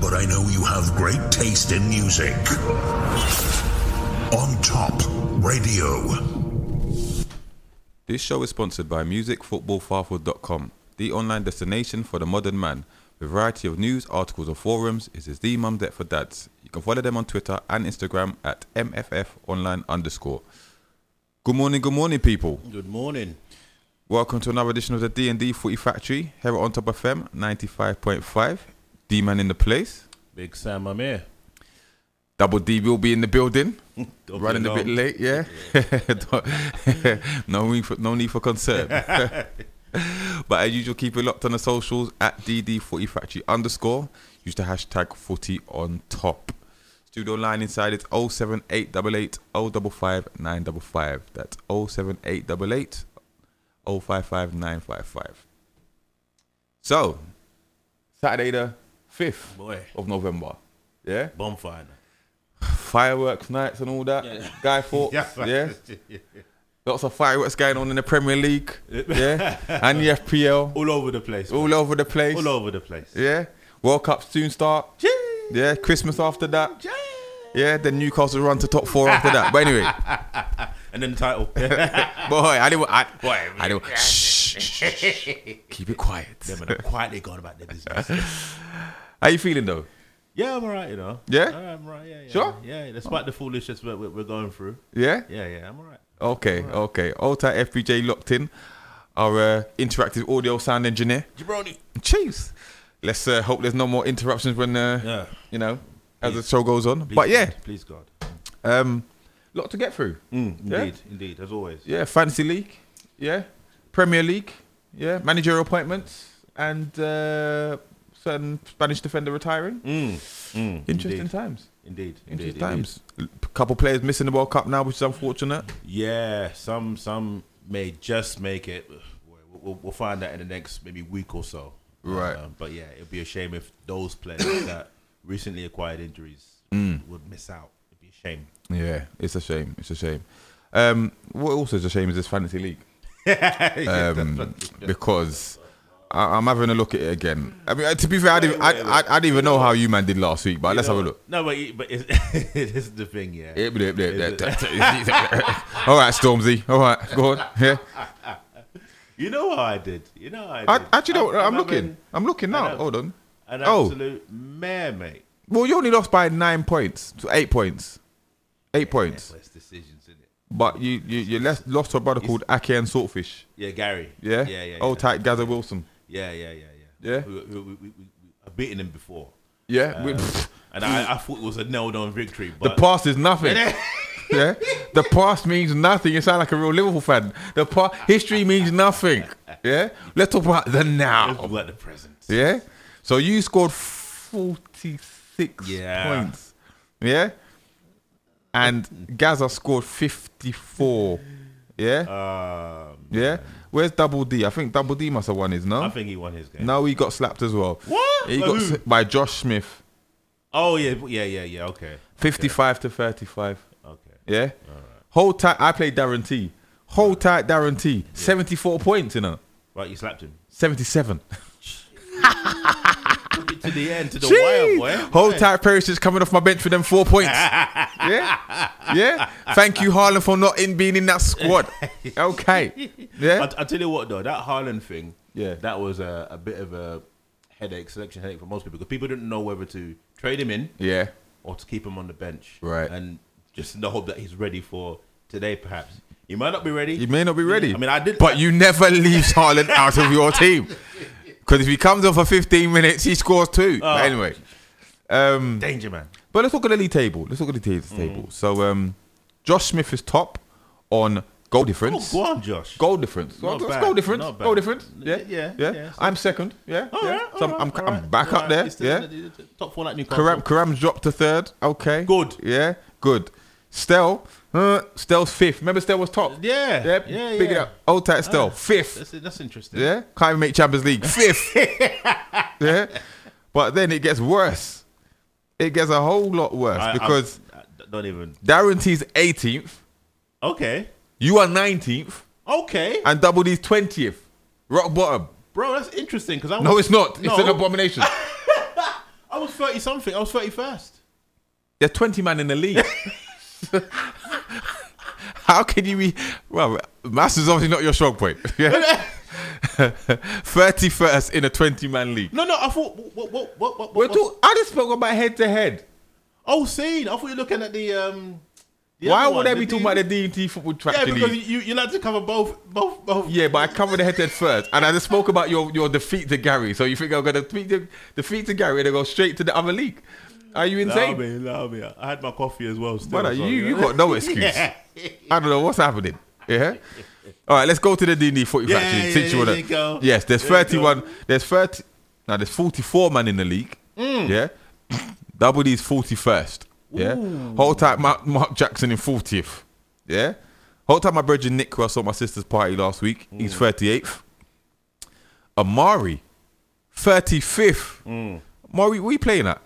but I know you have great taste in music. On Top Radio. This show is sponsored by MusicFootballFarford.com, the online destination for the modern man. With a variety of news, articles, and forums, it is the mum debt for dads. You can follow them on Twitter and Instagram at MFFOnline underscore. Good morning, good morning, people. Good morning. Welcome to another edition of the D&D Footy Factory here on Top FM 95.5. D-Man in the place. Big Sam, I'm here. Double D will be in the building. Don't Running a bit late, yeah. no need for no need for concern. but as usual, keep it locked on the socials at DD Footy Factory underscore. Use the hashtag Footy on top. Studio line inside it's 07888 055 955. That's 07888 055 955. So, Saturday the 5th Boy, of November. Yeah? bonfire. Fireworks nights and all that. Guy thoughts. yeah. Lots of fireworks going on in the Premier League. Yeah. and the FPL. All over the place. All over the place. All over the place. Yeah. World Cup soon start. Yeah. Christmas after that. Yeah. Then Newcastle run to top four after that. But anyway, And then the title. boy, I didn't. I, boy, I didn't. Shh, shh, shh. Keep it quiet. Them are quietly going about their business. How you feeling though? yeah, I'm alright, you know. Yeah? Alright, I'm alright, yeah, yeah. Sure? Yeah, despite the foolishness we're, we're going through. Yeah. Yeah, yeah, I'm alright. Okay. Okay. Old tight FBJ locked in. Our uh, interactive audio sound engineer. Jabroni. Cheers. Let's uh, hope there's no more interruptions when uh, Yeah. you know as the show goes on. Please but yeah, God, Please God. um, lot to get through. Mm, Yeah? indeed, indeed, as always. Yeah, fantasy league. Yeah, Premier League. Yeah, managerial appointments and uh, certain Spanish defender retiring. Mm, mm, Interesting indeed. times. Indeed. Interesting indeed, indeed. times. A couple players missing the World Cup now, which is unfortunate. Yeah, some some may just make it. We'll, we'll, we'll find out in the next maybe week or so. Right. Um, but yeah, it'd be a shame if those players that recently acquired injuries Mm. would miss out. It'd be a shame. Yeah, it's a shame. It's a shame. Um, what also is a shame is this fantasy league. um, because I, I'm having a look at it again. I mean, uh, to be fair, I didn't, I, I, I didn't even know how you man did last week, but let's You have a look. No, but it- but it's, this is the thing, yeah. Yeah, All right, Stormzy. All right, go on. Yeah. You know how I did. You know how I I, did. actually, don't. I'm, I'm looking. having I'm looking now. Hold on. An Oh. absolute mare, mate. Well, you only lost by nine points, to eight points, eight points. Less decisions in it. But you you you lost to a brother called Ake and Saltfish. Yeah, Gary. Yeah. yeah, yeah. Old yeah. tight Gaza Wilson. Yeah, yeah, yeah, yeah. Yeah? We, we, we, we, we, I've beaten him before. Yeah. we- And I, I thought it was a nailed on victory. But the past is nothing. yeah. The past means nothing. You sound like a real Liverpool fan. The past history means nothing. Yeah. Let's talk about the now. let's look at the present. Yeah. So you scored forty six Yeah. points. Yeah. And Gaza scored fifty four. Yeah. Um, Yeah. Where's Double D? I think Double D must have won his, no? I think he won his game. No, he got slapped as well. What? He By got who? s- by Josh Smith. Oh yeah, yeah, yeah, yeah. Okay, 55 to 35. okay. Yeah. Hold tight. I played Darren T. Hold tight, Darren T. 74 points, you know. Right, you slapped him. 77. To the end, to the Gee. wire, boy. Hold tight, Perisic coming off my bench for them four points. yeah. Yeah. Thank you, Haaland, for not in being in that squad. Okay. Yeah. I'll, I'll tell you what though, that Haaland thing, Yeah. that was a, a bit of a headache, selection headache for most people because people didn't know whether to trade him in Yeah. or to keep him on the bench. Right. And just in the hope that he's ready for today, perhaps. He might not be ready. You may not be ready. I mean, I did. But you never leave Haaland out of your team. Because if he comes on for 15 minutes, he scores two. But Oh. anyway. Um, danger, man. But let's look at the league table. Let's look at the ta- table. So um, Josh Smith is top on goal Oh, difference. go on, Josh. Goal difference. Not What's bad, goal difference? not bad. Goal difference. Yeah, Yeah, yeah. yeah. I'm second. Yeah, All yeah. right, so I'm, right, I'm, all I'm right, back all up there. The- Yeah. the- the- the Top four like Newcastle. Karam, Karam's dropped to third. Okay. Good. Yeah. Good. Stel. Uh, Stel's fifth. Remember Stel was top. Yeah, Yeah. yeah, Big it yeah. up. Old tight. Ah, Fifth. That's, that's interesting. Yeah. Can't even make Champions League. Fifth. yeah. But then it gets worse. It gets a whole lot worse I- because I- don't even. Darren T's 18th. Okay. You are 19th. Okay. And Double D's 20th. Rock bottom. Bro, that's interesting because I No, it's not. It's an abomination. I was thirty something. I was thirty first. There's 20 man in the league. How can you be? Well, maths is obviously not your strong point. Yeah. 31st in a 20 man league. No, no. I thought what what what what? We're I just spoke about head to head. oh, scene. I thought you were looking at the um. the Why would they be talking about the D&T football track Yeah, because league? you you like to cover both both both. Yeah, but I covered the head to head first, and I just spoke about your, your defeat to Gary. So you think I'm gonna defeat the defeat to Gary and then go straight to the other league? Are you insane? me, allow me. I had my coffee as well. Still, Brother, so, you, yeah. you got no excuse. I don't know what's happening. Yeah. All right, let's go to the D&D footy Yeah, factory. yeah, since you wanna- go. Yes, there's There you 31. There's 30. Now there's 44 man in the league. Mm. Yeah. Double D's 41st. Yeah. Whole time Mark, Mark Jackson in 40th. Yeah. Whole time my brother Nick, who I saw at my sister's party last week, he's Mm. 38th. Amari, 35th. Mm. Amari, what are you playing at?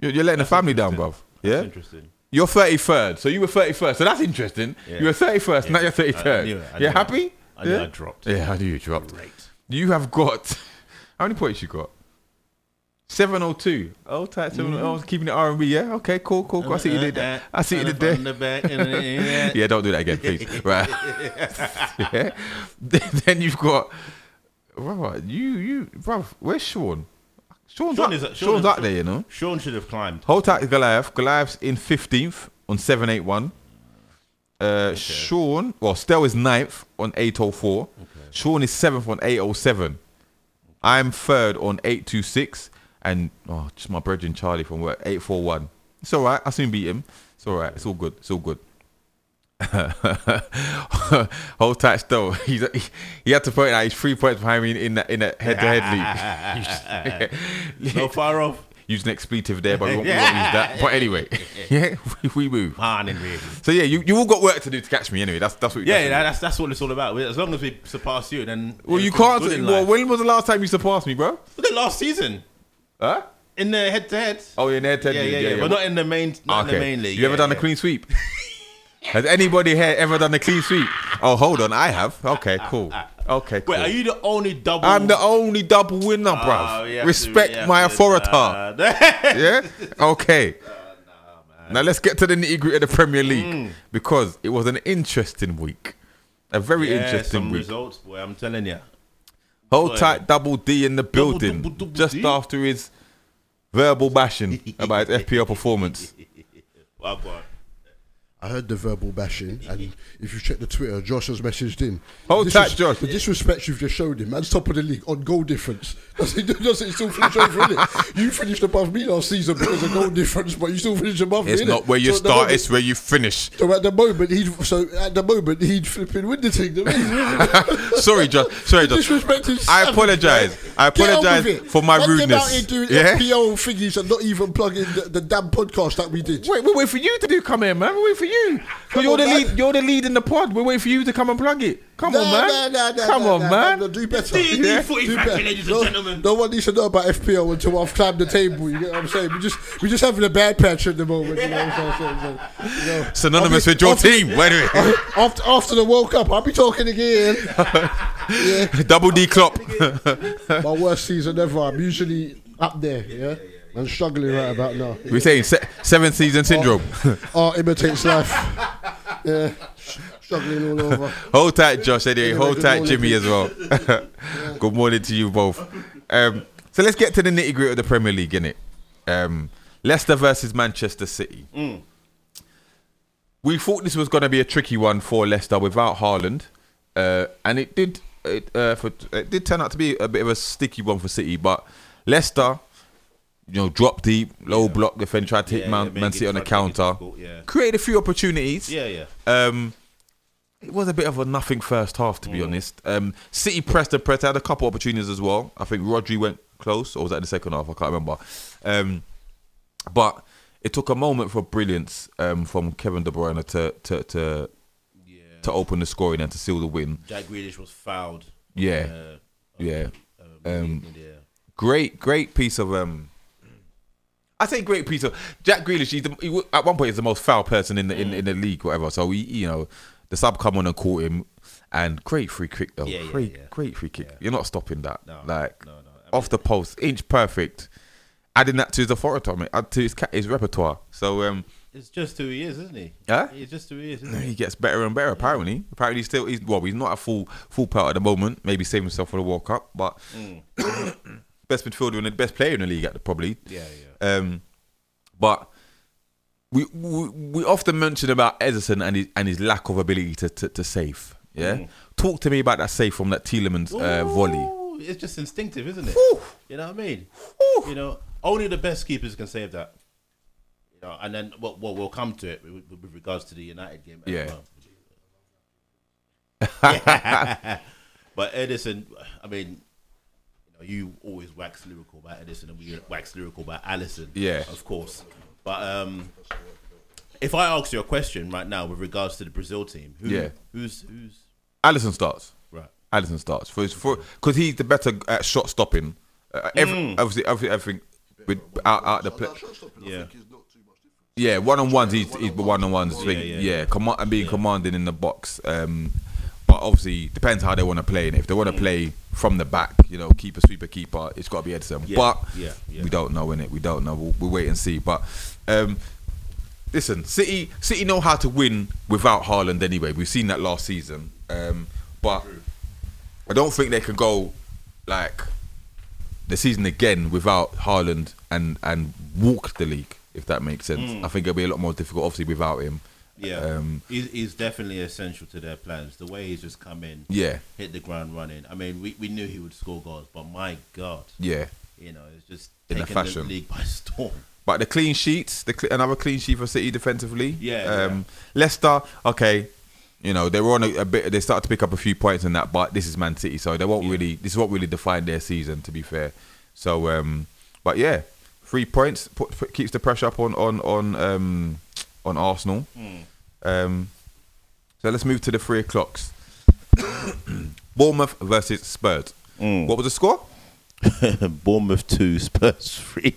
You're, you're letting the family down, bruv. Yeah. Interesting. You're 33rd, so you were 31st. So that's interesting. Yeah. You were 31st, now you're I- I 33rd. knew it, I you're happy? it. I knew yeah? I dropped. Yeah, I knew you dropped. Great. You have got how many points you got? 702. Oh, tight. Seven, Mm-hmm. Oh, keeping it R and B. Yeah. Okay. Cool. Cool. cool. I see you did that. I see you did that. the back, yeah. Yeah. Don't do that again, please. right. yeah. Then you've got. Brother, you you bro. Where's Sean? Sean's Sean up, is- Sean Sean's is- up there, you know. Sean should have climbed. Hold tight, Goliath. Goliath's in 15th on 781. Uh, Sean, well, Stel is 9th on 804. Sean is 7th on 807. I'm third on 826. And, oh, just my brethren Charlie from work, 841. It's all right. I soon beat him. It's all right. It's all good. It's all good. Hold tight, Stel. He's, he, he had to point out he's three points behind me in, in that in that head-to-head league. So far off. Use an expletive there, but we won't, we won't use that. But anyway, yeah, we, we move. Man, really. So yeah, you, you all got work to do to catch me anyway. That's that's what. Yeah, that's that's what it's all about. As long as we surpass you, then well, you can't. Well, when was the last time you surpassed me, bro? the last season Huh? in the head to head. Oh, in there, Ted. Yeah, yeah, yeah, But not in the main, not in the main league. You ever yeah, done a clean sweep? Has anybody here ever done a clean sweep? Oh, hold on, I have. Okay, cool. Okay, cool. Wait, are you the only double? I'm the only double winner, bruv. Oh, Respect my authority. yeah. Okay. now let's get to the nitty gritty of the Premier League because it was an interesting week, a very Mm. yeah, interesting some week. results, boy. I'm telling you. Hold tight, double D in the building double, double just D? after his verbal bashing about his FPL performance. Well, go on. I heard the verbal bashing, and if you check the Twitter, Josh has messaged in. Hold The tight, Josh. The disrespect you've just showed him, man's top of the league on goal difference. Does it, does it still finish over, innit? You finished above me last season because of goal difference, but you still finished above It's me. It's not where you So start; moment- it's where you finish. So at the moment he'd so at the moment he'd flipping win the thing. Sorry, Josh. Sorry, Josh. Disrespect is I apologize. I apologize with it. for my Man, Get out rudeness. here doing Yeah? FPO thingies and not even plugging the, the damn podcast that we did. Wait, we're for you to do come here, man. We're for you. 'Cause you're on, the man. lead. You're the lead in the pod. We're waiting for you to come and plug it. Come on, man. nah, nah, nah, come nah, on, nah, man. nah, do better. D&D Yeah. Do better. ladies no, and gentlemen. no one needs to know about FPL until I've climbed the table. You get what I'm saying? We just we just having a bad patch at the moment. You know what I'm saying? So, you know, Synonymous I'll with your after- team. Wait a minute. After after the World Cup, I'll be talking again. yeah, Double D Klopp. my worst season ever. I'm usually up there. Yeah, I'm struggling right about now. We're saying se- seven season syndrome. Art imitates life. Yeah, struggling all over. Hold tight, Josh. Anyway, Anyway, hold tight, Jimmy, as well. good morning to you both. Um, so let's get to the nitty gritty of the Premier League, innit? Um, Leicester versus Manchester City. We thought this was going to be a tricky one for Leicester without Haaland, uh, and it did. It, uh, for, it did turn out to be a bit of a sticky one for City, but Leicester, you know, drop deep, low block defend, tried to hit Yeah, Man, yeah, Man City on the try to make it counter, yeah. created a few opportunities. Yeah, yeah. Um, it was a bit of a nothing first half, to be honest. Um, City pressed and pressed. Had a couple opportunities as well. I think Rodri went close, or was that in the second half? I can't remember. Um, but it took a moment for brilliance um, from Kevin De Bruyne to to to, Yeah. to open the scoring and to seal the win. Jack Grealish was fouled. Yeah, Uh, yeah. uh, Um, yeah. Great, great piece of. Um, I say great piece of Jack Grealish. He's the, he, at one point he's the most foul person in the in, mm. in the league, whatever. So he, you know, the sub come on and caught him, and great free kick though. Yeah, yeah, great, yeah. great free kick. You're not stopping that. No, like no, no. I mean- off the post, inch perfect. adding that to his authority, add to his his repertoire. So um, It's just who he is, isn't he? Yeah, It's just who he is, isn't he he? gets better and better. Apparently, apparently he's still he's well, he's not a full full pelt at the moment. Maybe save himself for the World Cup, but mm. best midfielder and the best player in the league at the probably. Yeah, yeah. Um, but we, we we often mention about Ederson and his and his lack of ability to to, to save. Yeah, talk to me about that save from that Tielemans uh, volley. It's just instinctive, isn't it? Whew. You know what I mean? You know, only the best keepers can save that. You know, and then what? Well, we'll come to it with, with regards to the United game. Yeah. but Ederson, I mean, you always wax lyrical about Ederson, and we wax lyrical about Alisson. Yeah. of course. But um, if I ask you a question right now with regards to the Brazil team, who, Yeah. who's who's Alisson starts. right? Alisson starts for his, for because he's the better at shot stopping. Uh, every, Mm. Obviously, everything, everything with out out the play. Yeah. Yeah, one on ones. He's, he's the one on ones thing. yeah, Yeah, yeah. Command, and being commanding in the box. Um, but obviously, depends how they want to play. And if they want to play from the back, you know, keeper, sweeper, keeper, it's got to be Ederson. Yeah, But yeah, yeah. we don't know in it. We don't know. We'll, we'll wait and see. But um, listen, City, City know how to win without Haaland anyway. We've seen that last season. Um, but I don't think they can go like the season again without Haaland and and walk the league. If that makes sense, I think it'll be a lot more difficult, obviously, without him. Yeah, Um, he's, he's definitely essential to their plans. The way he's just come in, Yeah, hit the ground running. I mean, we, we knew he would score goals, but my God, yeah. you know, it's just In a taking fashion. the league by storm. But the clean sheets, the cl- another clean sheet for City defensively. Yeah, Um, Leicester, okay. You know they were on a, a bit. They started to pick up a few points in that, but this is Man City, so they won't really. This is what really defined their season, to be fair. So, um, but yeah, three points put, put, keeps the pressure up on on on um, on Arsenal. Um, so let's move to the three o'clocks. Bournemouth versus Spurs. What was the score? Bournemouth two, Spurs three.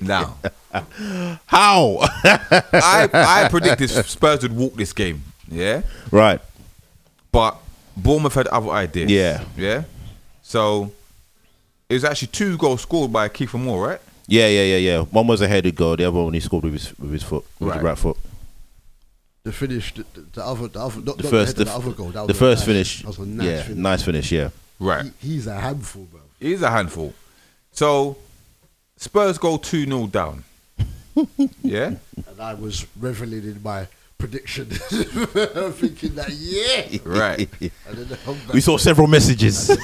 Now, How? I I predicted Spurs would walk this game. Yeah. right. But Bournemouth had other ideas. Yeah. Yeah. So it was actually two goals scored by Kiefer Moore, right? Yeah, yeah, yeah, yeah. One was a headed goal. The other one he scored with his with his foot, with Right. his right foot. The finish, the, the, the other, the other, not, The not first, the, the, header, the other goal. That the was a first nice- finish. That was a nice yeah, finish. nice finish. Yeah. Right. He, he's a handful, bro. He's a handful. So Spurs go 2 0 down. yeah? And I was reveling in my prediction, thinking that yeah. Right. And then the comeback, We saw several messages. and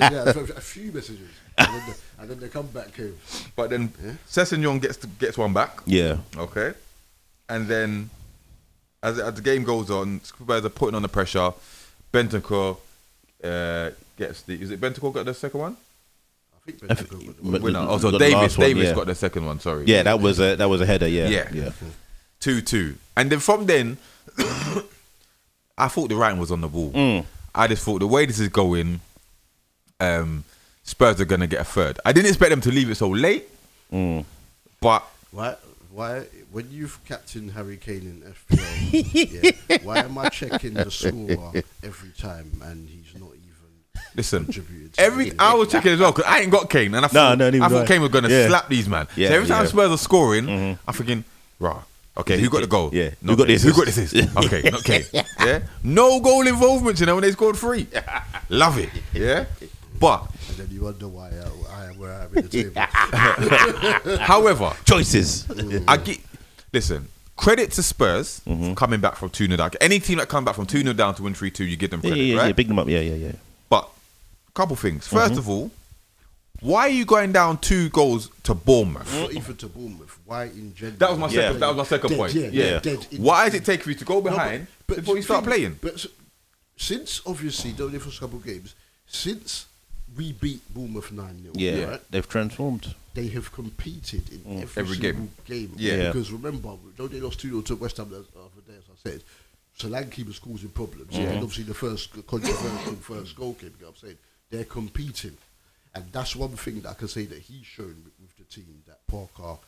then, yeah, a, a few messages, and then, the, and then the comeback came. But then Sessegnon gets to, gets one back. yeah. Okay. And then as, as the game goes on, Spurs are putting on the pressure. Bentancur uh, gets the. Is it Bentancur got the second one? I think Bentancur got the But- Winner. got Oh, so the Davis, one, Davis yeah. got the second one, sorry. Yeah, that was a that was a header. Yeah. Yeah. Yeah. two two, and then from then, I thought the writing was on the wall. Mm. I just thought the way this is going, um, Spurs are gonna get a third. I didn't expect them to leave it so late, Mm. but Why? Why? When you've captained Harry Kane in FPL, yeah, why am I checking the scorer every time and he's not even listen. contributed? Every the I was checking as well because I ain't got Kane, and I thought, no, neither I thought I. Kane was gonna Yeah. slap these man. Yeah, so every time yeah. Mm-hmm. Spurs are scoring, I'm thinking, rah. Okay, who got the goal? Yeah, Not who got Kane. the Who got assist? this? Okay, not Kane. Yeah, no goal involvement. You know when they scored three, love it. Yeah, but And then you wonder why I, I am where I am in the table. however, Choices. I get listen. Credit to Spurs Mm-hmm. for coming back from two 0 down. Any team that come back from two 0 down to win three two, you give them yeah, credit, yeah, right? yeah. Big them up. Yeah, yeah, yeah. But couple things. 1st Mm-hmm. of all, why are you going down two goals to Bournemouth? Not even to Bournemouth. Why in general? That was my Yeah. second. That was my second Dead, point. yeah, Yeah. dead in- Why does it take for you to go No, but- behind but before you start thing- playing? But since obviously the only first couple of games, since we beat Bournemouth nine 0 Yeah, right, they've transformed. they have competed in mm. every, Every single game. Yeah. Because remember, though they lost 2 0 to West Ham the other day, as I said, Solanke was causing problems. Mm-hmm. And obviously, the first controversial first goal came, you know what I'm saying? They're competing. And that's one thing that I can say that he's shown with, with the team that Parker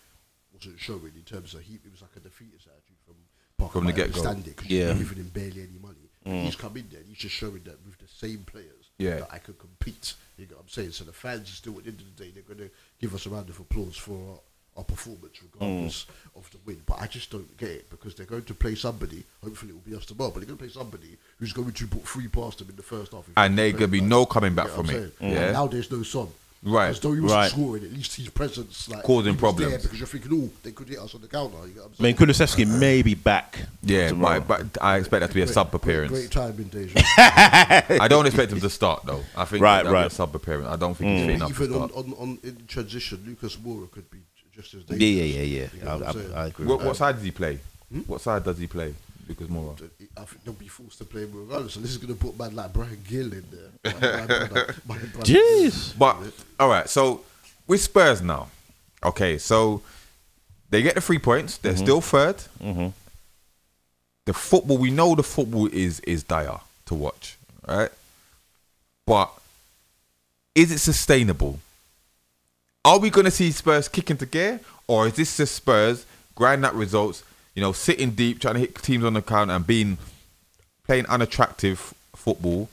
wasn't showing in terms of he, it was like a defeatist attitude from Parker From the might get-go. it because Yeah. you're giving him barely any money. And He's come in there and he's just showing that with the same players Yeah. that I could compete. You know what I'm saying? So the fans are still at the end of the day, they're going to give us a round of applause for our, our performance regardless mm. of the win. But I just don't get it because they're going to play somebody, hopefully it will be us tomorrow, but they're going to play somebody who's going to put three past them in the first half. And they there gonna be no coming back you know from it. saying? Yeah. Now there's no Son. Right. As though he wasn't Right. scoring, at least his presence like Causing problems. there because you're thinking, oh, they could hit us on the counter. You know what I'm mean, Kulusevski may be back. Yeah, tomorrow. but, but I expect that to be a Great- sub Great, appearance. great timing, Deja. I don't expect him to start though. I think Right, that'll be a right. sub appearance. I don't think he's fit enough Even on, start. on, on in transition, Lucas Moura could be just as yeah, dangerous. yeah, yeah, You yeah. know I, what I'm? I, I agree. What, what side does he play? Hmm? What side does he play? Lucas Moura. I think they'll be forced to play him regardless. So this is going to put man like Bryan Gil in there. My- my brother- my brother. Jeez. But all right, so with Spurs now, okay, so they get the three points. They're mm-hmm. still 3rd mm-hmm. The football we know the football is is dire to watch, right? But is it sustainable? Are we going to see Spurs kick into gear, or is this just Spurs grind out results? You know, sitting deep, trying to hit teams on the counter and being playing unattractive football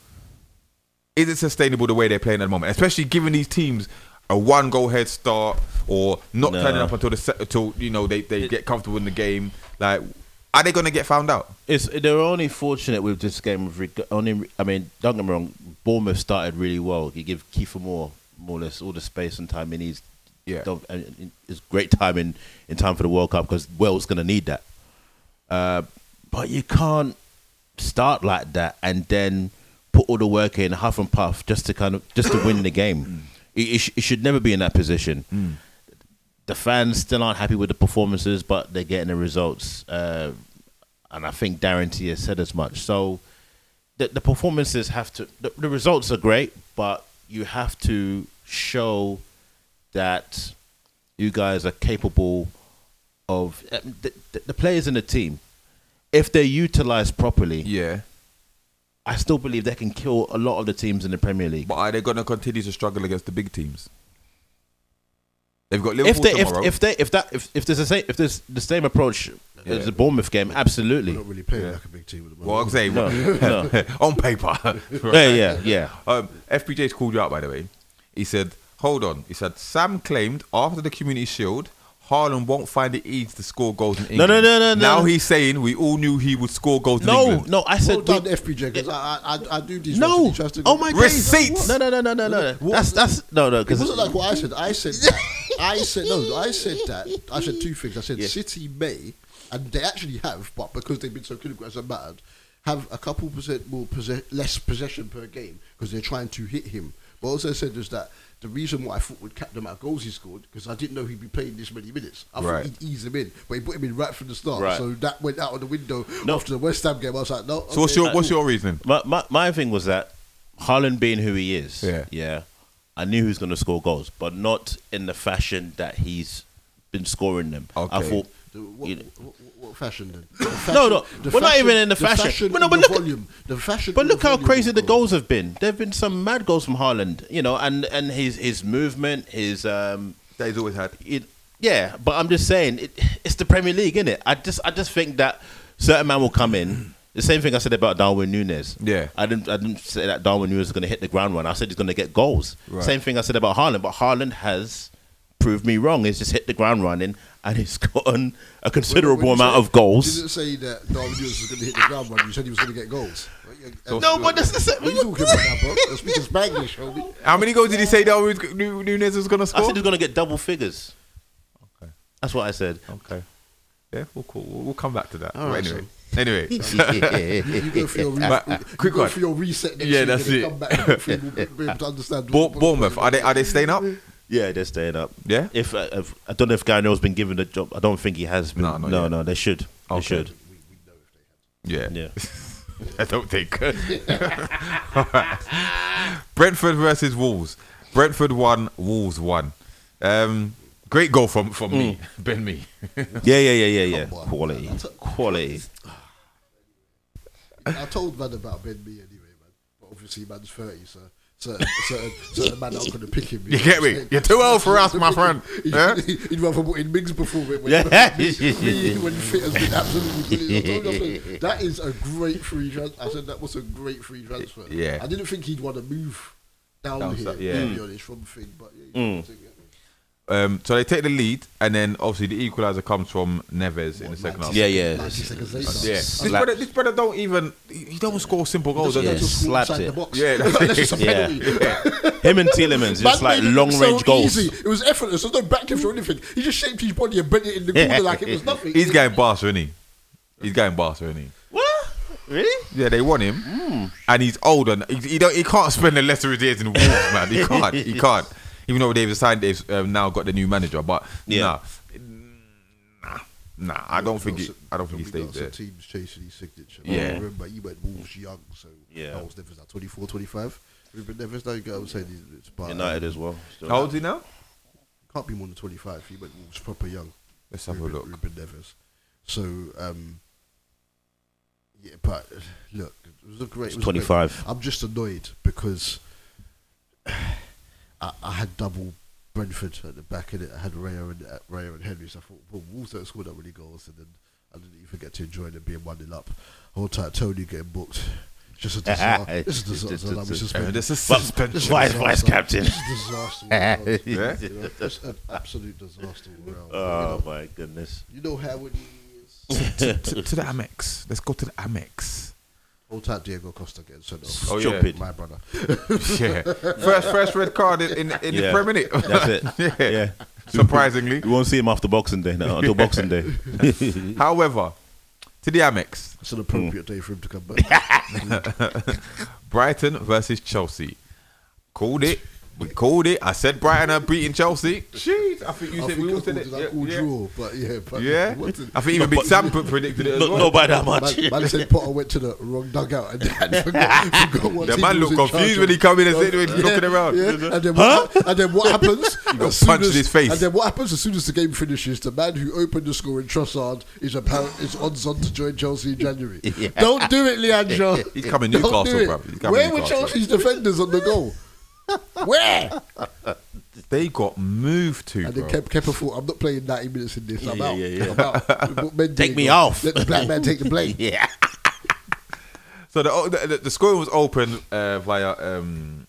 is it sustainable the way they're playing at the moment, especially giving these teams a one goal head start or not No. turning up until the until you know they, they get comfortable in the game? Like, are they going to get found out? It's they're only fortunate with this game. Reg- only, I mean, don't get me wrong. Bournemouth started really well. You give Kiefer Moore more or less all the space and time he needs. Yeah. It's great time in, in time for the World Cup because Wales is going to need that. Uh, but you can't start like that and then put all the work in huff and puff just to kind of just to win the game. It, it, sh- it should never be in that position. The fans still aren't happy with the performances, but they're getting the results. Uh, and I think Darren T has said as much. So the, the performances have to. The, the results are great, but you have to show that you guys are capable of uh, the, the, the players in the team. If they're utilized properly, Yeah, I still believe they can kill a lot of the teams in the Premier League. but are they going to continue to struggle against the big teams? They've got if Liverpool they if, tomorrow. if they if that if, if there's the same if there's the same approach Yeah. as the Bournemouth game, absolutely. We're not really playing Yeah. like a big team at the well, I'm saying No, no. on paper. Yeah, yeah, yeah. Um, FPJ's called you out, by the way. He said, hold on. He said, Sam claimed after the Community Shield, Haaland won't find it easy to score goals in England. No, England. no, no, no, Now no. he's saying we all knew he would score goals in No, England. no, no, I Well said done, we- FPJ, because I, I, I do these No. ones, he tries to Oh go- my Receipts. No, no, no, no, no, no. What? That's that's no, no. Because It wasn't like what I said. I said that. I said no. I said that. I said two things. I said Yeah. City may, and they actually have, but because they've been so clinical as a mattered, have a couple percent more posse- less possession per game because they're trying to hit him. But also said was that the reason why I thought would cap the amount of goals he scored because I didn't know he'd be playing this many minutes. I Right. thought he'd ease him in, but he put him in right from the start. Right. So that went out of the window No. after the West Ham game. I was like, no. So what's your what's your reasoning? my, my my thing was that Haaland being who he is, Yeah. yeah, I knew he was going to score goals, but not in the fashion that he's been scoring them. I thought. The- What, you know- what, what fashion then? The fashion, No, no, the we're not even in the the fashion. But no, but the look volume. The fashion. But look how crazy the goals have been. There've been some mad goals from Haaland, you know, and and his his movement, his um, That he's always had. it, yeah. But I'm just saying, it, it's the Premier League, isn't it? I just I just think that certain man will come in. The same thing I said about Darwin Nunez. Yeah. I didn't I didn't say that Darwin Nunez is going to hit the ground run. I said he's going to get goals. Right. Same thing I said about Haaland, but Haaland has proved me wrong. He's just hit the ground running and he's gotten a considerable When you amount said- of goals. You didn't say that Darwin Nunez was going to hit the ground run. You said he was going to get goals. So- No, but that's the same. What are you talking about now, bro? You're speaking Spanish, homie. How many goals did he say that was- Nu- Nunez was going to score? I score? said he's going to get double figures. Okay. That's what I said. Okay. Yeah, we'll, call, we'll we'll come back to that. All But right, anyway, anyway. You go for your, re- But, uh, you quick go one. for your reset next Yeah, week that's and it. Come back and hopefully we'll be able to understand. Bour- what- Bournemouth, are they are they staying up? Yeah, they're staying up. Yeah? If, uh, if I don't know if Gary Neville's been given the job. I don't think he has been. No, not no, no, they should. They Okay. should. Yeah. Yeah. I don't think. Brentford versus Wolves. Brentford won. Wolves won. Um, great goal from from me, Ben Mee. Yeah, yeah, yeah, yeah, yeah. Come on. Quality, a- quality. I told man about Ben Mee anyway, man. But obviously, man's 30, so certain, certain, certain man to pick him. You know get me? Saying? You're too old for us, my friend. He'd, Yeah? he'd rather put in Mings before it. When, Yeah. me, when fit has been absolutely brilliant. I told you, I said, that is a great free transfer. I said that was a great free transfer. Yeah. I didn't think he'd want to move down, here, yeah. to be honest, from thing. But yeah, Mm. You know, Um, so they take the lead, and then obviously the equaliser comes from Neves in the second half. Yeah, yeah. 90. Yeah. This brother, this brother don't even he don't score simple goals. Doesn't he? to score slapped inside it. the box. Yeah, that's Unless it's a Yeah. Him and Tielemans, just like long range so goals. Easy. It was effortless. There's no backlift or anything. He just shaped his body and bent it in the corner like it was nothing. He's going Barca, isn't he? He's going Barca, isn't he? What? Really? Yeah, they want him, and he's older. he, he don't he can't spend the lesser of his years in the Wolves, man. He can't. He can't. Even though they've signed, they've um, now got the new manager, but Yeah. nah, nah, nah. I don't think he, I don't think he We stays got there. Some teams chasing his signature. Yeah. I remember he went Wolves young, so Yeah. that was Neves like 24, 25. Ruben Neves, now you go and say it's but, United as well. Still. How old is he now? can't be more than 25. He went Wolves proper young. Let's have a look. Ruben Neves. So, um, yeah, but uh, look, it was a great. It was a great- 25. I'm just annoyed because I, I had double Brentford at the back in it. I had Raya and uh, Raya and Henry. So I thought, well, Wolves don't score that many goals, and then I didn't even get to enjoy them being one 0 up. Whole time Toney getting booked. Just a disaster. this is a Just- disaster. just- I'm suspended. this is But- suspension. Vice- vice captain. This is disaster. all around. Yeah? You it's an absolute disaster. Oh you, know, my goodness. you know how it is. to, to, to the Amex. Let's go to the Amex. Whole time Diego Costa getting sent off. Oh, yeah. Stupid. My brother. Yeah, first first red card in in, in the Yeah. Premier League. That's it. yeah. Yeah. surprisingly. You won't see him after Boxing Day now, until Boxing Day. However, to the Amex, It's an appropriate day for him to come back. Brighton versus Chelsea. Called it. We called it. I said Brighton are beating Chelsea. Jeez, I think you I said think we all said called it. it I called Yeah, draw, but yeah. But yeah. what did- I think even Big Sam put- predicted it as Not, well. not by that much. Man, man said Potter went to the wrong dugout and, and forgot, forgot what The man looked confused when he come in and said, Yeah, when he's looking around. Yeah. And, then what, and then what happens? got as punched in his face. And then what happens as soon as the game finishes? The man who opened the score in Trossard is apparent is odds on to join Chelsea in January. Don't do it, Leandro. He's coming Newcastle, do it. bruv. He's coming Where were Chelsea's defenders on the goal? Where? They got moved to, And then bro. Kep, Kepa thought, I'm not playing 90 minutes in this. Yeah, I'm yeah, out. yeah, yeah. I'm out. Men Take did me go, off. Let the black man take the blame. yeah. So the the, the, the scoring was open uh, via um,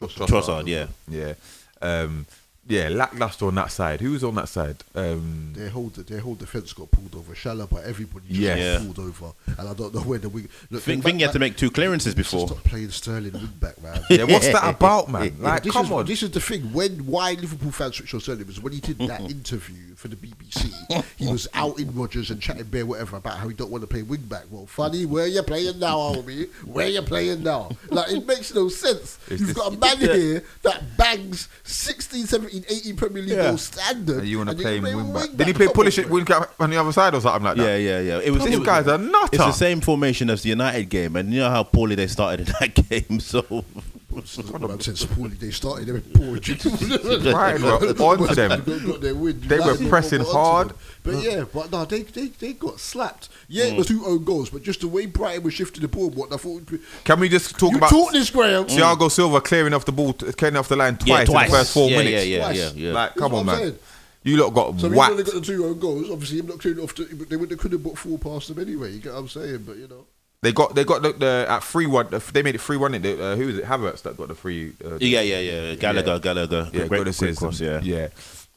Trossard, yeah. yeah, um, yeah, lackluster on that side. Who was on that side? Um, Their whole their whole defense got pulled over. Chalobah, everybody just Yes. got pulled over, and I don't know where the wing. Look, Think, the think you had to make two clearances before. Stop playing Sterling wing back, man. yeah, what's that about, man? Like, this come is, on. This is the thing. When why Liverpool fans switched on Sterling was when he did that interview for the BBC. he was out in Rodgers and chatting bare whatever about how he don't want to play wing back. Well, funny, where you playing now, homie? Where you playing now? Like it makes no sense. It's You've this- got a man here that bangs 16, 17, 18 Premier League Yeah. goals standard. And you want to play him wing back? wing Did he back. play Come Pulisic on, wing back on the other side or something like that? Yeah, yeah, yeah. It was. These it was guys are nutter. It's the same formation as the United game, and you know how poorly they started in that game. So Man said poorly. They started. They were poor. Brighton were onto them. Got, got their win. They were pressing hard. them. But yeah, but no, they, they they got slapped. Yeah, it was two own goals, but just the way Brighton was shifting the ball, what I thought. Be, Can we just talk you about taught this, Graham. Thiago Silva clearing off the ball, clearing off the line twice, yeah, twice. in the first four yeah, minutes? Yeah, yeah, Twice. yeah, yeah. Like, come on, man. saying. You lot got So he whacked. only got the two own goals. Obviously, him not clearing off. The, they would they could have put four past them anyway. You get what I'm saying? But you know, They got they got the, the at three one. They made it three one. Uh, who was it? Havertz that got the free. Uh, yeah, yeah, yeah. Gallagher, Gallagher. yeah, great, good great assist. cross, yeah. yeah.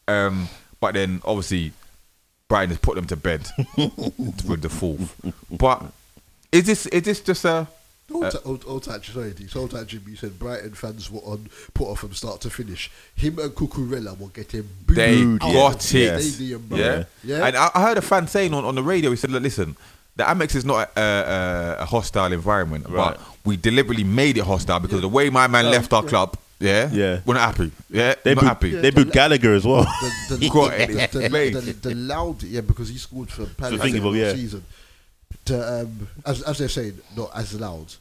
Um, but then obviously Brighton has put them to bed with the fourth. But is this is this just a? old, ta- old, old time society. So old time Jimmy said Brighton fans were on put off from start to finish. Him and Cucurella were getting booed. They out got of the it. stadium, bro. Yeah, yeah. And I, I heard a fan saying on, on the radio, he said, "Look, listen, the Amex is not a, a, a hostile environment, Right. but we deliberately made it hostile because the way my man left our club, yeah, Yeah. we're not happy. Yeah, They not booed, happy. they booed Gallagher as well. the, the, Got the, the, the, the, the loud, yeah, because he scored for Palace thinking in the of, yeah. season. The, um, as, as they're saying, not as loud.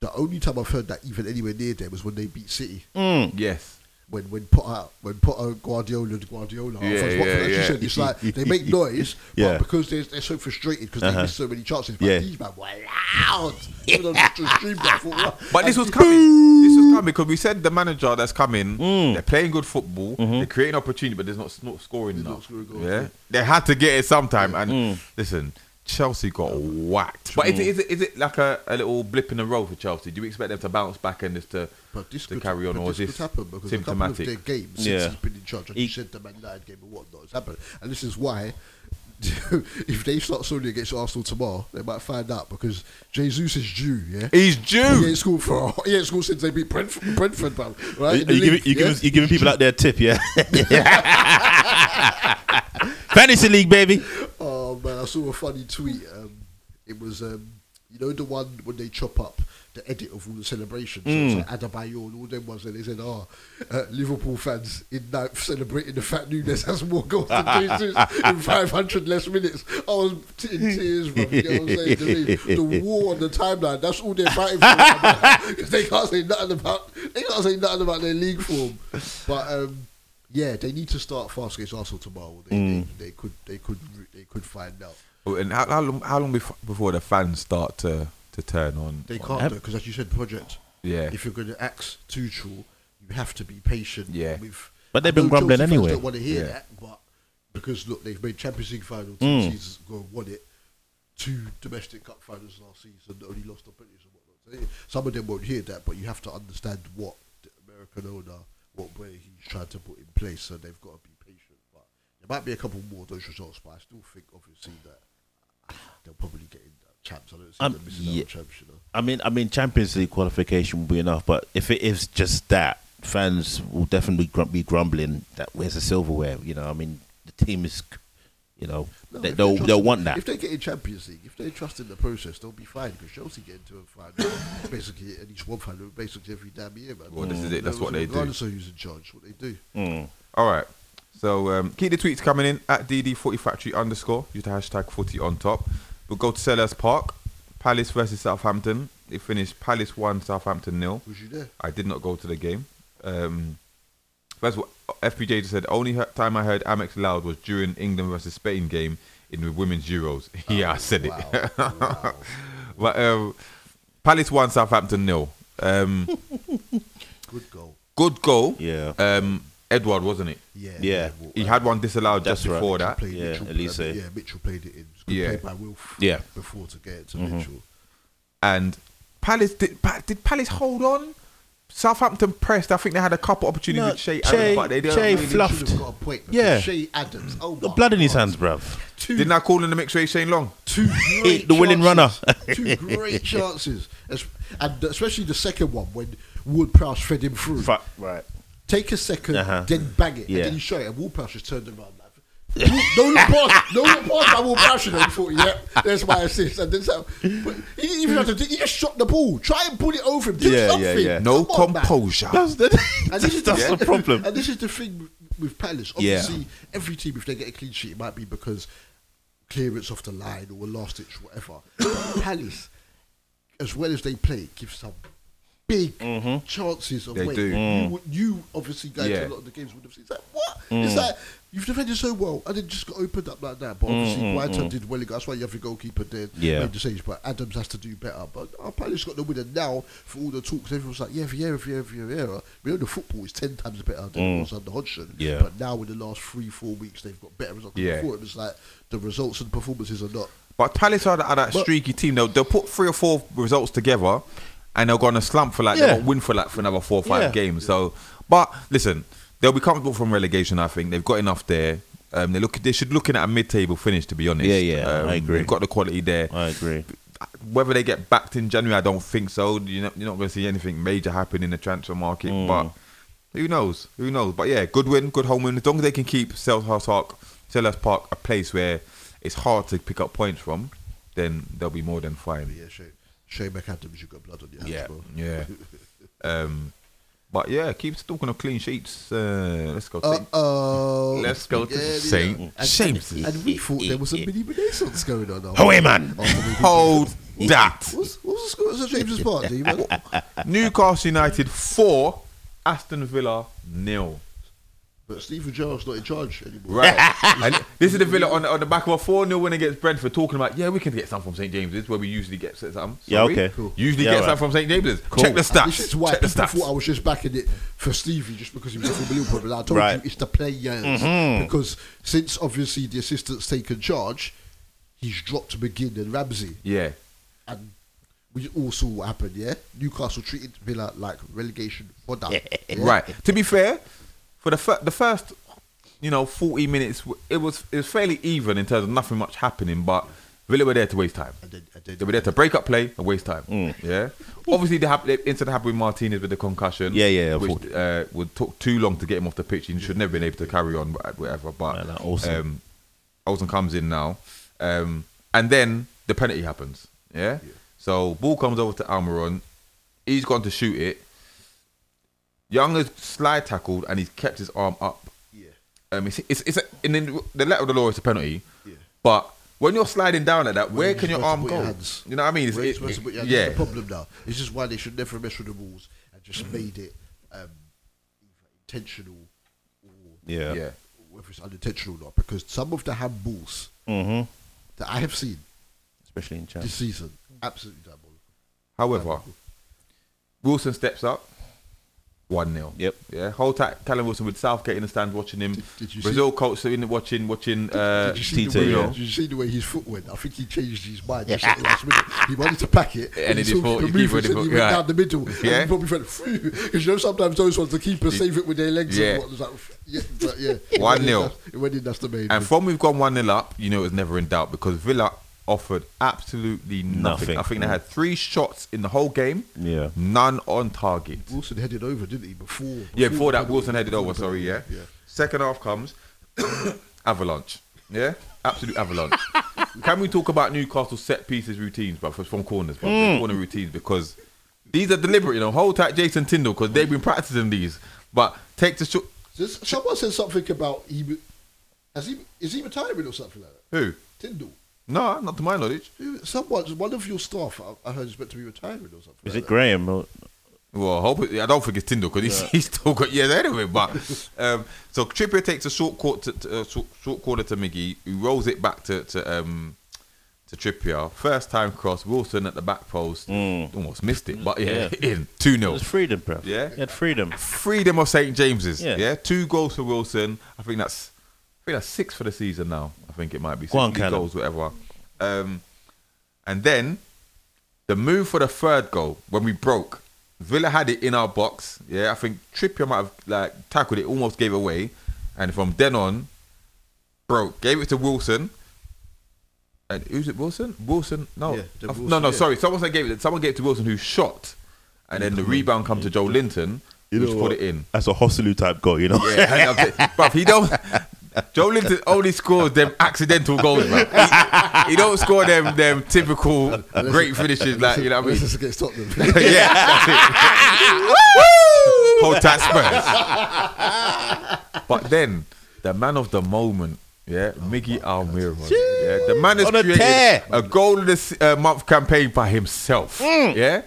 The only time I've heard that even anywhere near them was when they beat City. Yes, when when Potter when Potter Guardiola to Guardiola Yeah, yeah, you yeah. said, it's like they make noise, Yeah. but because they're, they're so frustrated because Uh-huh. they miss so many chances. But Yeah. these man were loud. Even on the stream, I thought, wow. But this was coming. This was coming because we said the manager that's coming, Mm. they're playing good football, Mm-hmm. they're creating opportunity, but there's not, not scoring They're not enough. scoring goals, yeah, yeah. they had to get it sometime. And Mm. listen, Chelsea got oh, whacked. But is, it, is it is it like a, a little blip in the road for Chelsea? Do you expect them to bounce back and just to, But this to could, carry on, but or is this this happen because a couple of symptomatic? their games since Yeah. he's been in charge, and He- you said the Man United game and whatnot, it's happened. And this is why, if they start solely against Arsenal tomorrow, they might find out because Jesus is due. Yeah, He's he due. ain't scored for he ain't scored since they beat Brentford, Brentford man. Are Right? you, in the giving, league, you yeah? giving, you giving people out there a tip, yeah? Fantasy league, baby. I saw a funny tweet. Um, it was um, you know the one when they chop up the edit of all the celebrations. So it's like Adebayo and all them ones, and they said, "Oh, uh, Liverpool fans in ninth celebrating the fact Nunez has more goals than Jesus in 500 less minutes." I was in tears, bro. You know what I'm saying? The, the war on the timeline. That's all they're fighting for because they can't say nothing about they can't say nothing about their league form. But um, yeah, they need to start fast against Arsenal tomorrow. They, they, they could they could they could find out. Oh, And how, how long? How long before, before the fans start to to turn on? They can't do because, as you said, project. Yeah. If you're going to axe Tuchel, you have to be patient. Yeah. With, But they've been grumbling Chelsea anyway. Don't want to hear Yeah. that, but because look, they've made Champions League final two Mm. seasons ago, won it. Two domestic cup finals last season, only lost the British and whatnot. So, Some of them won't hear that, but you have to understand what the American owner, what way he's trying to put in place, so they've got to be patient. But there might be a couple more of those results, but I still think, obviously, that they'll probably get in the champs. I don't see Um, them missing yeah. out on champs, you know. I mean, I mean, Champions League qualification will be enough, but if it is just that, fans will definitely grum- be grumbling that where's the silverware? You know, I mean, the team is, you know, No, they, if they'll they trust they'll want that. If they get in Champions League, if they trust in the process, they'll be fine because Chelsea get into a final, basically at least one final, basically every damn year, man. Well, this is it, that's what they do. Regardless of who's in charge, what they do. Mm. All right. So um, keep the tweets coming in at DD40 Factory underscore. Use the hashtag footy on top. We'll go to Selhurst Park. Palace versus Southampton. It finished Palace 1, Southampton nil. Was you there? I did not go to the game. Um, first what FPJ just said, only time I heard Amex loud was during England versus Spain game in the Women's Euros. yeah, I said Wow. it. wow. but um, Palace 1, Southampton nil. Um, Good goal. good goal. Yeah. Um, Edouard, wasn't it? Yeah. Yeah. well, He had one disallowed That's just right. before Mitchell that. played- Yeah, Mitchell, Olise. uh, yeah, Mitchell played it in. It good Yeah. played by Wilf. Yeah. Before to get it to Mm-hmm. Mitchell. And Palace did, Pa- did Palace hold on? Southampton pressed. I think they had a couple opportunities No, with Che, Che- Adams, but they didn't Che really. fluffed. Got a point. Yeah. Che Adams. Oh my blood in his hands, bruv. Two Didn't I call in the mixed race Shane Long? two great The winning runner. two great chances, and especially the second one when Ward Prowse fed him through. Fuck, right. Take a 2nd Uh-huh. then bang it, Yeah. and then you show it, and Ward Prowse just turned around. Like, no look past, no look past by Ward Prowse, and he thought, yeah, that's my assist. And then so, but he didn't even have to. do- He just shot the ball. Try and pull it over him. Do Yeah, yeah, something. yeah. No Come on, man. composure. That's the, And this is that's the, the problem. And this is the thing with, with Palace. Yeah. Obviously, every team, if they get a clean sheet, it might be because clearance off the line or a last ditch, whatever. But Palace, as well as they play, give some big mm-hmm. chances of They winning. do. You, mm. you obviously going Yeah. to a lot of the games would have seen. It's like what? It's mm. like you've defended so well, and it just got opened up like that. But obviously, mm, mm, Brighton mm. did well. That's why you have the goalkeeper there. Yeah. made the saves, but Adams has to do better. But our Palace got the winner now for all the talks. Everyone's like, yeah, Vieira, Vieira, Vieira. We know the football is ten times better than it was under Hodgson. Yeah. But now in the last three, four weeks, they've got better results. Yeah. Before it was like the results and performances are not. But Palace are, that- are that But- streaky team. They'll, they'll put three or four results together, and they'll go on a slump for like Yeah. they won't win for like for another four or five Yeah. games. So, but listen, they'll be comfortable from relegation. I think they've got enough there. Um, they look. They should looking at a mid-table finish. To be honest, Yeah, yeah, Um, I agree. They've got the quality there. I agree. Whether they get backed in January, I don't think so. You're not, you're not going to see anything major happen in the transfer market. Mm. But who knows? Who knows? But yeah, good win, good home win. As long as they can keep Selhurst Park, Selhurst Park a place where it's hard to pick up points from, then they'll be more than fine. Yeah, Che, Che McAdams, you got blood on your hands, Yeah, bro. yeah. Um, but yeah, keep talking of clean sheets. Uh, let's go. Uh oh. Let's go to Yeah, yeah. Saint And- James's. And we thought there was a mini renaissance going on. Away, man. After they beat- Hold that. What's, what's the score at St James's Park? Do you remember? Newcastle United four, Aston Villa nil. But Steven Gerrard's not in charge anymore. Right. and this is the Villa on, on the back of a 4 0 win against Brentford talking about, yeah, we can get some from St. James's where we usually get some. Yeah, okay. Cool. Usually Yeah, get right. some from St. James's. Cool. Check the And stats. this is why Check the people stats. thought I was just backing it for Stevie just because he was from Liverpool. But I told Right. you it's the players. Mm-hmm. Because since obviously the assistant's taken charge, he's dropped McGinn and Ramsey. Yeah. And we all saw what happened, yeah? Newcastle treated Villa like relegation fodder. yeah? Right. To be fair, for the fir- the first, you know, forty minutes, it was it was fairly even in terms of nothing much happening, but Villa were there to waste time. And then, and then They were there to break up play and waste time. Yeah. Obviously, the, hap- the incident happened with Martinez with the concussion. Yeah, yeah, I Which uh, would took too long to get him off the pitch. He should never been able to carry on, whatever. But Man, that Olsen. um, Olsen comes in now, um, and then the penalty happens. Yeah. So ball comes over to Almiron. He's gone to shoot it. Young has slide tackled and he's kept his arm up. Yeah. Um, it's, it's, it's a, and in the letter of the law, it's a penalty. Yeah. But when you're sliding down like that, where, Where can your arm go? your. You know what I mean? It's, Where it, you're supposed to put your yeah. The problem now. It's just why they should never mess with the rules and just made it um, intentional or Yeah. yeah. whether it's unintentional or not. Because some of the handballs Mm-hmm. that I have seen Especially in this season, absolutely diabolical. However, Wilson steps up. 1 0. Yep. Yeah. Whole tight. Callum Wilson with Southgate in the stands watching him. did you Brazil coach sitting there watching, watching. Uh, Did you, see the Tito, way, yeah. did you see the way his foot went? I think he changed his mind. just last minute. He wanted to pack it, And he he thought the he keep movement, running and he went right. down the middle. And Yeah. he probably went because you know sometimes those ones the keepers save it with their legs. Yeah. And what, like, yeah, but yeah, 1-0. went in, that's- It went in. That's the main. And from we've gone 1 0 up, you know it was never in doubt because Villa offered absolutely nothing. Nothing. I think they had three shots in the whole game, Yeah. none on target. Wilson headed over, didn't he? Before, Yeah, before that, Wilson headed over. Sorry, yeah. yeah. Second half comes, avalanche. Yeah, absolute avalanche. Can we talk about Newcastle set pieces routines, but from corners, but Hmm. corner routines because these are deliberate. You know, hold tight, Jason Tindall, because they've been practicing these. But take the shot. There's- Someone said something about he. Has he? Is he retiring or something like that? Who? Tindall. No, not to my knowledge. Who- Someone, one of your staff, I, I heard is meant to be retiring or something. Is like it Graham? or- Well, I hope it, I don't think it's Tindall because he's, he's still got years ahead of him. But um, so Trippier takes a short court to, to uh, short, short corner to Miggy, who rolls it back to to um, to Trippier. First time cross. Wilson at the back post almost missed it, but yeah, Yeah. in two It 0 was freedom, bro. Yeah. He had freedom. Freedom of St James's. Yeah. Yeah. two goals for Wilson. I think that's I think that's six for the season now. I think it might be Go on, six Callum. goals, whatever. Um, and then the move for the third goal when we broke. Villa had it in our box. Yeah, I think Trippier might have like tackled it, almost gave away, and from then on, broke. Gave it to Wilson. And who's it? Wilson? Wilson? No, Yeah, Wilson, no, no. yeah. Sorry, someone said gave it. Someone gave it to Wilson, who shot, and then the rebound come to Joelinton, You who's know put it in. That's a Joselu type goal, you know? Yeah, but he don't. Joelinton only scores them accidental goals, man. He, he don't score them them typical great finishes like you know what I mean. Unless against Tottenham. yeah, that's it. Hold tight Spurs. but then the man of the moment, yeah, Miggy Almiron. Yeah, the man has On a created tear. a goal of the uh, month campaign by himself. Yeah.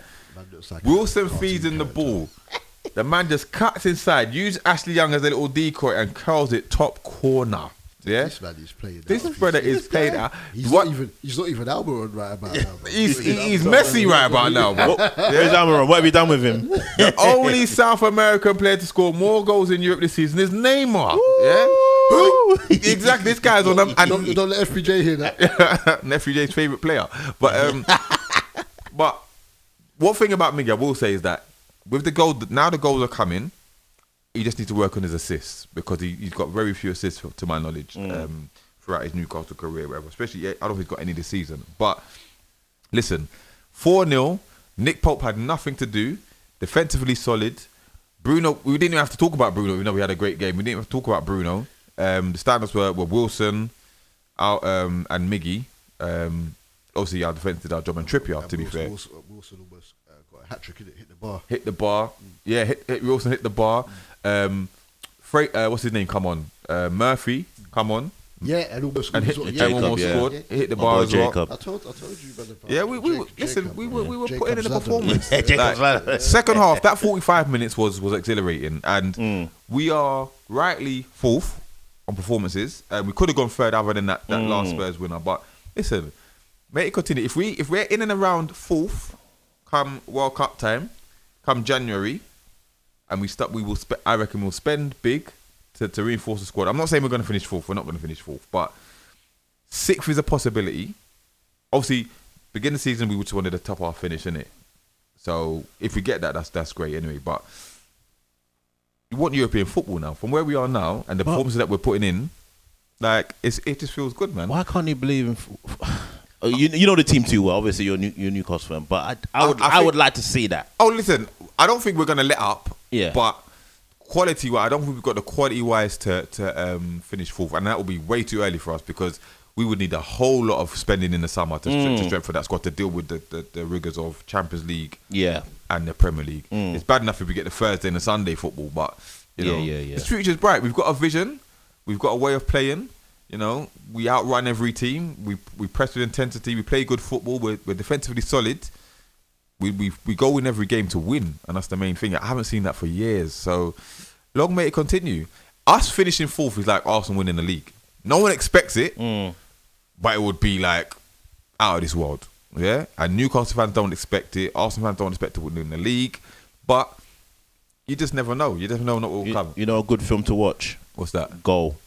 Like Wilson cartoon feeds in the character. ball. The man just cuts inside, use Ashley Young as a little decoy and curls it top corner. Yeah. This man is playing. This out. brother He's- is played out. He's What? not even. He's not even Almiron right about now. bro. He's, he's Messi right about now, bro. Where's Almiron? What have you done with him? The only South American player to score more goals in Europe this season is Neymar. Yeah. Who? exactly. This guy's on them. Don't, And don't let FBJ hear that. nephew J's favorite player. But um, but one thing about Miguel I will say is that with the goal now the goals are coming, he just needs to work on his assists because he, he's got very few assists to my knowledge um, throughout his Newcastle career, whatever. Especially yeah, I don't think he's got any this season. But listen, four 0 Nick Pope had nothing to do. Defensively solid. Bruno, we didn't even have to talk about Bruno. We know we had a great game. We didn't have to talk about Bruno. Um, the standards were, were Wilson, our, um, and Miggy. Um, obviously, our defense did our job, and Trippier, to be fair, Wilson, Wilson almost uh, got a hat trick. Hit, hit the bar. hit the bar. Yeah, hit, hit Wilson hit the bar. Um, Fra- uh, what's his name? Come on, uh, Murphy. Come on. Yeah, and almost and hit, scored. and yeah, almost yeah. scored. Hit the bar boy as well. Jacob. I told, I told you, man. About Yeah, we, we Jake- listen. Jacob, we were we were Jacob putting in a performance. Yeah, Like, Zlatan. second half, that forty-five minutes was was exhilarating, and Mm. we are rightly fourth on performances. And we could have gone third, other than that that Mm. last Spurs winner. But listen, make it continue. If we if we're in and around fourth, come World Cup time, come January, and we start, we will. Spe- I reckon we'll spend big to, to reinforce the squad. I'm not saying we're going to finish fourth. We're not going to finish fourth, but sixth is a possibility. Obviously, beginning of the season we just wanted a top half finish, in it. So if we get that, that's that's great anyway. But you want European football now. From where we are now and the But- performances that we're putting in, like it's it just feels good, man. Why can't you believe in? f- you you know the team too well. Obviously, you're New, you're Newcastle fan, but I, I I- would I I, think- would like to see that. Oh, listen, I don't think we're gonna let up. Yeah. But quality wise, I don't think we've got the quality wise to to um, finish fourth, and that will be way too early for us because we would need a whole lot of spending in the summer to, Mm. to strengthen that squad to deal with the, the, the rigors of Champions League Yeah, and the Premier League. It's bad enough if we get the Thursday and the Sunday football, but you Yeah, know, yeah, yeah. the future's bright. We've got a vision, we've got a way of playing. You know, we outrun every team. We we press with intensity. We play good football. We're, we're defensively solid. We, we we go in every game to win, and that's the main thing. I haven't seen that for years. So long may it continue. Us finishing fourth is like Arsenal winning the league. No one expects it, mm. but it would be like out of this world. Yeah, and Newcastle fans don't expect it. Arsenal fans don't expect to win the league, but you just never know. You never know what will you, come. you know a good film to watch. What's that? Goal.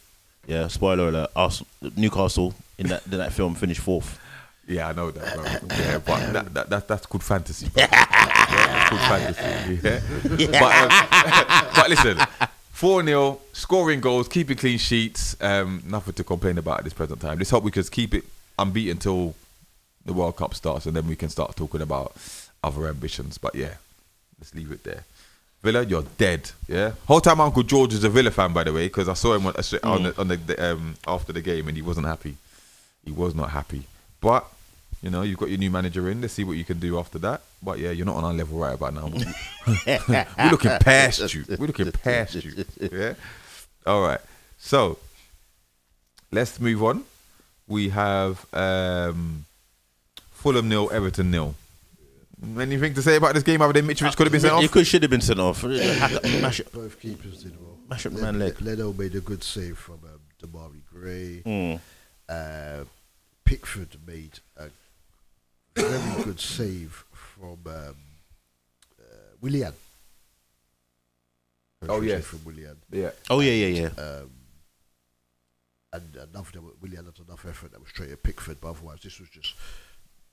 Yeah, spoiler alert. Arsenal, Newcastle in that in that film finished fourth. Yeah, I know that. Bro. Yeah, but that, that, that that's good fantasy. Bro. Yeah, good fantasy. Yeah. But, um, but listen, four 0 scoring goals, keeping clean sheets. Um, nothing to complain about at this present time. Let's hope we can keep it unbeaten until the World Cup starts, and then we can start talking about other ambitions. But yeah, let's leave it there. Villa, you're dead. Yeah. Whole time, Uncle George is a Villa fan, by the way, because I saw him on, on the, on the, the um, after the game, and he wasn't happy. He was not happy. But you know, you've got your new manager in. Let's see what you can do after that. But yeah, you're not on our level right about now. We're looking past you. We're looking past you. Yeah. All right. So let's move on. We have um, Fulham nil, Everton nil. Anything to say about this game other than Mitrovic could have been sent You off? could should have been sent off. Mash, up- Both keepers did well. mash up the man leg. Leno made a good save from um, Demarai Gray. Mm. Uh, Pickford made a very good save from um, uh, Willian. Oh, Save from Willian. Yeah. Oh yeah, yeah, yeah. Um, and enough that Willian had enough effort that was straight at Pickford, but otherwise this was just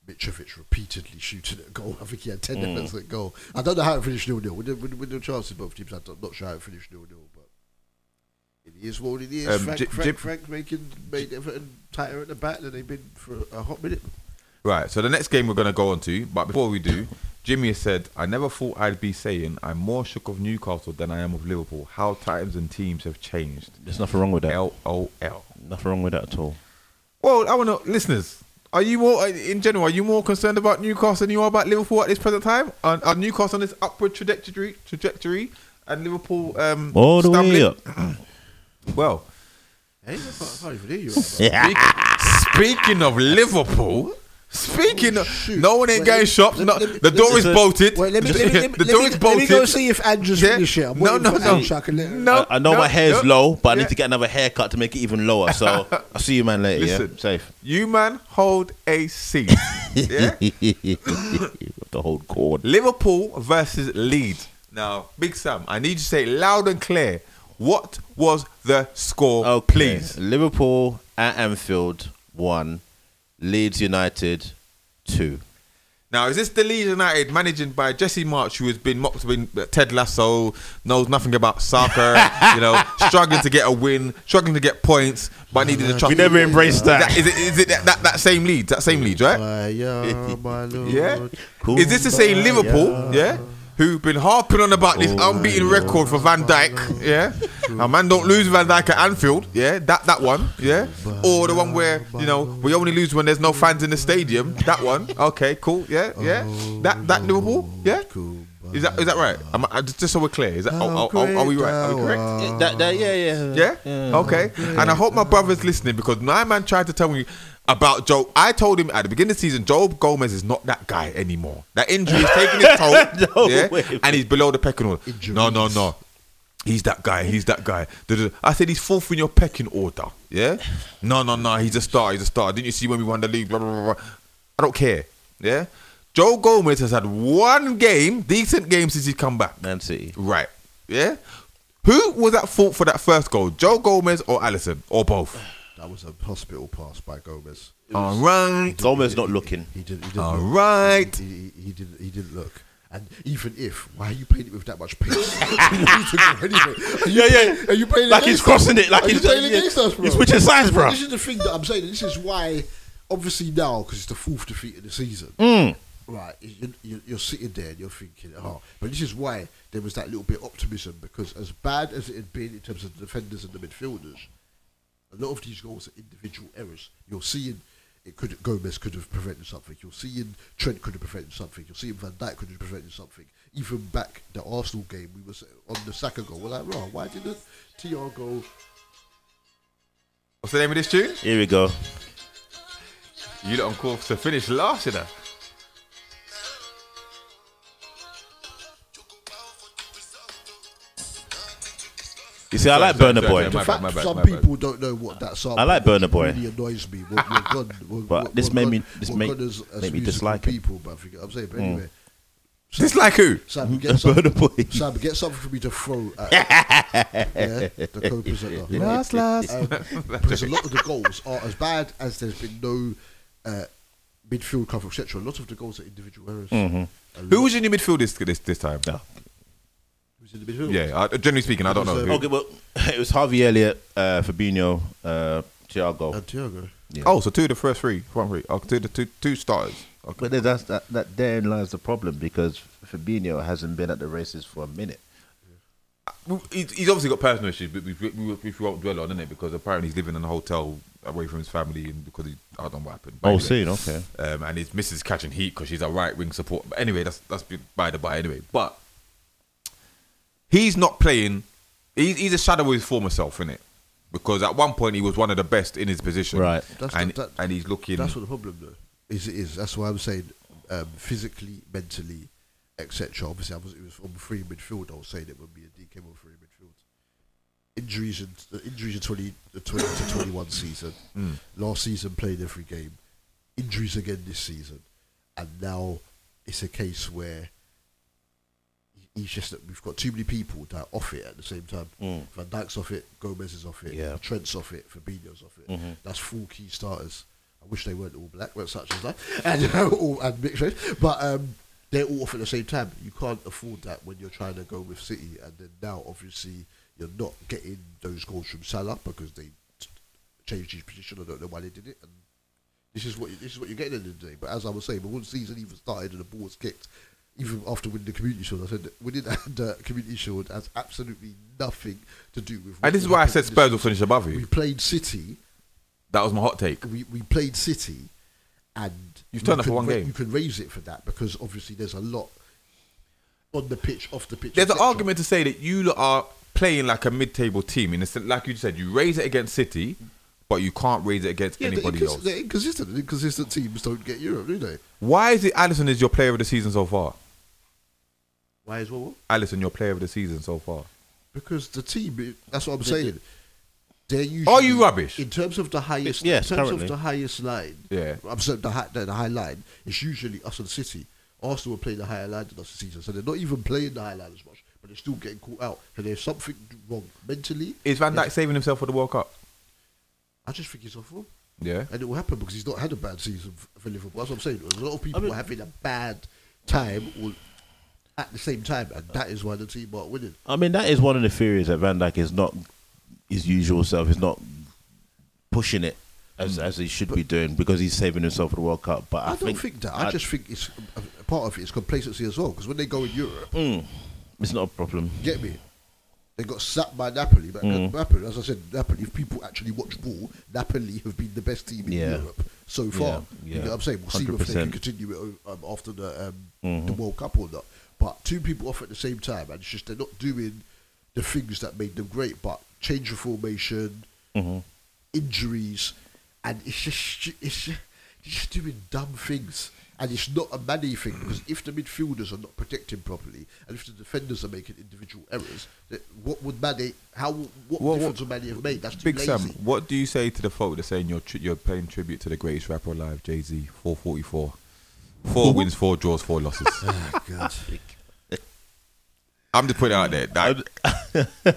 Mitrovic repeatedly shooting at goal. I think he had ten Mm. defense at goal. I don't know how it finished nil nil. With the, with, with the chances both teams had, I'm not sure how it finished nil nil, but it is what it is. Um, Frank, J- Frank, J- Frank making made Everton tighter at the back than they've been for a hot minute. Right. So the next game we're going to go on to, but before we do, Jimmy has said, I never thought I'd be saying I'm more shook of Newcastle than I am of Liverpool. How times and teams have changed. There's nothing wrong with that. L O L. Nothing wrong with that at all. Well, I want to, listeners, are you more, in general, are you more concerned about Newcastle than you are about Liverpool at this present time? Are, are Newcastle on this upward trajectory, trajectory and Liverpool um, All the way up. Well, Hey, I can't, I can't even hear you. Right speaking of Liverpool, speaking oh, of, no one ain't Wait, getting let- shops. No, the door is bolted. Wait, let me, let me, let me, the door me, is let me go see if Andrew's Yeah. finished here. I'm No, no, no. Andrew I let No, I know no, my hair's no. low, but I need to get another haircut to make it even lower. So I'll see you man later. Listen. Yeah, safe. You man hold a seat. yeah. the whole cord. Liverpool versus Leeds. Now, Big Sam, I need you to say loud and clear. What was the score, Okay. please? Liverpool at Anfield one, Leeds United two. Now, is this the Leeds United managing by Jesse Marsch, who has been mocked with Ted Lasso, knows nothing about soccer, you know, struggling to get a win, struggling to get points, but needed a trust. We never embraced that. Is it, is it that, that, that same Leeds, that same Leeds, right? Fire, my Lord. Yeah. Is this the same Liverpool? Yeah. Who've been harping on about this oh. unbeaten record for Van Dijk? Yeah. A man don't lose Van Dijk at Anfield. Yeah. That that one. Yeah. Or the one where you know we only lose when there's no fans in the stadium. That one. Okay. Cool. Yeah. Yeah. That that Liverpool. Yeah. Is that is that right? Am I, just just so we're clear, is that are, are, are, are we right? Are we correct? That, that, yeah, yeah, Yeah? Okay. And I hope my brother's listening because my man tried to tell me about Joe. I told him at the beginning of the season, Joe Gomez is not that guy anymore. That injury is taking his toll. No yeah? way. And he's below the pecking order. Injuries. No, no, no. He's that guy. He's that guy. I said he's fourth in your pecking order. Yeah. No, no, no. He's a star. He's a star. Didn't you see when we won the league? Blah blah blah. blah. I don't care. Yeah. Joe Gomez has had one game, decent game since he's come back. Man City. Right. Yeah. Who was at fault for that first goal? Joe Gomez or Alisson or both? That was a hospital pass by Gomez. All right. Gomez not looking. He did. He didn't All look. right. He, he, he didn't. He didn't look. And even if, why are you playing it with that much pace? you need to go anyway. Yeah, yeah. Playing, are you playing Like he's crossing us? it, like are he's- you playing yeah. against us, bro? He's switching sides, bro. This is the thing that I'm saying. This is why, obviously now, because it's the fourth defeat of the season. Mm. Right, you- you- you're sitting there and you're thinking, oh, but this is why there was that little bit of optimism because as bad as it had been in terms of the defenders and the midfielders, a lot of these goals are individual errors. You're seeing it could Gomez could have prevented something. You're seeing Trent could have prevented something. You're seeing Van Dijk could have prevented something. Even back the Arsenal game, we was on the Saka goal. We're like, oh, why didn't Thiago? What's the name of this tune? Here we go. You lot on course to finish last, you know. You see, I like sorry, Burna sorry, Boy. sorry, The my fact bad, my bad, some bad. people don't know what that song. I like Burna Boy. Really annoys me. We're, we're gone, we're, But we're- this we're made gone- me- this we're make- as, as make me dislike people. But I forget I'm saying. But anyway, Just like who? Sam, get some, Boy. Sam, get something for me to throw at yeah, the co-presenter. Last, last. Um, because a lot of the goals are as bad as there's been no uh, midfield cover, etc. A lot of the goals are individual errors. Mm-hmm. Who was in your midfield this this, this time? No. Who's in the midfield? Yeah, uh, generally speaking, I don't know. It who. uh, Okay, well, it was Harvey Elliott, uh, Fabinho, uh, Thiago. And Thiago. Oh, so two of the first three, front three. Oh, two of the two, two starters. Okay. But then that's, that, that therein lies the problem because Fabinho hasn't been at the races for a minute. Well, He's, he's obviously got personal issues, but we, we, we, we won't dwell on it because apparently he's living in a hotel away from his family and because he, I don't know what happened. But Oh, anyway, seen, okay. Um, and his missus catching heat because she's a right wing support. But anyway, that's that's by the by. Anyway, but he's not playing. He's, he's a shadow of his former self, in it. Because at one point he was one of the best in his position, Right. That's and the- that- and he's looking. That's what the problem though is. It is that's why I'm saying um, physically, mentally, etc. Obviously, I was it was on free midfield. I was saying it would be a DK on free midfield. Injuries in the injuries in 20, the 20 to 21 season. Mm. Last season played every game. Injuries again this season, and now it's a case where he's just that we've got too many people that are off it at the same time. Mm. Van Dijk's off it, Gomez is off it, Yeah. Trent's off it, Fabinho's off it. Mhm. That's four key starters. I wish they weren't all black, but such as that, and uh, all and mixed race. But um, they're all off at the same time. You can't afford that when you're trying to go with City, and then now obviously you're not getting those goals from Salah because they t- changed his position. I don't know why they did it, and this is what this is what you're getting at the end of the day. But as I was saying, but once the season even started and the ball was kicked, even after winning the Community Shield, I said winning the Community Shield has absolutely nothing to do with. and this is why I said Spurs will finish above you. We played City. That was my hot take. We, we played City, and You've you turned up for one ra- game. You can raise it for that because obviously there's a lot on the pitch, off the pitch. There's an argument to say that you are playing like a mid-table team in the sense, like you said, you raise it against City, but you can't raise it against Yeah, anybody else. they're inconsistent. Inconsistent teams don't get Europe, do they? Why is it Alisson is your player of the season so far? Why is well? Alisson, your player of the season so far. Because the team, that's what I'm saying. They're usually, Are you rubbish? in terms of the highest? Yes, in terms currently. of the highest line. Yeah. I'm saying the high, the, the high line. It's usually us and City. Arsenal are playing the higher line than us this season, so they're not even playing the high line as much, but they're still getting caught out. And there's something wrong mentally. Is Van Dijk saving himself for the World Cup? I just think he's off form. Yeah. And it will happen because he's not had a bad season for Liverpool. That's what I'm saying. A lot of people mean- are having a bad time all at the same time, and that is why the team aren't winning. I mean, that is one of the theories that Van Dijk is not his usual self. He's not pushing it as as he should be doing because he's saving himself for the World Cup. But I, I, don't think, that. I, just think it's part of it is complacency as well. Because when they go in Europe, Mm, it's not a problem. get me, they got sacked by Napoli. But Mm. Napoli, as I said, Napoli. If people actually watch ball, Napoli have been the best team in Yeah. Europe so far. Yeah, You know what I'm saying? We'll see if they can continue it um, after the um, Mhm. the World Cup or not. But two people off at the same time, and it's just they're not doing the things that made them great. But change of formation, mm-hmm. injuries, and it's just it's just, just doing dumb things. And it's not a Mané thing because if the midfielders are not protecting properly, and if the defenders are making individual errors, what would Mané? How what What- difference what- would Mané have made? That's too Big lazy. Sam, what do you say to the folk that saying you're tri- you're paying tribute to the greatest rapper alive, Jay Z, 444, four wins, four draws, four losses. Oh, God. I'm just putting it out there. That,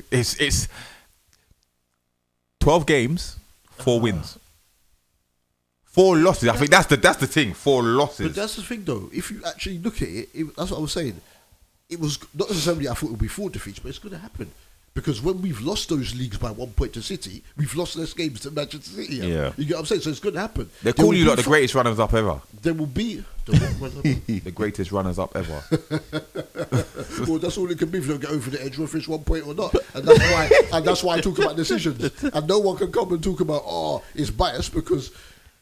it's it's twelve games, four wins, four losses. I think that's the that's the thing. Four losses. But that's the thing, though. If you actually look at it, it that's what I was saying. It was not necessarily I thought it would be four defeats, but it's going to happen because when we've lost those leagues by one point to City, we've lost less games to Manchester City. Yeah. you get what I'm saying. So it's going to happen. They're There calling you like the greatest runners up ever. There will be. the- The greatest runners up ever. well, that's all it can be if you don't get over the edge, whether it's one point or not. And that's why. and that's why I talk about decisions. And no one can come and talk about oh, it's biased because.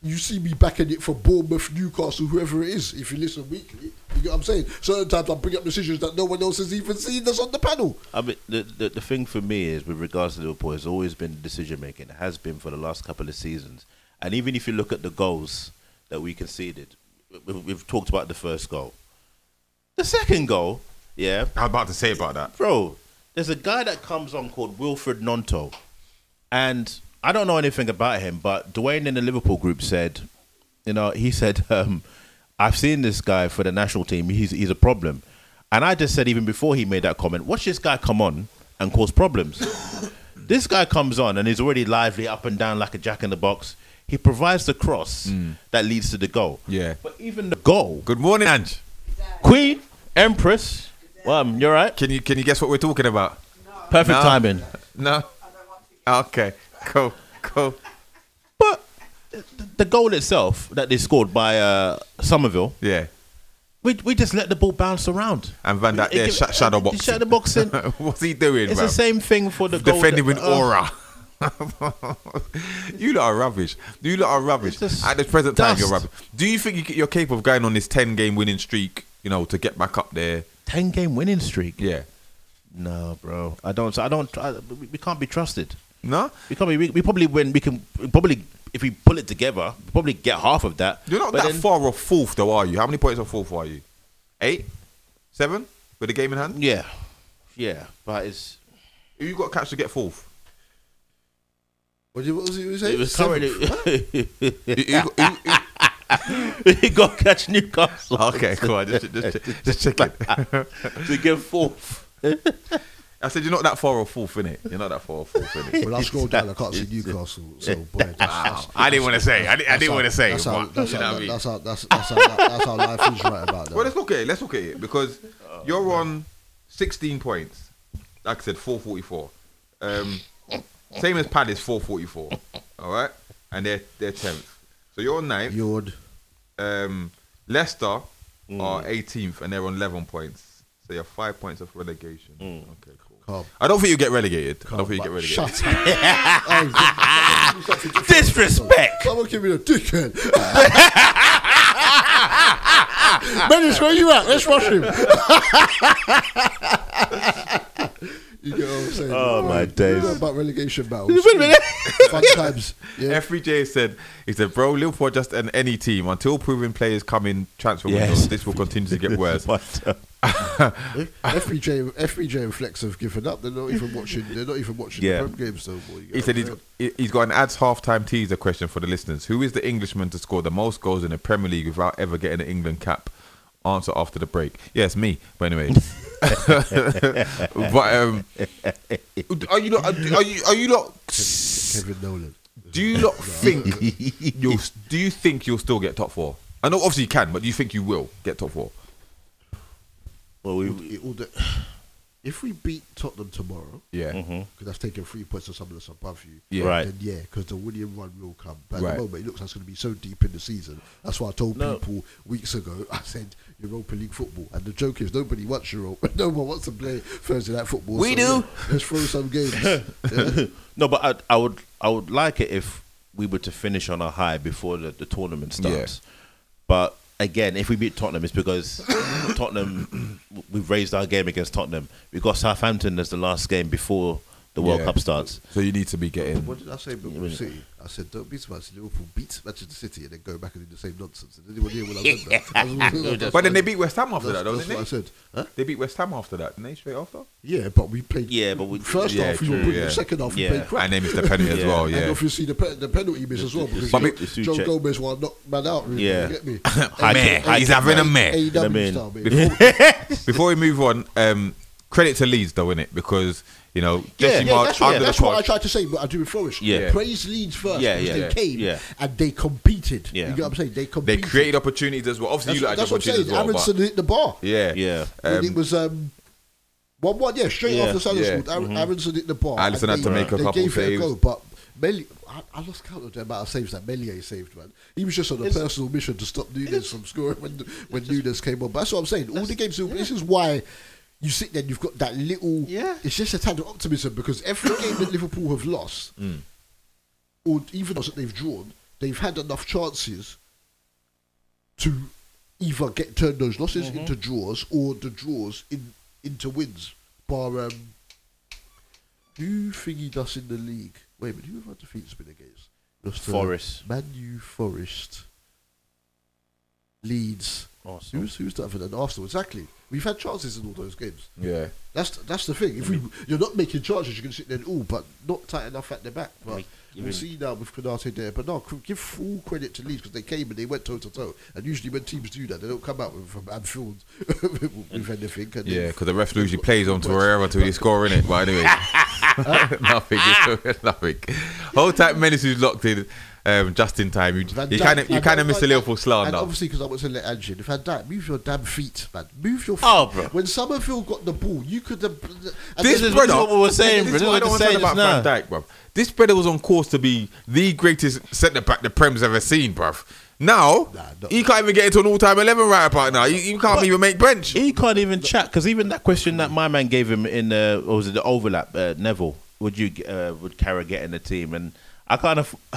You see me backing it for Bournemouth, Newcastle, whoever it is. If you listen weekly, you get what I'm saying. Certain times I bring up decisions that no one else has even seen that's on the panel. I mean, the, the the thing for me is with regards to Liverpool, has always been decision making. It has been for the last couple of seasons, and even if you look at the goals that we conceded, we- we've talked about the first goal, the second goal, yeah, I'm about to say about that. bro. There's a guy that comes on called Wilfried Gnonto, and I don't know anything about him, but Dwayne in the Liverpool group said, you know, he said, um, I've seen this guy for the national team. He's he's a problem, and I just said even before he made that comment, watch this guy come on and cause problems. this guy comes on and he's already lively up and down like a jack in the box. He provides the cross that leads to the goal. Yeah. but even the goal, Good morning, Ange. Queen Empress, well, you're right. Can you can you guess what we're talking about? Perfect No. timing. No. Okay. Cool. Cool. But the goal itself that they scored by uh, Summerville, Yeah. we, we just let the ball bounce around. And Van Dijk there, it- sh- shadow boxing. Shadow boxing. What's he doing, it's bro? the same thing for the goal. Defending that- with uh, aura. you lot are rubbish. You lot are rubbish. At the present time, you're rubbish. Do you think you- you're capable of going on this 10 game winning streak, you know, to get back up there? 10 game winning streak. Yeah. No, bro. I don't. I don't. I, we can't be trusted. No? We can't. We, we probably win. We can we probably if we pull it together, we probably get half of that. You're not But that then- far off fourth, though, are you? How many points off fourth are you? Eight? Seven? With the game in hand? Yeah, yeah. But it's Who you got to catch to get fourth? What, did- what was he saying? it was Seventh. currently. He got to catch Newcastle. okay, cool. I Just, just, just check it. to get fourth. I said you're not that far off fourth, innit? You're not that far off fourth, innit? Well, I scrolled down. I can't see Newcastle. So, boy, that's, that's, I didn't want to say. I didn't, didn't want to say. That's how, but, that's, you know how, what that's, how, that's, that's, how, that's how life is right about that. Well, let's look at it. Let's look at it because you're on 16 points. Like I said, 444. Um, same as Palace, 444. All right, and they're they're 10th. So you're on 9th. Yord. Um, Leicester are 18th and they're on 11 points. So you're five points of relegation. Okay, cool. Calm. I don't think you get relegated. I don't think you get relegated. Shut up. Disrespect. Someone give me a dickhead. Menace, where you at? Let's rush him. you get what I'm saying? Oh, my You days. know about relegation battles. Wait a minute. Fun times. Yeah. FBJ said, he said, bro, Liverpool are just an any team. Until proven players come in transfer Yes. windows, this will continue to get worse. FBJ, FBJ and Flex have given up. They're not even watching. They're not even watching Yeah. the home games though. Boy. He said he's, I'm he- he's got an ads halftime teaser question for the listeners. Who is the Englishman to score the most goals in the Premier League without ever getting an England cap? Answer after the break. Yes, me. But anyway, but um, are you not? Are you? Are you not? saying? Kevin Nolan. Do you not think you'll? Do you think you'll still get top four? I know obviously you can, but do you think you will get top four? Well, we, It all de- if we beat Tottenham tomorrow, Yeah. Mm-hmm. because that's taking three points to someone that's above you. Yeah. Right. Then yeah, because the winning run will come. But at Right. the moment, it looks like it's going to be so deep in the season. That's why I told No. people weeks ago. I said Europa League football, and the joke is nobody wants Europa. No one wants to play Thursday night football. We so, do. yeah, let's throw some games. Yeah. no, but I, I would I would like it if we were to finish on a high before the, the tournament starts. But again, if we beat Tottenham, it's because Tottenham. We've raised our game against Tottenham. We've got Southampton as the last game before the World Yeah. Cup starts. So you need to be getting. What did I say about Man City? I said don't be surprised if Liverpool beat Manchester City and then go back and do the same nonsense. Did anyone hear what I said? That? That's But then they beat West Ham after that, that's, though, that's didn't what I they? said. Huh? They beat West Ham after that, didn't they? Straight after. Yeah, but we played. Yeah, but we- first Yeah, half we were true, brilliant. yeah. Second half we played crap. And they missed the penalty as Yeah. well. And Yeah. obviously the, pe- the penalty miss as well because But Joe, the Joe check. Gomez want knock man out. Really, Yeah. you get me? High Meh. kick, high He's kick, having a mate. meh. AEW I style, baby. Before, before we move on, um, credit to Leeds though, innit? Because you know, Yeah, Jesse yeah, Marsch that's, what, under that's what I tried to say, but I do it flourish. Yeah. Praise Leeds first Yeah, yeah, they yeah. came Yeah. and they competed. Yeah. You get what I'm saying? They They created opportunities as well. Obviously, That's, you like that's what I'm saying. well. Aaronson hit the bar. yeah, Yeah. Um, it was um, one one, yeah, straight Yeah, after Sutherland. yeah. Aaron, Aaronson hit the bar. And had to make a they couple gave it a go, but Meli, I, I lost count of the amount of saves that Meslier saved, man. He was just on a It's- personal mission to stop Nunez from scoring when when Nunez came on. But that's what I'm saying. All the games, this is why. You sit there, and you've got that little. Yeah. It's just a tad of optimism because every game that Liverpool have lost, Mm. or even those that they've drawn, they've had enough chances to either get turn those losses Mm-hmm. into draws or the draws in into wins. Bar um, who thingy does in the league? Wait a minute, who have our defeats been against? Lost to Forest. Man U, Forest, Leeds. Arsenal. Who's who's that for then? Arsenal. Exactly. We've had chances in all those games. yeah. That's that's the thing. If we you're not making charges, you can sit there and all, but not tight enough at the back. But Like, we'll even- see now with Konate there. But no, give full credit to Leeds because they came and they went toe to toe. And usually when teams do that, they don't come out with, from Anfield with anything. And Yeah, because the ref usually plays on Torreira until he score in it. But anyway, nothing, nothing. Hold tight, Menace who's locked in um, just in time. You, you kind of you kind of and- missed the Liverpool And slander. obviously, because I was in let Angie, if I die, move your damn feet, man. Move your feet. Oh, bro. When Summerville got the ball, you could have. This is what- brother, what we were saying, this bro. is what I This don't is what understand we're about saying Van Dijk, bro. This brother was on course to be the greatest centre back the Prem's ever seen, bro. Now Nah, he can't even get into an all-time eleven right about now. He, he can't even make bench. He can't even chat because even that question that my man gave him in the what was it the overlap uh, Neville would you uh, would Carragher get in the team and I kind of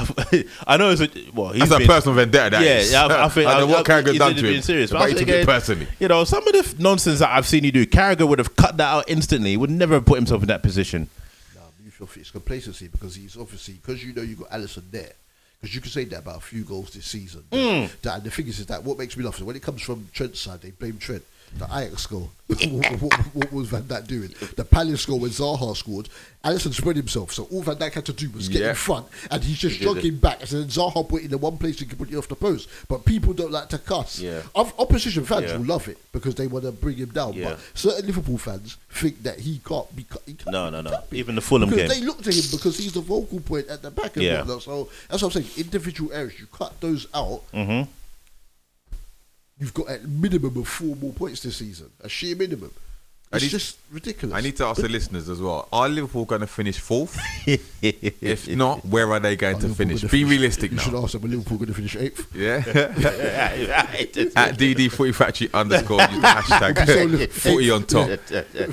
I know it's a, well he's That's a been- personal vendetta. That yeah, is. yeah, I, I think I know what Carragher he's done to him. being Serious, but I he think took it personally. You know, some of the f- nonsense that I've seen you do, Carragher would have cut that out instantly. He would never have put himself in that position. Nah, move your feet. It's complacency because he's obviously because you know you got Alisson there. Because you can say that about a few goals this season. Mm. That, and the thing is, is that what makes me laugh is when it comes from Trent's side, they blame Trent. The Ajax goal. what, what, what was Van Dijk doing? The Palace goal when Zaha scored, Alisson spread himself. So all Van Dijk had to do was get Yeah. in front, and he's just He jogging back. And then Zaha put it in the one place he could put it off the post. But people don't like to cuss. Yeah. Of, opposition fans Yeah. will love it because they want to bring him down. But certain Liverpool fans think that he can't be. cut- He can't, No, no, no. Even the Fulham because game. they look to him because he's the vocal point at the back and Yeah. whatnot. So that's what I'm saying. Individual errors, you cut those out. Mm-hmm. You've got at minimum of four more points this season. A sheer minimum. It's need- just ridiculous. I need to ask the listeners as well: Are Liverpool going to finish fourth? if not, where are they going Are to Liverpool finish? Be finish- realistic You should ask them. Are Liverpool going to finish eighth? Yeah. At DD Footy Factory underscore use the hashtag footy on top.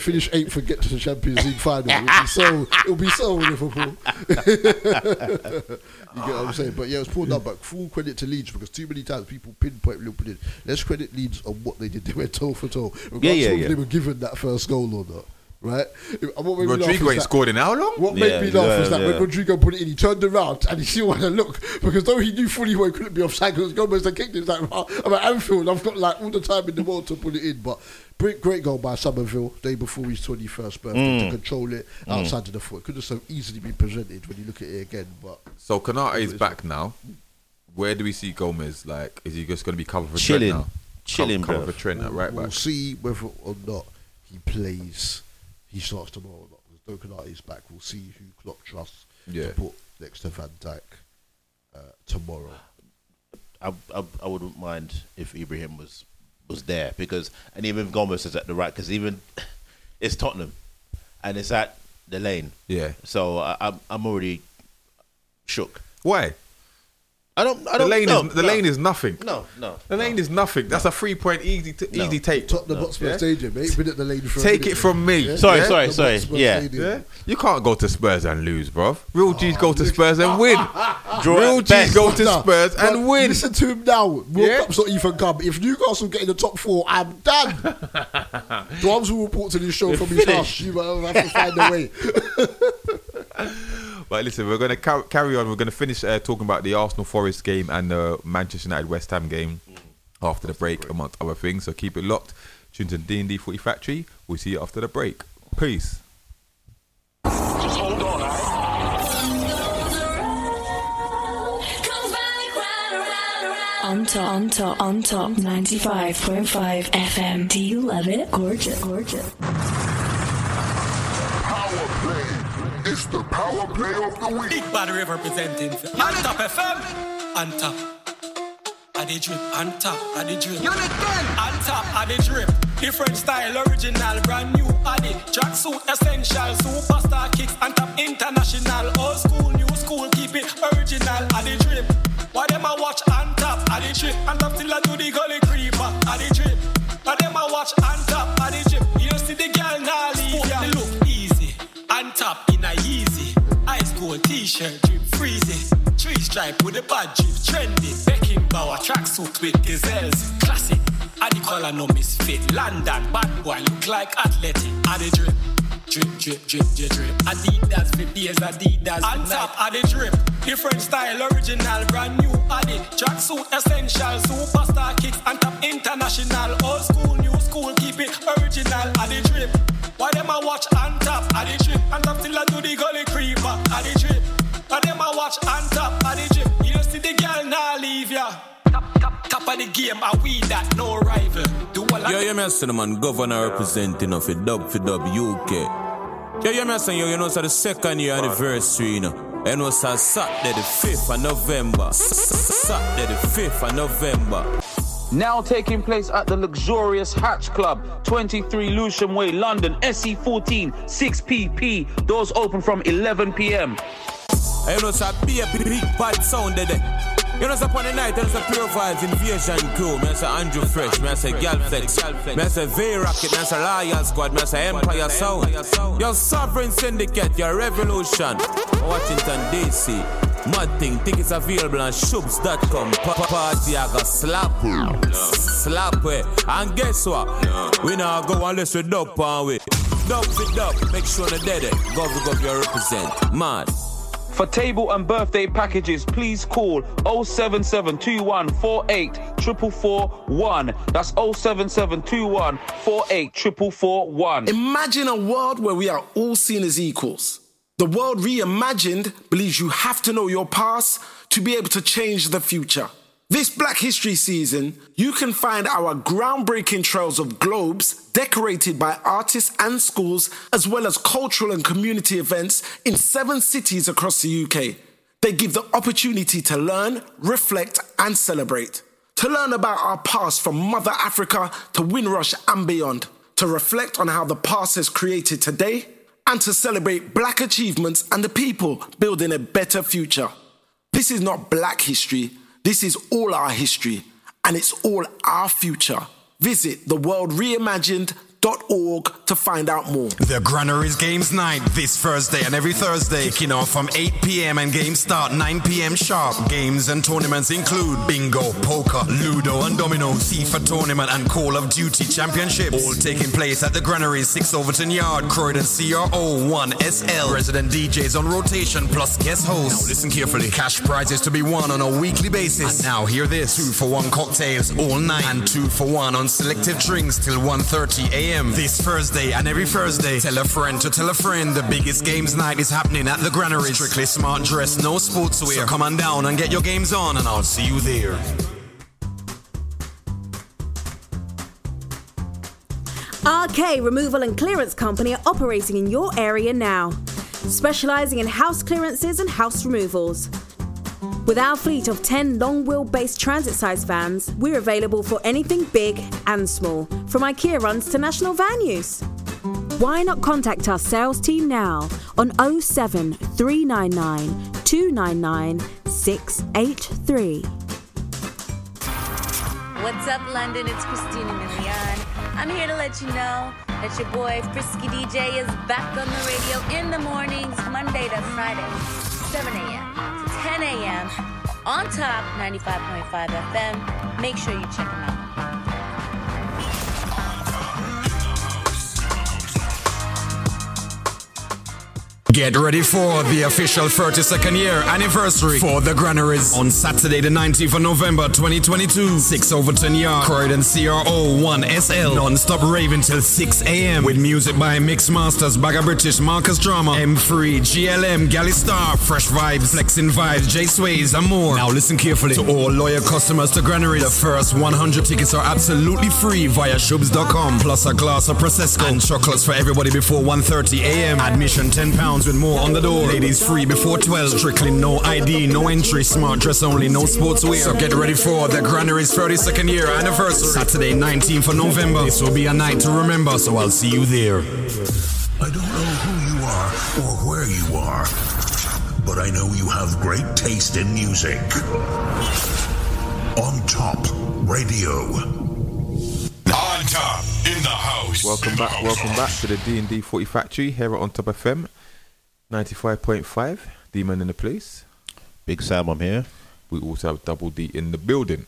finish eighth and get to the Champions League final. It'll be so. It'll be so Liverpool. you get what I'm saying? But yeah, it's Paul but Full credit to Leeds because too many times people pinpoint Liverpool. Did. Let's credit Leeds on what they did. They went toe for toe. Regardless Yeah, yeah, yeah. they were given that first goal or not. Right? And what made me laugh Rodrigo ain't that- scored in how long? What Yeah, made me laugh yeah, was that yeah. when Rodrigo put it in, he turned around and he still had a look because though he knew fully well he couldn't be offside because Gomez had kicked it. He's like, I'm at Anfield, I've got like all the time in the world to put it in. But great, great goal by Summerville, day before his 21st birthday, Mm. to control it outside of the foot. Could have so easily been presented when you look at it again. But So Konate is back now. Where do we see Gomez? Like, is he just going to be covered for Chilling. Trent now? Chilling, cover, bro. cover for Trent at right we'll back. see whether or not he plays, he starts tomorrow or not. Because Dokanate is back. We'll see who Klopp trusts Yeah. to put next to Van Dijk uh, tomorrow. I, I, I wouldn't mind if Ibrahim was was there because and even Gomez is at the right because even it's Tottenham and it's at the lane Yeah. so I, I'm I'm already shook Why? I don't. I don't lane no, is the no. lane is nothing. No, no. The lane is nothing. That's a three point easy t- No. easy take. Top the Hotspur Yeah? Stadium, mate. Been at the lane for Take minute, it from me. yeah? Sorry, Yeah? sorry, The sorry. Yeah. Yeah, you can't go to Spurs and lose, bro. Real G's oh, go to Spurs and win. Real G's go to Spurs but and win. Listen to him now. World Yeah? Cup's not even come. If Newcastle get in the top four, I'm done. Dwams will report to this show from his house. You might have to find a way. But listen, we're going to car- carry on. We're going to finish uh, talking about the Arsenal Forest game and the Manchester United West Ham game after the break, amongst other things. So keep it locked. Tune to D&D Footy Factory. We'll see you after the break. Peace. On top, on top, on top, 95.5 FM. Do you love it? Gorgeous, gorgeous. Power. It's the power play of the week. Big Bad River representing on top FM. On top. At the drip, on top, at the drip. On top, at the drip. Different style, original, brand new, added. Tracksuit, essential, superstar kicks, on top, international, old school, new school, keep it original, at the drip. Why them a watch on top, at the drip, on top till I do the gully creeper, at the drip. Why them a watch on top, at Ice t-shirt, drip freezy. Three stripe with a bad drip, trendy. Beckenbauer tracksuit with gazelles, classic. And the color no misfit. London, bad boy look like athletic. At the drip. Drip, drip, drip, drip, drip. Adidas for days, Adidas. On top of the drip. Different style, original, brand new added. Tracksuit essential, superstar kicks. On top international, old school, new school. Keep it original the drip. Why them a watch on top of the trip? On top till I do the gully creeper at the drip. Why them a watch on top of the trip? You don't see the girl now leave ya. Top, top, of the game, are we that no rival? Do all Yo, you me a the man governor representing of it dub for dub UK. Yo, you me a say, yo, you know, it's the second year anniversary, you know. And it's a Saturday the 5th of November. Saturday the 5th of November. Now taking place at the luxurious Hatch Club, 23 Lewisham Way, London, SE14, 6PP. Doors open from 11 p.m. And you know, it's a big, sound there. You know, it's upon the night, there's a pure vibes invasion crew. Me I say Andrew Fresh, me I say Galflex, me I say V-Rocket, me I say Loyal Squad, me I say Empire Sound. Your Sovereign Syndicate, your Revolution. Washington DC. Mad thing, tickets available on shubs.com. Pa- Party, I got slap. Slap it. And guess what? We now go unless we dub on we. Dub for dub. Make sure the dead it. Go for go you represent. Mad. For table and birthday packages, please call 0772148 4441. That's 0772148 4441. Imagine a world where we are all seen as equals. The world reimagined believes you have to know your past to be able to change the future. This Black History season, you can find our groundbreaking trails of globes decorated by artists and schools, as well as cultural and community events in seven cities across the UK. They give the opportunity to learn, reflect, and celebrate. To learn about our past from Mother Africa to Windrush and beyond. To reflect on how the past has created today, and to celebrate black achievements and the people building a better future. This is not black history, this is all our history, and it's all our future. Visit theworldreimagined.org to find out more. The Granaries Games Night this Thursday and every Thursday, kicking off from 8 p.m. and games start 9 p.m. sharp. Games and tournaments include bingo, poker, ludo, and domino, FIFA tournament, and Call of Duty championships. All taking place at the Granaries, 6 Overton Yard, Croydon CRO 1SL. Resident DJs on rotation plus guest hosts. Now listen carefully. Cash prizes to be won on a weekly basis. And now hear this: two for one cocktails all night, and two for one on selective drinks till 1:30 a.m. This Thursday and every Thursday. Tell a friend to tell a friend. The biggest games night is happening at the Granary. Strictly smart dress, no sportswear. So come on down and get your games on, and I'll see you there. RK Removal and Clearance Company are operating in your area now, specialising in house clearances and house removals. With our fleet of 10 long wheelbase transit size vans, we're available for anything big and small, from IKEA runs to national van use. Why not contact our sales team now on 07 399 299 683. What's up, London? It's Christina Milian. I'm here to let you know that your boy Frisky DJ is back on the radio in the mornings, Monday to Friday, 7 a.m. to 10 a.m. on top 95.5 FM. Make sure you check them out. Get ready for the official 32nd year anniversary for the Granaries on Saturday, the 19th of November 2022. 6 over Overton Yard, Croydon CRO 1SL. Non-stop raving till 6 a.m. with music by Mix Masters, Bagger British, Marcus Drama, M3, GLM, Galley Star, Fresh Vibes, Flexing Vibes, J Sways, and more. Now listen carefully to all loyal customers to Granaries. The first 100 tickets are absolutely free via shubs.com. Plus a glass of Prosecco and chocolates for everybody before 1.30 a.m. Admission £10 with more on the door. Ladies free before 12. Strictly no ID, no entry. Smart dress only, no sportswear. So get ready for the Granaries 32nd year anniversary. Saturday, 19th of November. This will be a night to remember, so I'll see you there. I don't know who you are or where you are, but I know you have great taste in music. On Top Radio. On top in the house. Welcome back, welcome back to the D and D Footy Factory here at On Top FM, ninety five point five. Demon in the place. Big Sam, I'm here. We also have Double D in the building.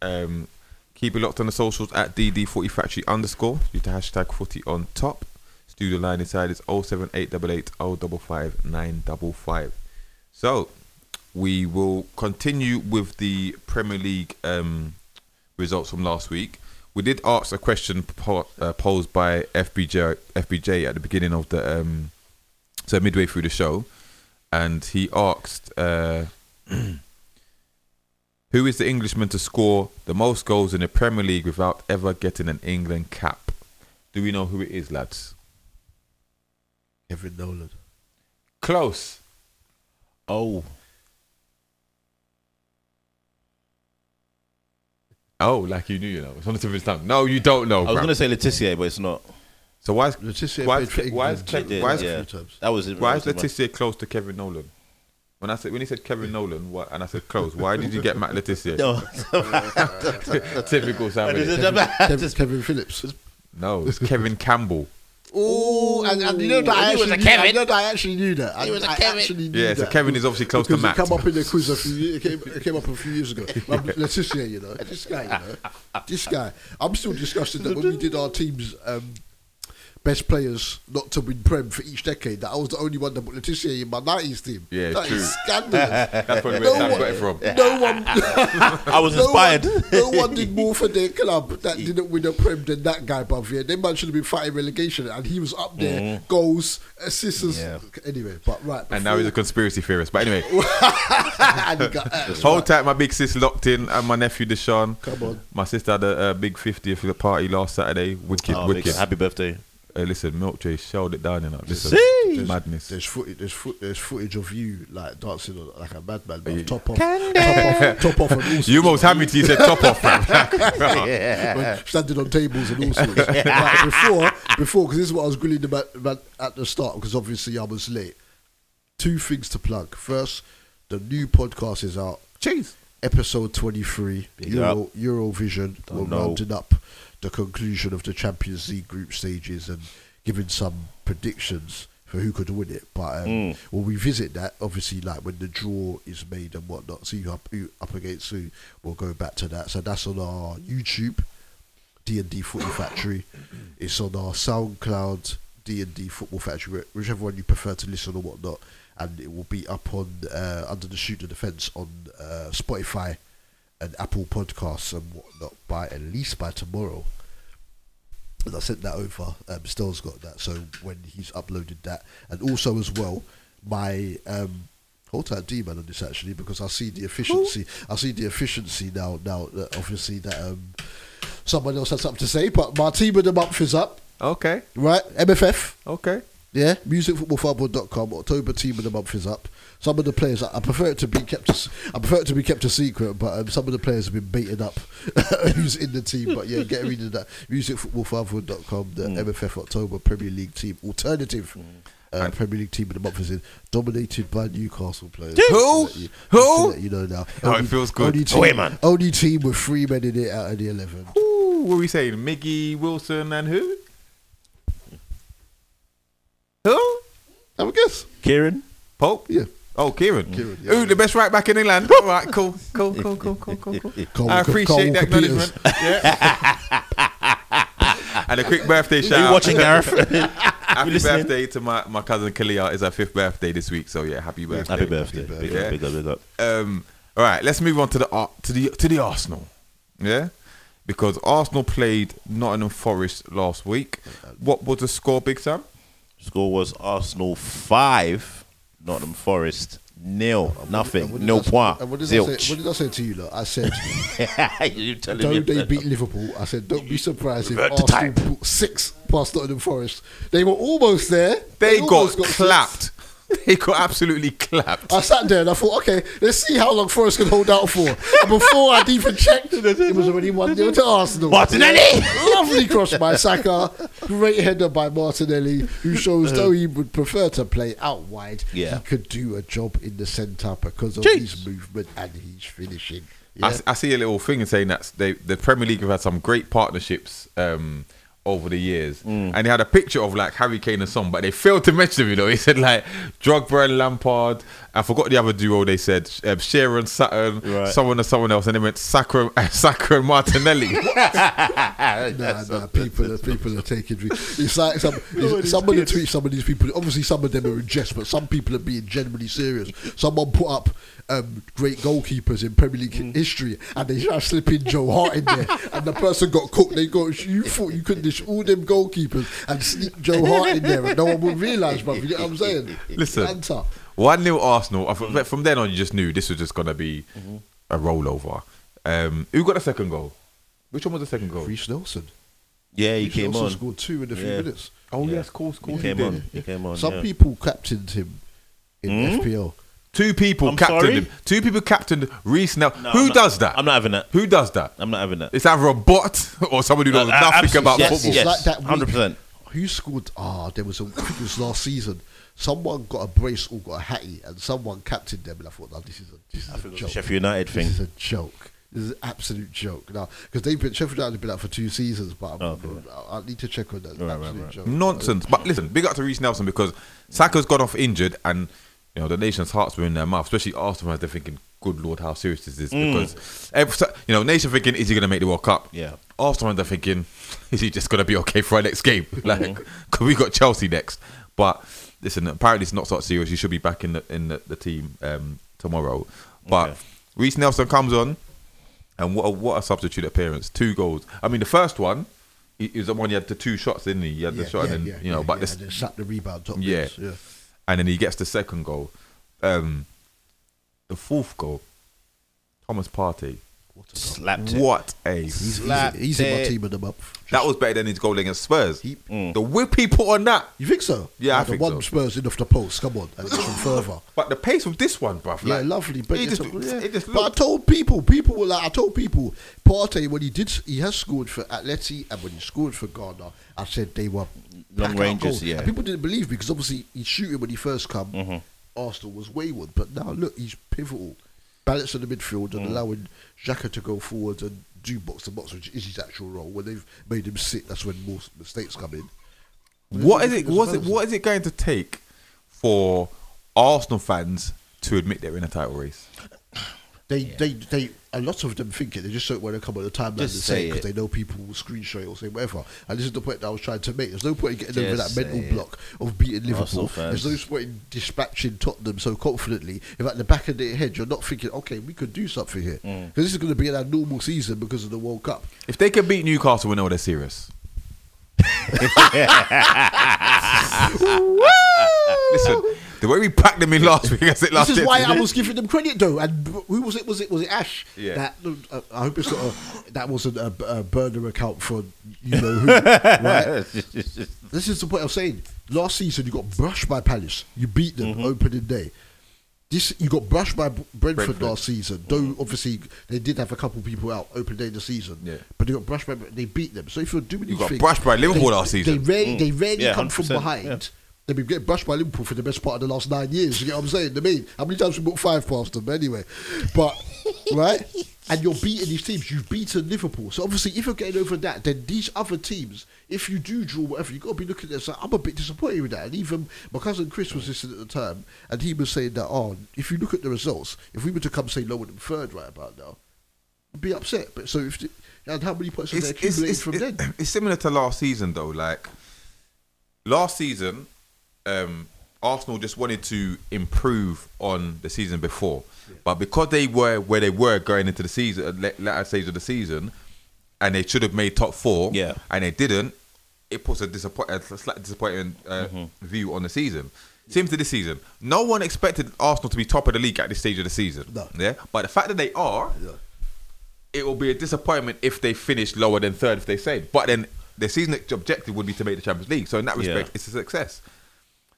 Um, keep it locked on the socials at DD Footy Factory underscore. Use the hashtag Footy on top. Studio line inside is 07888 055 955. So we will continue with the Premier League um, results from last week. We did ask a question po- uh, posed by FBJ FBJ at the beginning of the um, so midway through the show, and he asked, uh, "Who is the Englishman to score the most goals in the Premier League without ever getting an England cap?" Do we know who it is, lads? Kevin Nolan. Close. Oh. Oh, like you knew, you know. It's on the tip of his tongue. No, you don't know. I was going to say Le Tissier, but it's not. So why is Le Tissier why played is, for why is, England. Kev- did, why is, yeah. A few times. That was it. why is that was close to Kevin Nolan? When I said when he said Kevin Nolan, what, and I said close, why did you get Matt Le Tissier? No. Typical Sam. It is Kevin, Kevin Phillips. No, it's Kevin Campbell. Oh, and, and you know that I He was actually a knew, I know that I actually knew that. I, He was a I Kevin. actually knew Yeah, so that. Kevin is obviously close to because Matt. It came up in the quiz a few. years- It came, it came up a few years ago. Um, Le Tissier, you know, this guy, you know, this guy. I'm still discussing that when we did our teams. Um, Best players not to win Prem for each decade. That I was the only one that put Le Tissier in my 90s team. Yeah, it's That is true. scandalous. That's probably No where Sam one- got it from. No one. I was no inspired. One, no one did more for their club that didn't win a Prem than that guy, bruv. Yeah, they man should have been fighting relegation, and he was up there, mm-hmm. goals, assists. Yeah. Anyway, but right. And now he's a conspiracy theorist. But anyway, and he got hurt. Uh, hold tight. My big sis locked in, and my nephew Deshaun. Come on. My sister had a, a big 50th party last Saturday. Wicked, Oh, wicked. happy birthday. Hey, listen, Milk J shelled it down, you know. Listen, See? madness. There's footage. There's, foot, there's footage of you like dancing like a madman, Yeah. top off, top off, top off, and all. You almost had me till you said top off, fam. When standing on tables and all sorts. Like, before, before, because this is what I was grilling about, about at the start, because obviously I was late. Two things to plug. First, the new podcast is out. Cheese. Episode 23, Big Euro, up. Eurovision. Don't We're know. rounding up the conclusion of the Champions League group stages and giving some predictions for who could win it. But um, Mm. we'll revisit that, obviously, like when the draw is made and whatnot. See who up, who up against who. We'll go back to that. So that's on our YouTube. D&D Footy Factory. It's on our SoundCloud, D&D Football Factory, whichever one you prefer to listen or whatnot. And it will be up on uh, Under the Shoot of Fence on uh, Spotify and Apple Podcasts and whatnot by at least by tomorrow. And I sent that over. Um, Stell's got that. So when he's uploaded that, and also as well, my um, hold tight demon on this actually because I see the efficiency. I see the efficiency now. Now that obviously that um, someone else has something to say, but my team of the month is up. Okay, Right, MFF. okay. Yeah, musicfootballfarboard.com. October team of the month is up. Some of the players, I prefer it to be kept. A, s- I prefer it to be kept a secret, but um, some of the players have been beaten up who's in the team. But yeah, get rid of that. Musicfootballfarboard.com, the MFF October Premier League team alternative. uh, Premier League team of the month is in, dominated by Newcastle players. Who? Just to let you- Who? just to let you know now. Oh, it feels good. Only team, Away, man. Only team with three men in it out of the eleven. Ooh, what are we saying? Miggy Wilson and who? Who? Have a guess. Kieran. Pope? Yeah. Oh, Kieran. Kieran, yeah. Ooh, the best right back in England. All right, cool, cool, cool, cool, cool, cool, cool. Carl I appreciate Carl that Walker Peters. acknowledgement. Yeah. and a quick birthday shout. you out. watching, Gareth? happy listening? birthday to my, my cousin Kalia. It's her fifth birthday this week, so yeah, happy birthday. Happy birthday. Big Yeah. up, big up, big up. Um, all right, let's move on to the Ar- to the to the Arsenal. Yeah, because Arsenal played Nottingham Forest last week. What was the score, Big Sam? Score was Arsenal five, Nottingham Forest nil, nothing, What did no I- point, and What did, I say, zilch. what did I say to you? Look, I said, you telling don't me they that- beat Liverpool? I said, don't be surprised if Revert Arsenal put six past Nottingham Forest. They were almost there. They almost got six. clapped. They got absolutely clapped. I sat there and I thought, okay, let's see how long Forest can hold out for. And before I'd even checked, it was already 1 0 to Arsenal. Martinelli! Lovely cross by Saka. Great header by Martinelli, who shows though he would prefer to play out wide, Yeah. he could do a job in the centre because of Jeez. his movement and his finishing. I, Yeah. s- I see a little thing in saying that they, the Premier League have had some great partnerships um, over the years, Mm. and they had a picture of like Harry Kane and Son, but they failed to mention them. You know, he said like Drogba and Lampard. I forgot the other duo. They said um, Shearer and Sutton, Right. someone and someone else, and they went Saka, Saka and Martinelli. Nah, nah, people, are, people are taking. It's like some, it's, some of the tweets, some of these people. Obviously, some of them are in jest, but some people are being genuinely serious. Someone put up um, great goalkeepers in Premier League Mm. history, and they try slipping Joe Hart in there, and the person got cooked. They go, "You thought you could dish all them goalkeepers and sneak Joe Hart in there, and no one would realise, bruv. You get what I'm saying? Listen, Banter. One 0 Arsenal. I thought- From then on, you just knew this was just gonna be Mm-hmm. a rollover. Um, who got the second goal? Which one was the second goal? Reece Nelson. Yeah, he Reece came Nelson on. scored two in a few Yeah. minutes. Oh Yeah. yes, course, course. He came did. on. He came on. Some yeah. people captained him in Hmm? FPL. Two people I'm captained sorry? him. Two people captained Reese now. No, Who I'm not- does that? I'm not having that. Who does that? I'm not having that. It's either a bot or somebody who knows Uh, uh, nothing absolutely, about yes, football. yes. like that week. 100%. Who scored? Ah, there was a. I think it was last season. Someone got a brace or got a hattie, and someone captained them. And I thought, no, this is a this is I a think it was joke. a Sheffield United This thing. is a joke. This is an absolute joke. Now, because they've been Sheffield United have been out for two seasons, but I'm, Oh, okay. I, I need to check on that. Right, right, absolute right. joke. Nonsense. But listen, big up to Reese Nelson because Saka's gone off injured and you know the nation's hearts were in their mouth, especially Arsenal fans. They're thinking, "Good lord, how serious is this?" Mm. Because every, you know, nation thinking, "Is he going to make the World Cup?" Yeah. Arsenal fans are thinking, "Is he just going to be okay for our next game?" Mm-hmm. Like, because we got Chelsea next. But listen, apparently it's not so serious. He should be back in the in the, the team um, tomorrow. But Okay. Reese Nelson comes on, and what a, what a substitute appearance! Two goals. I mean, the first one. He was the one he had the two shots, didn't he? He had Yeah, the shot, yeah, and then yeah, you know, but this, and then the rebound top. yeah. yeah. and then he gets the second goal. Um, the fourth goal, Thomas Partey. Slapped it. What a He's, he's, Slapped he's in my it. team of the month. that was better than his goal against Spurs. He- The whip he put on that. You think so? Yeah, I Like the think one so. Spurs in off the post. Come on, and it's from further. But the pace of this one, bruv. Yeah, like, lovely. But, he just, yeah. it just but I looked. told people, people were like, I told people, Partey when he did, he has scored for Atleti and when he scored for Ghana, I said they were Long blackout ranges, goals. yeah. And people didn't believe me because obviously he's shooting when he first come. Mm-hmm. Arsenal was wayward, but now look, he's pivotal, balancing the midfield Mm. and allowing Xhaka to go forward and do box to box, which is his actual role. When they've made him sit, that's when more mistakes come in. What is it? Was it? What is it going to take for Arsenal fans to admit they're in a title race? They, they, they. A lot of them think it. They just don't want to come on the timeline and Just say say it because they know people will screenshot it or say whatever. And this is the point that I was trying to make. There's no point in getting over that mental it. block of beating Liverpool. There's no point in dispatching Tottenham so confidently. If at the back of their head you're not thinking, okay, we could do something here, because Mm. this is going to be an normal season because of the World Cup. If they can beat Newcastle, we know they're serious. Listen, the way we packed them in last week, I said last This is why I was giving them credit though. And who was it? Was it was it Ash? Yeah. That uh, I hope it's not a, that wasn't a, a burner account for you know who. right? This is the point I'm saying. Last season you got brushed by Palace. You beat them Mm-hmm. opening day. This you got brushed by B- Brentford, Brentford. last season. Though obviously they did have a couple people out opening day of the season. Yeah. But they got brushed by they beat them. So if you're doing You got anything- brushed by Liverpool they, last season. They rarely they rarely Yeah, come from 100%, behind. yeah. They've been getting brushed by Liverpool for the best part of the last nine years. You get what I'm saying? I mean, how many times we put five past them anyway? But right, and you're beating these teams. You've beaten Liverpool, so obviously, if you're getting over that, then these other teams, if you do draw whatever, you've got to be looking at. So I'm a bit disappointed with that. And even my cousin Chris was listening at the time, and he was saying that, oh, if you look at the results, if we were to come say lower than third right about now, I'd be upset. But so if the, and how many points have they accumulated from it- then? it's similar to last season though. Like last season, um, Arsenal just wanted to improve on the season before, but because they were where they were going into the season, la- latter stage of the season, and they should have made top four, Yeah. and they didn't. It puts a, disappoint, a slight disappointing uh, view on the season. Seems to this season. No one expected Arsenal to be top of the league at this stage of the season. Yeah, but the fact that they are, it will be a disappointment if they finish lower than third if they say. But then their season objective would be to make the Champions League. So in that respect, Yeah. it's a success.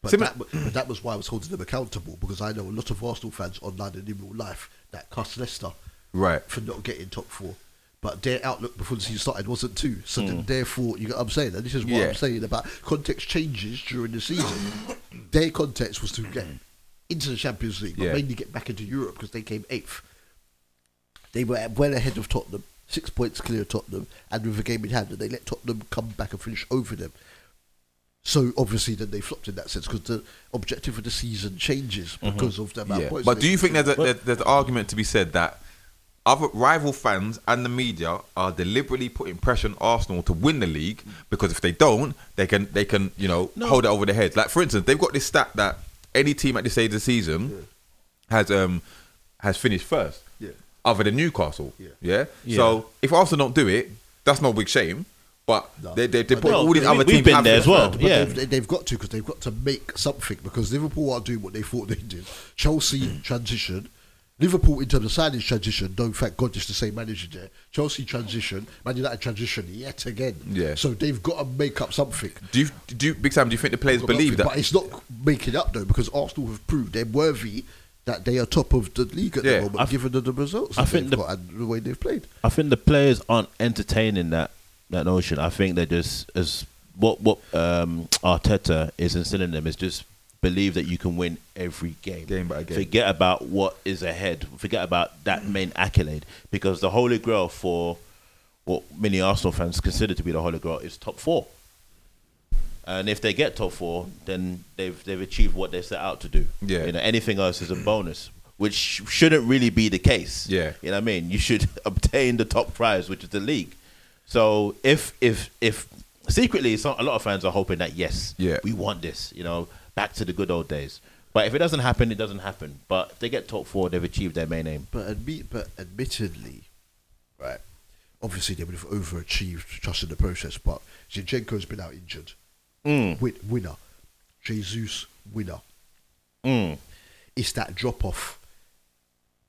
But, that, but that was why I was holding them accountable because I know a lot of Arsenal fans online and in real life that cuss Leicester Right. for not getting top four. But their outlook before the season started wasn't too. So then Mm. therefore, you know what I'm saying? And this is what Yeah. I'm saying about context changes during the season. their context was to get into the Champions League, but Yeah. mainly get back into Europe because they came eighth. They were well ahead of Tottenham, six points clear of Tottenham, and with a game in hand, and they let Tottenham come back and finish over them. So obviously, then they flopped in that sense because the objective of the season changes because of the amount Yeah. of points. But do you think there's, a, there's, there's an argument to be said that other rival fans and the media are deliberately putting pressure on Arsenal to win the league because if they don't, they can they can you know No. hold it over their heads. Like for instance, they've got this stat that any team at this stage of the season has um has finished first, Yeah. other than Newcastle. Yeah. Yeah. Yeah. So if Arsenal don't do it, that's no big shame. But they they, they put No, all these we- other we've teams been have there as well. But Yeah. they've, they've got to because they've got to make something because Liverpool aren't doing what they thought they did. Chelsea hmm. transition. Liverpool in terms of signings transition, no, thank God it's the same manager there. Chelsea transition, Man United transition yet again. Yeah. So they've got to make up something. Do you do you, Big Sam? Do you think the players believe that? But it's not making up though because Arsenal have proved they're worthy that they are top of the league at Yeah. the moment, given the, the results I think they've the- got and the way they've played. I think the players aren't entertaining that that notion. I think they're just as what what um, Arteta is instilling them is just believe that you can win every game. Game by game. Forget about what is ahead. Forget about that main accolade because the holy grail for what many Arsenal fans consider to be the holy grail is top four. And if they get top four, then they've they've achieved what they set out to do. Yeah. You know, anything else is a bonus, which shouldn't really be the case. Yeah. You know what I mean? You should obtain the top prize, which is the league. So if if if secretly, some, a lot of fans are hoping that yes, Yeah. we want this. You know, back to the good old days. But if it doesn't happen, it doesn't happen. But if they get top four, they've achieved their main aim. But admit, but admittedly, right? Obviously, they would have overachieved just in the process. But Zinchenko's been out injured. Mm. Win, winner, Jesus winner. Mm. It's that drop off.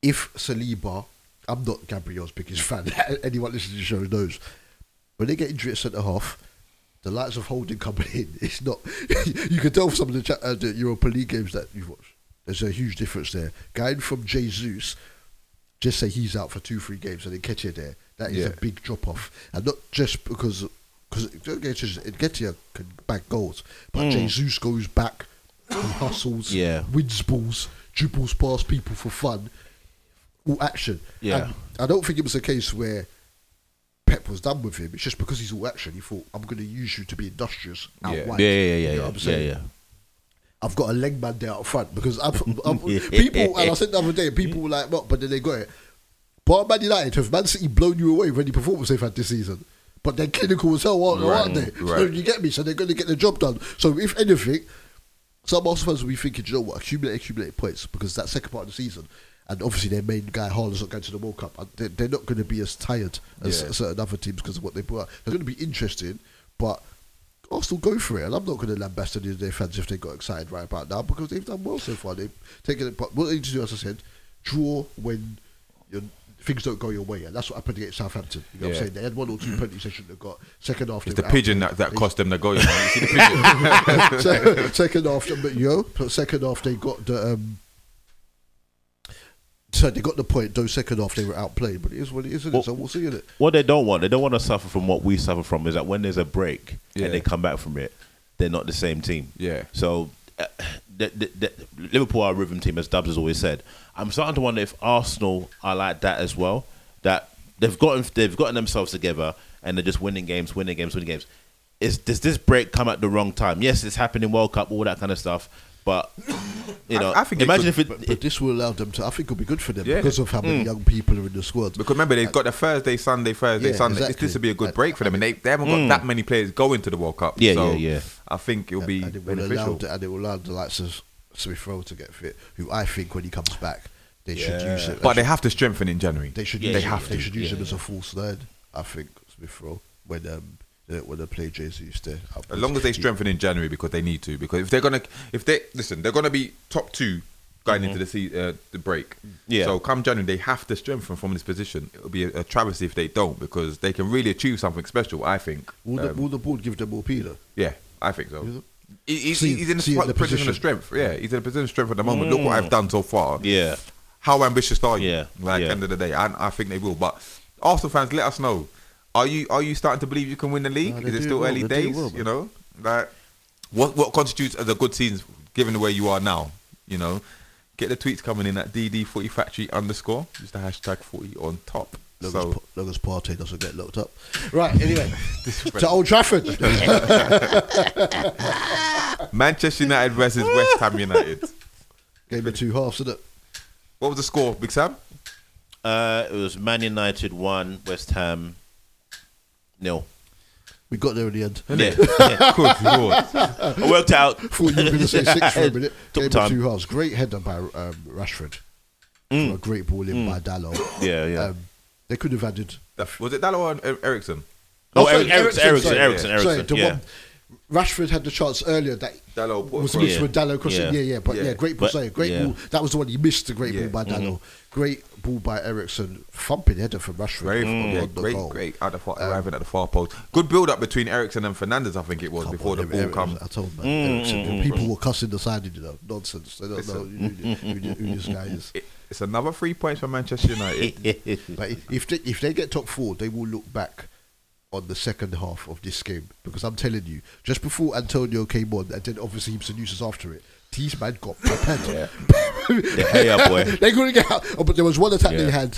If Saliba, I'm not Gabriel's biggest fan. Anyone listening to the show knows. When they get injured at centre half, the likes of Holding coming in, it's not. you can tell from some of the, cha- uh, the Europa League games that you've watched. There's a huge difference there. Going from Jesus, just say he's out for two, three games, and then Nketiah there. That is Yeah. a big drop off, and not just because because Nketiah can back goals, but Mm. Jesus goes back, and hustles, Yeah. wins balls, dribbles past people for fun, all action. Yeah. And I don't think it was a case where Pep was done with him. It's just because he's all action. He thought, I'm going to use you to be industrious out Yeah. wide. Yeah, yeah, yeah, You know yeah, I'm yeah, saying? yeah. I've got a leg man there out front because I've, I've people and I said the other day people were like what but then they got it. But Man United have Man City blown you away with any performance they've had this season. But they're clinical as hell, aren't, Right, aren't they? So you get me? So they're going to get the job done. So if anything, some Arsenal fans will be thinking, you know what, accumulate, accumulate points because that second part of the season, and obviously their main guy Haaland's not going to the World Cup. and They're, they're not going to be as tired as Yeah. certain other teams because of what they put out. It's going to be interesting, but Arsenal go for it, and I'm not going to lambast any of their fans if they got excited right about now because they've done well so far. They've taken it, but what they need to do, as I said, draw when your things don't go your way, and that's what happened against Southampton. You know what I'm saying? They had one or two penalties they shouldn't have got. Second half, It's the pigeon that, that cost them the goal. You, know? the? Second half, but yo, but second half they got the. Um, so they got the point. Though second half they were outplayed, but it is what it is. Isn't it? So we'll see in it. What they don't want, they don't want to suffer from what we suffer from. Is that when there's a break Yeah. and they come back from it, they're not the same team. Yeah. So uh, the, the, the, Liverpool are a rhythm team, as Dubs has always said. I'm starting to wonder if Arsenal are like that as well. That they've gotten they've gotten themselves together and they're just winning games, winning games, winning games. Is does this break come at the wrong time? Yes, it's happening World Cup, all that kind of stuff. But you know, I think it imagine could- if it, But, but this will allow them to. I think it'll be good for them Yeah. because of how many Mm. young people are in the squad. Because remember, they've got the Thursday, Sunday, Thursday, Yeah, Sunday. This, exactly. this would be a good And- break for them, and they, they haven't got Mm. that many players going to the World Cup. Yeah, so yeah, yeah. I think it'll be and it will allow beneficial. the, and it will allow the likes of Smith Rowe to get fit, who I think when he comes back, they should use it. But they have to strengthen in January. They should. They use have it, to. They should use Yeah, him as a false nine. I think Smith Rowe when um they- when they play Jesus there. As long as they strengthen in January because they need to. Because if they're gonna, if they listen, they're gonna be top two going into the se- uh, the break. Yeah. So come January, they have to strengthen from this position. It'll be a, a travesty if they don't because they can really achieve something special. I think. Will, the, Um, will the board give them more Peter? yeah, I think so. He- He's, See- he's in a see spot- the position of strength. Yeah, he's in a position of strength at the moment. Look what I've done so far. Yeah. How ambitious are you? Yeah, Like yeah. end of the day, and I think they will. But Arsenal fans, let us know. Are you are you starting to believe you can win the league? No, Is it still well, early they days? well, you know, like what what constitutes as a good season given the way you are now? You know, get the tweets coming in at DD Footy Factory underscore. Just the hashtag Footy on top. Long, So as, Pa- long as Partey doesn't get locked up. Right. Anyway, to Old Trafford. Manchester United versus West Ham United. Game of two halves, isn't it? What was the score, Big Sam? uh, it was Man United one, West Ham nil. We got there in the end. Yeah, yeah. Good lord. I worked out. Thought you were going to say six for a minute. Took Game time. of two halves. Great header by um, Rashford. Mm. A great ball in by Dalot. Yeah, yeah. Um, they could have added. Was it Dalot or Er- Eriksen? Oh, sorry, Eriksen, Eriksen, sorry. Eriksen, Sorry, Eriksen, the yeah. one- Rashford had the chance earlier that Dalot was missed Yeah. with Dalot crossing. Yeah. Yeah, yeah, but yeah, Yeah. great ball. But- sorry, great yeah. ball. That was the one he missed. The great Yeah. ball by Dalot. Mm-hmm. Great ball by Eriksen. Thumping header from Rashford. Great, on yeah, the great, goal. great. At the far, arriving at the far post. Good build up between Eriksen and Fernandes, I think it was before on, the ball Eriksen, come. I told man, Mm, Eriksen, people were cussing the side, you know, nonsense. They don't know who, who, who, who this guy is. It- It's another three points for Manchester United. But if- if they, if they get top four, they will look back on the second half of this game because I'm telling you, just before Antonio came on, and then obviously Hibson uses after it, these man got prepared. The hair boy. they couldn't get out. Oh, but there was one attack Yeah. they had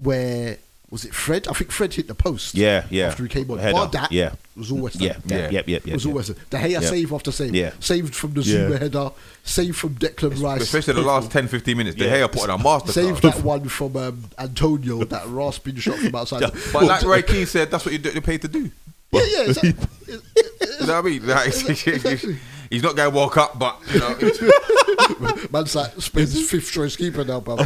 where was it Fred? I think Fred hit the post. Yeah, yeah. After he came on, Header, Bar that yeah. was all West Yeah, Ham. yeah, Yeah. yep, yep, yep. It was all yep. West Ham. De Gea Yeah. save after save. Yeah. Saved from the Yeah. Zouma header. Saved from Declan Rice. Especially the last 10, 15 minutes. De Yeah. Gea put on a master Saved that one from um, Antonio, that rasping shot from outside. Yeah, But like Roy Keane said, that's what you do- you're paid to do. yeah, yeah, exactly. You know what I mean? Like, he's not going to walk up, but you know, Man's like Spain's fifth choice keeper now, but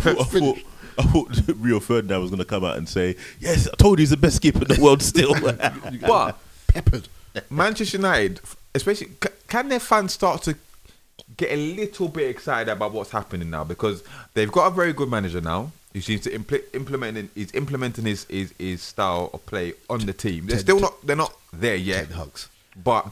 I thought, I thought, I thought Rio Ferdinand was going to come out and say, "Yes, I told you he's the best keeper in the world still." but peppered. Manchester United, especially, c- can their fans start to get a little bit excited about what's happening now? Because they've got a very good manager now who seems to impl- implement he's implementing his, his his style of play on the team. They're still not they're not there yet, hugs. but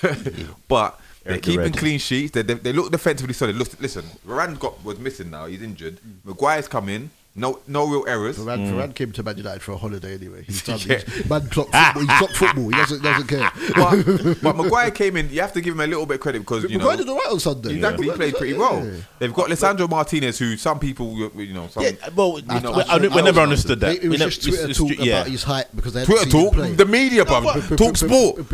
but they're keeping Red. clean sheets. They, they, they look defensively solid. Look, listen, Varane got was missing now. He's injured. Mm. Maguire's come in. No no real errors. Varane, Varane mm. came to Man United for a holiday anyway. He's done Yeah. he's, man clock football. He's clock football. He doesn't doesn't care. But, but Maguire came in. You have to give him a little bit of credit because you know did all right on Sunday. Exactly, he played pretty Yeah. well. They've got Lisandro Martinez, who some people, you know, some yeah, well, I- we, I- we, I- we never understood that. It, it was never- just Twitter it's- talk yeah. about his height because they Twitter talk, the media, bruv, but- but- talk sport.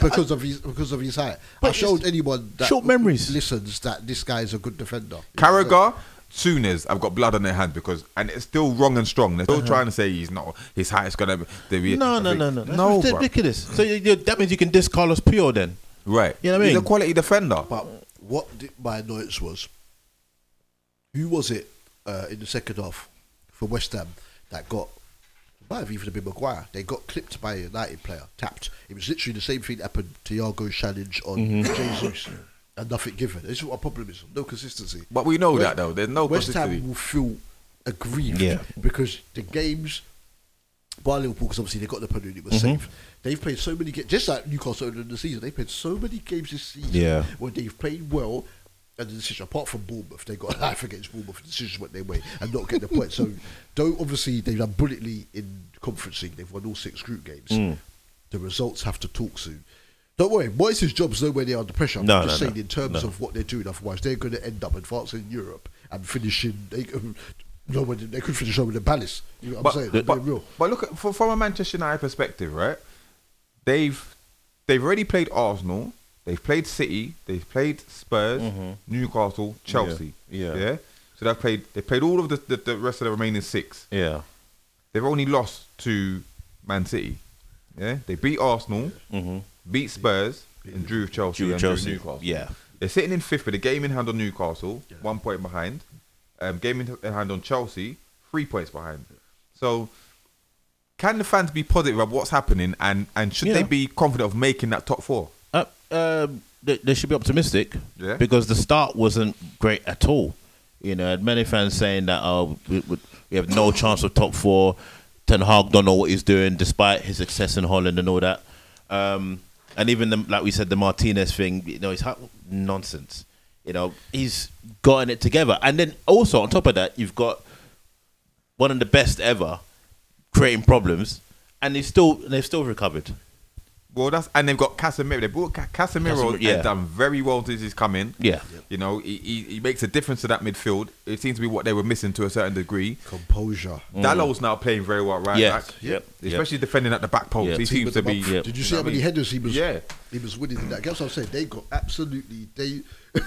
because of his because of his height. I But showed anyone that short memories. listens that this guy is a good defender. Carragher, Souness, I've got blood on their hands because, and it's still wrong and strong. They're still Uh-huh. trying to say he's not, his height's gonna be. be No, no, no, no. That's no, bruv. ridiculous. So you, you, that means you can diss Carlos Puyol then. Right, You know what I He's mean? a quality defender. But what did my annoyance was, who was it uh, in the second half for West Ham that got? Might have even been Maguire. They got clipped by a United player, tapped. It was literally the same thing that happened to Thiago's challenge on Mm-hmm. Jesus, and nothing given. This is what our problem is: no consistency. But we know West- that though. There's no West consistency. Ham will feel aggrieved Yeah. because the games by Liverpool, because obviously they got the penalty, it was Mhm. safe. They've played so many games, just like Newcastle earlier in the season. They played so many games this season Yeah. where they've played well, and the decision apart from Bournemouth, they got a life against Bournemouth. The decisions went their way and not get the point. So, though obviously they've done brilliantly in conferencing, they've won all six group games. Mm. The results have to talk soon. Don't worry, Moyes' job's nowhere near under pressure. I'm No, just no, saying no. in terms No. of what they're doing. Otherwise, they're going to end up advancing in Europe and finishing. They, no, one- they could finish over the Palace. You know what But, I'm saying? but, They're real. but look, at, from, from a Manchester United perspective, right? They've they've already played Arsenal, they've played City, they've played Spurs, Mhm. Newcastle, Chelsea. Yeah. yeah. So they've played they played all of the, the, the rest of the remaining six. Yeah. They've only lost to Man City. Yeah, they beat Arsenal, Mhm. Beat Spurs, and drew with Chelsea. Drew and Chelsea, Drew Newcastle. yeah. they're sitting in fifth with a game in hand on Newcastle, one point behind. Um, game in hand on Chelsea, three points behind. So, can the fans be positive about what's happening, and and should they be confident of making that top four? Uh, um, they, they should be optimistic Yeah. because the start wasn't great at all. You know, and many fans saying that oh, we, we, we have no chance of top four. Ten Hag don't know what he's doing, despite his success in Holland and all that. Um, and even the, like we said, the Martinez thing, you know, it's nonsense. You know, he's gotten it together, and then also on top of that, you've got one of the best ever creating problems, and they still they've still recovered. Well, that's and they've got Casemiro. They brought Ca- Casemiro, Casemiro, yeah. and done very well since he's come in. Yeah. you know, he, he, he makes a difference to that midfield. It seems to be what they were missing to a certain degree. Composure. Dalot's now playing very well right Yes. back. Yep. especially defending at the back post. Yeah. He seems to be. month. Did you see how many mean? headers he was? Yeah. he was winning in that. Guess what I'm saying? They got absolutely. They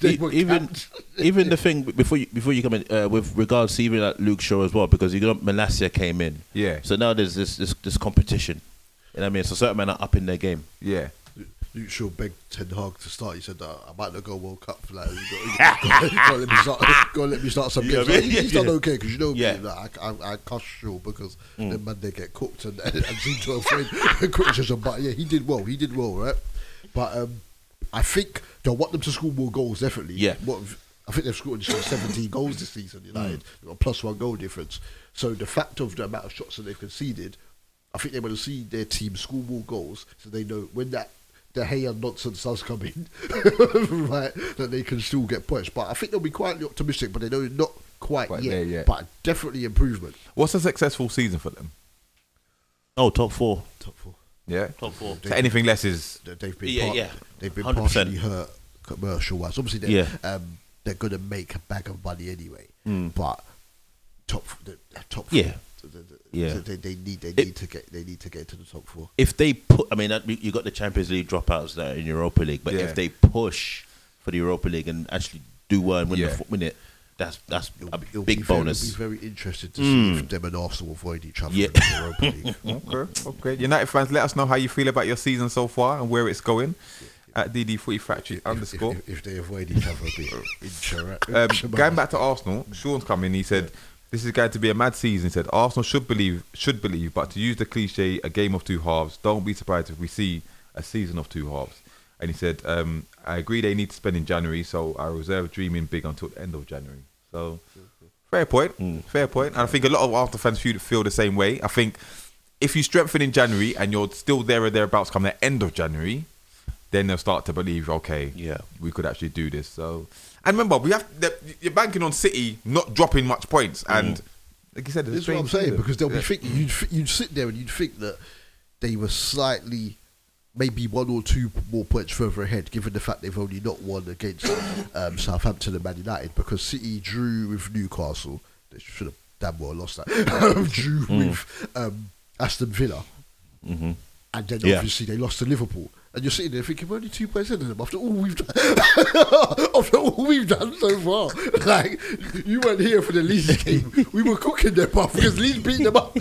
They even even the thing before you before you come in uh, with regards to even like Luke Shaw as well because you got Malacia came in Yeah. so now there's this this, this competition you know what I mean so certain men are up in their game Yeah. Luke Shaw begged Ten Hag to start. He said, uh, "I might not go World Cup. Like, you got, you got, got, let me start. Go let me start some games. what I Like, mean? he- he's done Yeah. okay because you know Yeah. me. Like, I, I, I cuss Shaw because Mm. then man they get cooked and, and, and seem to avoid criticism. But yeah, he did well. He did well, right? But um, I think they'll want them to score more goals. Definitely. Yeah. What, I think they've scored 17 goals this season. United Mm. Got plus one goal difference. So the fact of the amount of shots that they've conceded, I think they want to see their team score more goals, so they know when that the hey and nonsense does come in, right, that they can still get points. But I think they'll be quietly optimistic, but they know not quite, Quite yet, there yet. But definitely improvement. What's a successful season for them? oh top four Top four. Yeah. top four So anything less is They- They've been Yeah, part- yeah. they've been 100%. partially hurt commercial wise. Obviously, they're, Yeah. um, they're going to make a bag of money anyway. Mm. But top, the, the top, Yeah. four, the- the- Yeah. They, they need, they It- need to get, they need to get to the top four. if they put I mean you you got the Champions League dropouts there in Europa League but Yeah. if they push for the Europa League and actually do well and win, Yeah. the, win it that's that's a It'll big be very, bonus it'll be very interesting to Mm. see if them and Arsenal avoid each other Yeah. in the Europa League. okay. Okay. United fans, let us know how you feel about your season so far and where it's going. At DD Footy Factory If- underscore. If, if they avoid each other, be um, going back to Arsenal, Sean's coming. He said, "This is going to be a mad season." He said, "Arsenal should believe, should believe, but to use the cliche, a game of two halves. Don't be surprised if we see a season of two halves." And he said, um, "I agree they need to spend in January, so I reserve dreaming big until the end of January." So, fair point, fair point. And I think a lot of Arsenal fans feel, feel the same way. I think if you strengthen in January and you're still there or thereabouts come at the end of January, then they'll start to believe, okay, Yeah. we could actually do this. So, and remember, we have the, you're banking on City not dropping much points, and like you said, This is what I'm saying because they'll Yeah. be thinking you'd you'd sit there and you'd think that they were slightly maybe one or two more points further ahead, given the fact they've only not won against um, Southampton and Man United because City drew with Newcastle. They should have damn well lost that. drew with um, Aston Villa, Mhm. and then Yeah. obviously they lost to Liverpool. And you're sitting there thinking, we're only two points ahead of them after all we've done. after all we've done so far. Like, you weren't here for the Leeds game. We were cooking them up because Leeds beat them up.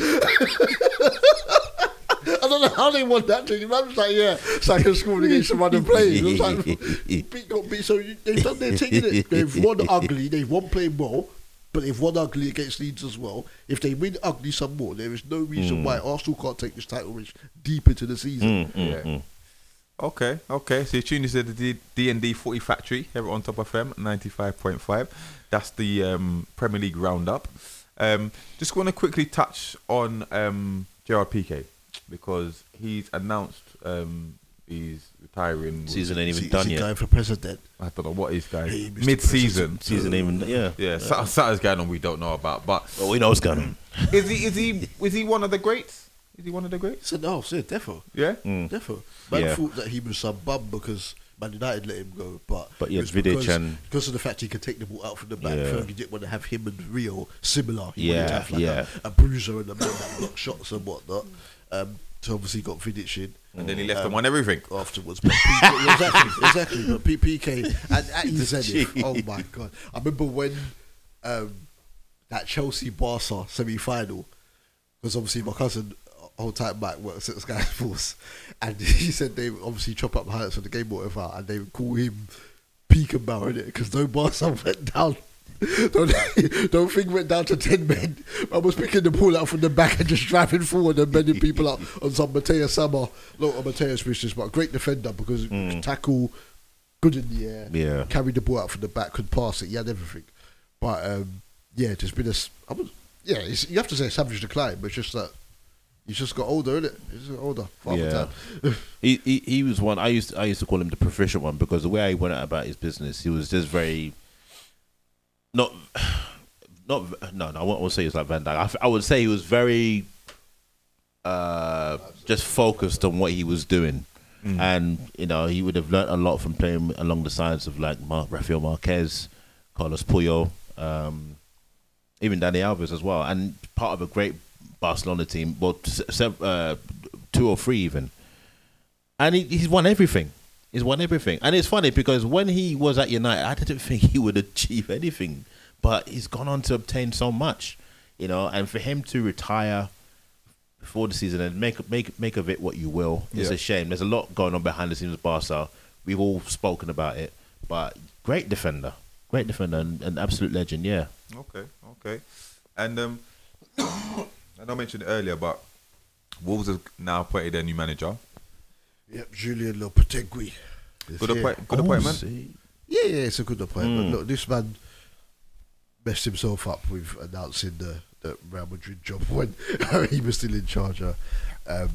I don't know how they won that thing. Man was like, yeah, second scoring against some other players. It was like, beat, got beat. So you, they've done their thing? They've won ugly, they've won playing well, but they've won ugly against Leeds as well. If they win ugly some more, there is no reason Mm. why Arsenal can't take this title reach deep into the season. Mm, mm, Yeah. Okay, okay. So you're tuning to the D and D Footy Factory here on Top of FM ninety five point five. That's the um, Premier League roundup. Um, just want to quickly touch on um, Gerard Piqué because he's announced um, he's retiring. Season ain't even Is he- done is he yet. going for president? I don't know what he's going. Hey, Mid season. season even yeah Yeah, something- something's going on we don't know about. But well we know what's going on is he is he is he one of the greats? Is he one of the greats? So no, so defo. Yeah? Mm. Defo. Man Yeah. thought that he was some bum because Man United let him go, but But yeah, it was Vidic because, and- because of the fact he could take the ball out from the back. Yeah. Fergie didn't want to have him and Rio similar. He wanted to Yeah, have like yeah. a, a bruiser and a man that block shots and whatnot. Um, so obviously got Vidic in. And then he left Um, and won everything. afterwards. But PK, exactly, exactly. But P- PK and at his The zenith. cheat. Oh my god! I remember when um, that Chelsea Barca semi final, because obviously my cousin whole time back works at Sky Sports, and he said they obviously chop up highlights of the game or whatever, and they would call him Peekaboo in it because no Barca went down. Don't, don't think went down to 10 men. I was picking the ball out from the back and just driving forward and bending people up on some Mateus Sama. Not on Mateus business, but a great defender because could tackle, good in the air, Yeah. carried the ball out from the back, could pass it. He had everything. But um, yeah, there's been a. I was, yeah, it's, you have to say savage decline, but it's just that he's just got older, isn't it? He's got older. Father Yeah. time. he, he he was one I used I used to call him the proficient one because the way he went out about his business, he was just very not not no no I won't say he was like Van Dijk. I, f- I would say he was very uh just focused on what he was doing. And you know he would have learnt a lot from playing along the sides of like Mar- Rafael Marquez, Carlos Puyol, um, even Dani Alves as well, and part of a great Barcelona team. Well, uh, two or three even, and he, he's won everything. He's won everything, and it's funny because when he was at United, I didn't think he would achieve anything, but he's gone on to obtain so much, you know. And for him to retire before the season and make make make of it what you will, it's Yeah. a shame. There's a lot going on behind the scenes with Barca. We've all spoken about it, but great defender, great defender, and an absolute legend. Yeah. Okay, okay. And um, I know I mentioned it earlier, but Wolves have now appointed their new manager. Yep, Julian Lopetegui. is Good, appoint- good appointment. Yeah, yeah, it's a good appointment. Mm. Look, this man messed himself up with announcing the, the Real Madrid job when he was still in charge of um,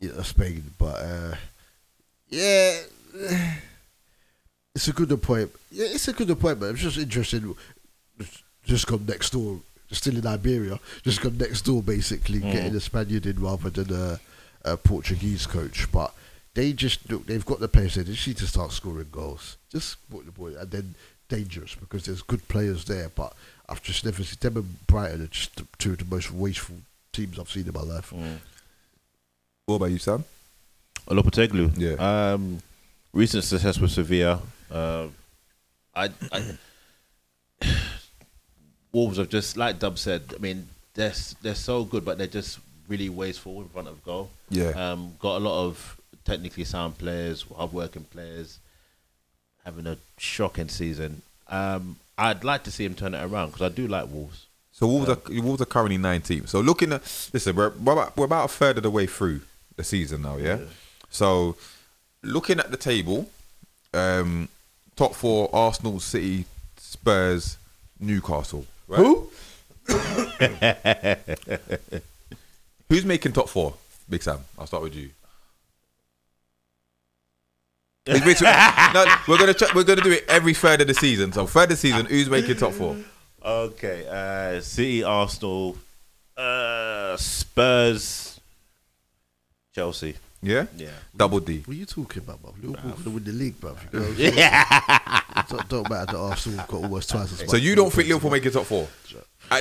you know, Spain. But uh, yeah, it's a good appointment. Yeah, it's a good appointment. It's just interesting. Just come next door, still in Iberia. Just gone next door, basically Mm. getting a Spaniard in rather than a, a Portuguese coach. But they just look. They've got the players there. They just need to start scoring goals. Just put the ball, and then dangerous because there's good players there. But I've just never seen them and Brighton are just two of the most wasteful teams I've seen in my life. What about you, Sam? Lopetegui. Yeah. Um, recent success with Sevilla. Uh, I, I Wolves have just like Dub said. I mean, they're they're so good, but they're just really wasteful in front of goal. Yeah. Um, got a lot of technically sound players, hard-working players, having a shocking season. Um, I'd like to see him turn it around because I do like Wolves. So Wolves are Wolves are currently 19th. So looking at listen, we're we're about, we're about a third of the way through the season now, yeah. So looking at the table, um, top four: Arsenal, City, Spurs, Newcastle. Right? Who? Who's making top four? Big Sam. I'll start with you. No, we're gonna ch- we're gonna do it every third of the season. So third of the season, who's making top four? Okay, uh, City, Arsenal, uh, Spurs, Chelsea. Yeah, Yeah. Double D. What are you talking about, bruv? Liverpool going to win the league, bruv. You know what I'm saying? don't, don't matter that Arsenal got almost twice as much. So you don't think Liverpool make it top four? I, I,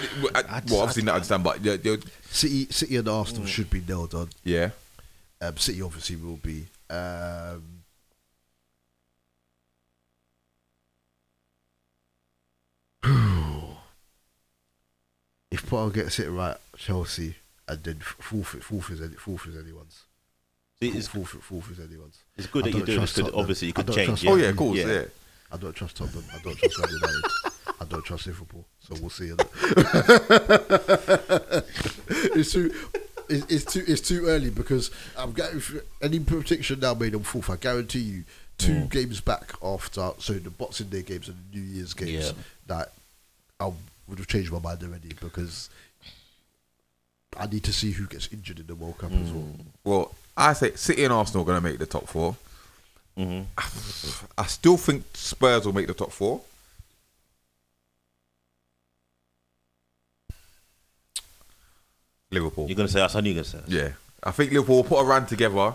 I just- well, obviously not understand, but yeah, yeah, City, City and Arsenal should be nailed on. yeah. Um, City obviously will be. Um, if Potter gets it right, Chelsea, and then f- fourth, fourth is any, fourth is anyone's. See, it's- fourth, fourth is anyone's. It's good I that you're don't doing this trust 'cause Tottenham. obviously you I could change, trust yeah. Oh yeah, of course, Yeah. yeah. I don't trust Tottenham. I don't trust Man United. I don't trust Liverpool. So we'll see. it's too. It's, it's too. It's too early because I'm getting any prediction now made on fourth. I guarantee you, two Mm. games back after so the Boxing Day games and the New Year's games Yeah. that I would have changed my mind already because I need to see who gets injured in the World Cup as well. Well, I say City and Arsenal are going to make the top 4 Mhm. I still think Spurs will make the top four. Liverpool. You're gonna say that's I knew you're gonna say us. Yeah, I think Liverpool will put a run together,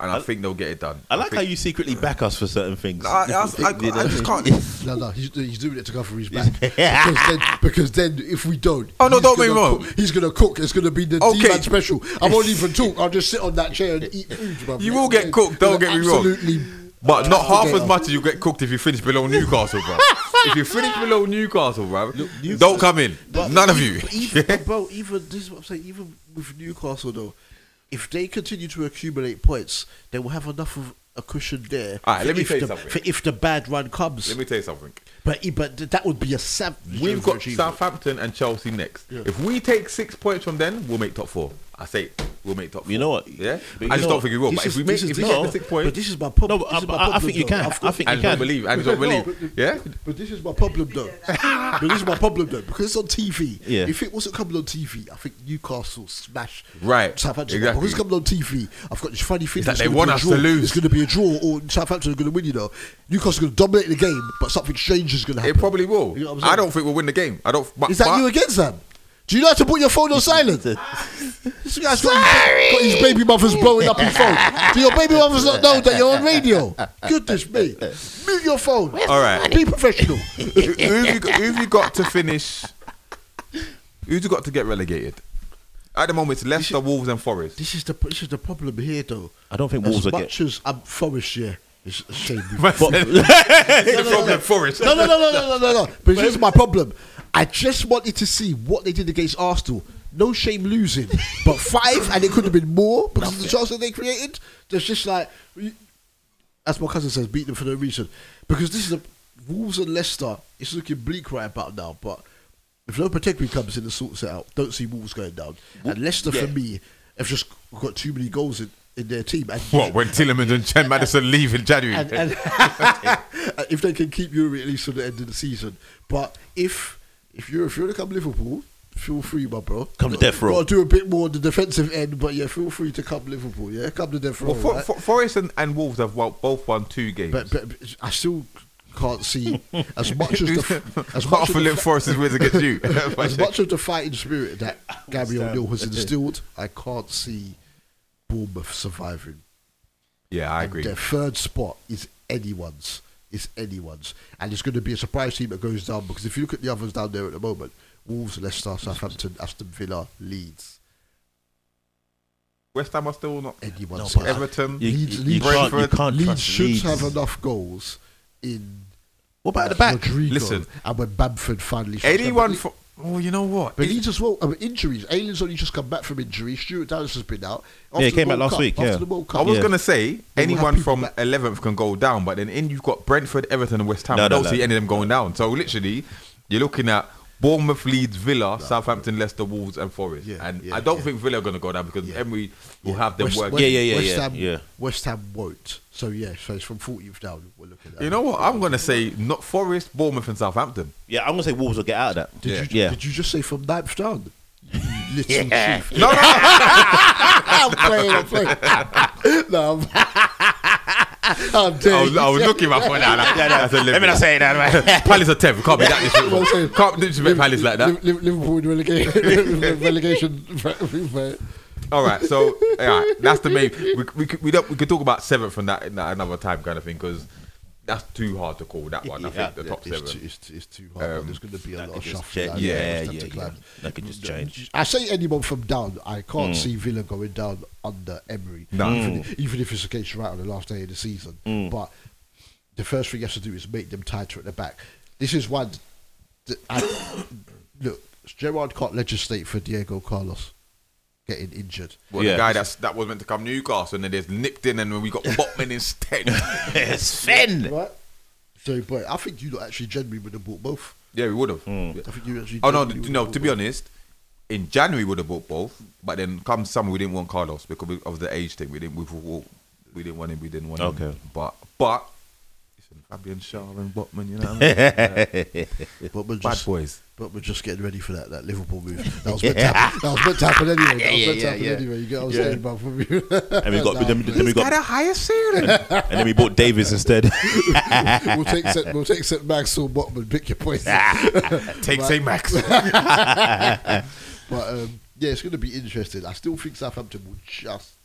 and I, think they'll get it done. I like how think- you secretly back us for certain things. I- I- I- You know? I just can't. No, no, he's, he's doing it to cover his back. because, then, because then, if we don't, Oh, no, don't get me gonna wrong. cook- he's gonna cook. It's gonna be the Okay. D-man special. I won't even talk. I'll just sit on that chair and eat food. bruv. You will get cooked. Don't get me wrong. Absolutely. But not half as much as you get cooked if you finish below Newcastle, bro. if you finish below Newcastle, bro, don't come in. None of you. Even, bro, even this is what I'm saying. Even with Newcastle, though, if they continue to accumulate points, they will have enough of a cushion there. Alright, let me if tell you the, something. For if the bad run comes, Let me tell you something. But but that would be a seven. We've got. Southampton and Chelsea next. Yeah. If we take six points from them, we'll make top four. I say we'll make top four. You know what? Yeah? But I just don't think we will. But is- if we make this is- if we this get the six points, But this is my problem. No, but this is I- my I think you though. can. I've I got- think you don't can. believe, and don't No, believe. but- Yeah? But this is my problem though. but this is my problem though because it's on TV. Yeah. If it wasn't coming on TV, I think Newcastle smash Right, Southampton. exactly. Because it's coming on TV, I've got this funny feeling. that it's they gonna want be a us draw. to lose. It's going to be a draw, or Southampton are going to win. You know, Newcastle are going to dominate the game, but something strange is going to happen. It probably will. You know what I'm saying? I don't think we'll win the game. I don't. But, Is that but- you against them? Do you know how to put your phone on silent? this guy's got, his, got his baby mother's blowing up his phone. Do your baby mothers not know that you're on radio? Goodness me. Move your phone. All right. Be professional. who, who've you got, who've you got to finish? Who's you got to get relegated? At the moment, it's Leicester, Wolves, and Forest. This is the this is the problem here, though. I don't think as Wolves will much as I'm Forest, yeah, it's a shame. the Forest. No, no, no, no, no, no, no, no. But here's my problem. I just wanted to see what they did against Arsenal. No shame losing, but five, and it could have been more because of the chances they created. There's just like, as my cousin says, beat them for no reason. Because this is a Wolves and Leicester. It's looking bleak right about now, but if Lopetegui comes in and sorts it out, don't see Wolves going down. And Leicester, for me, have just got too many goals in, in their team. And What when Tielemans and Chen Maddison leave in January? and, and if they can keep Youri at least to the end of the season. But if if you're if you're to come Liverpool, feel free, my bro. Come to death row. Got to do a bit more on the defensive end, but yeah, feel free to come Liverpool. Yeah, come to death row. well, For, right? For- Forest and, and Wolves have won, both won two games. but, but, but I still can't see as much as the as Half much of as Lip the, Forest is wins against you. as much of the fighting spirit that Gary O'Neill has instilled, I can't see Bournemouth surviving. yeah, I And agree. Their third spot is anyone's. It's anyone's, and it's going to be a surprise team that goes down because if you look at the others down there at the moment, Wolves, Leicester, Southampton, Aston Villa, Leeds, West Ham are still not. anyone's. No, Everton, You, Leeds- you, Leeds- you can't, you Brentford, can't Leeds should Leeds. have enough goals in. What about at the back? Rodrigo, Listen. and when Bamford finally anyone. For, oh, you know what? But It's- Leeds as well. I mean, injuries. Ayling's only just come back from injury. Stuart Dallas has been out. Yeah, he came back last Cup- week, After yeah. the World Cup. I was Yeah. gonna say anyone from back. eleventh can go down, but then in you've got Brentford, Everton, and West Ham. No, I don't no. see any of them going down. So literally, you're looking at Bournemouth, Leeds, Villa, Southampton, Leicester, Wolves, and Forest. Yeah, and yeah, I don't yeah. think Villa are going to go down because Emery will have them West, work. West, Yeah, yeah, yeah, West yeah, Ham, yeah. West Ham won't. So yeah, so it's from 40th down. We're looking at. You know what? I'm going to say not Forest, Bournemouth, and Southampton. Yeah, I'm gonna say Wolves will get out of that. Did Yeah. you Yeah. did you just say from ninth down? Little Yeah. chief. No, no, I'm playing. I'm playing. no, I'm, I'm I dead. was, I was looking up for that. Like, that's a Let me not say that, man. Palace are 10th. Can't be that disrespectful. Can't disrespect Palace like that. Liv- Liv- Liverpool relegation. relegation. All right, so yeah, that's the main. We we could, we, don't, we could talk about seventh from that another time kind of thing because that's too hard to call that one. I think the top it's seven. Too, it's, it's too hard. Um, There's going to be a lot of just shuffling. change- down yeah, there. Yeah, yeah. climb. That could just change. I say anyone from down. I can't Mm. see Villa going down under Emery. No. Even, even if it's a case right on the last day of the season. Mm. But the first thing you have to do is make them tighter at the back. This is one. That I, look, Gerrard can't legislate for Diego Carlos getting injured. Well, Yeah. the guy that's that was meant to come Newcastle and then there's nipped in and we got Botman instead. Sven. Right? So, but I think you lot actually genuinely would have bought both. yeah, we would have. Hmm. I think you actually. Oh no, genuinely no. To be both. honest, in January we would have bought both, but then come summer we didn't want Carlos because of the age thing. We didn't. We, we, we didn't want him. We didn't want him. Okay. But but listen, Fabian Schär and Botman, you know, what I mean? But we're bad just, boys. but we're just getting ready for that, that Liverpool move. That was meant to happen. That was meant to happen anyway. That was Yeah, meant to happen yeah. anyway. You get what I'm Yeah. saying, man? From you. And we got Nah, then, then we Got got a higher ceiling. and then we bought Davis instead. we'll take set, we'll take set Maxwell Botman. Pick your points. Take But- St Max. But um, yeah, it's going to be interesting. I still think Southampton will just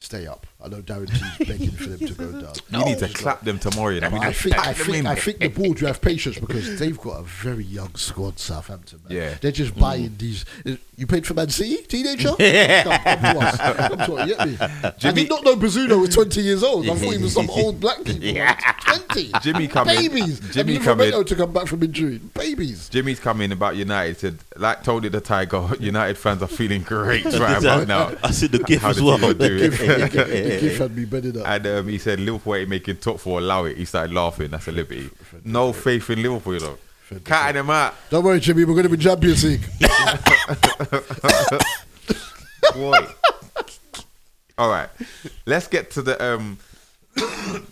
stay up. I know Darren T's begging for them to go down. You need to clap them tomorrow. You know? I just think I think. I think the board will have patience because they've got a very young squad. Southampton, man. Yeah. they're just Mm. buying these. You paid for Man City, teenager? Yeah. Come, come to us. Come to us, you get me? I Jimmy- did not know Bazunu was twenty years old. I thought he was some old black people. Twenty. Jimmy come in- Babies. Jimmy and come in- to come back from injury. Babies. Jimmy's coming about United. Said, like told it the Tiger, United fans are feeling great right about now. I see the gif How as the well. Team are The doing. gif, the gif- the gif had me bedded up. And um, he said Liverpool ain't making top four. Allow it. He started laughing. That's a liberty. No faith in Liverpool, you know. Cutting them out. Don't worry, Jimmy. We're going to be Champions League. Boy. All right. Let's get to the um,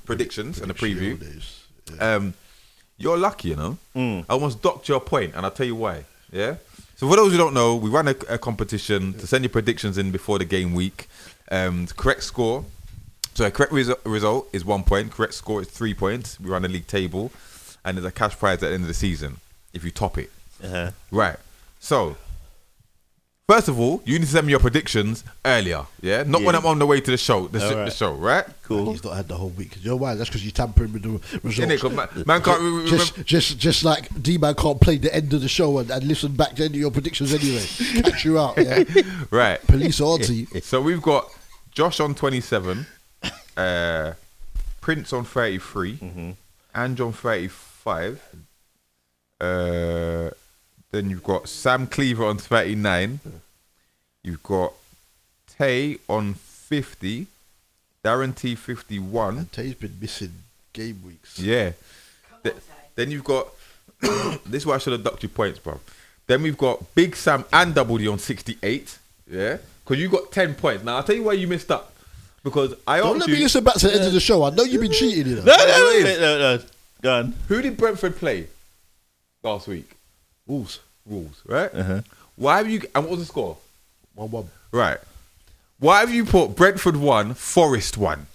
predictions and the preview. Um, you're lucky, you know. I almost docked your point, and I'll tell you why. Yeah. So for those who don't know, we run a, a competition to send your predictions in before the game week. Um, the correct score. So a correct resu- result is one point. Correct score is three points. We run a league table, and there's a cash prize at the end of the season if you top it. Uh-huh. Right. So, first of all, you need to send me your predictions earlier. Yeah, not when Yeah. I'm on the way to the show. The, sh- All the right. show, right? Cool. He's not had the whole week. You know why? That's because you're tampering with the results. Innit? 'Cause man, man can't re- re- just, just, just like D man can't play the end of the show and, and listen back to any of your predictions anyway. Catch you out. Yeah. right. Police are onto you. So we've got Josh on 27, uh, Prince on 33, Mm-hmm. Ange on 35. Uh, then you've got Sam Cleaver on 39. You've got Tay on 50. Darren T 51. Tay's been missing game weeks. Yeah. Th- then you've got this is why I should have ducked your points, bro. Then we've got Big Sam and Double D on 68. Yeah. Because you got 10 points. Now I'll tell you why you missed up. Because I Don't asked let you, me listen back to the end of the show. I know you've been cheating. You know. No, no, no, no, no, no. Go on. Who did Brentford play last week? Wolves. Wolves, right? Uh-huh. Why have you and what was the score? One one. Right. Why have you put Brentford one, Forest one?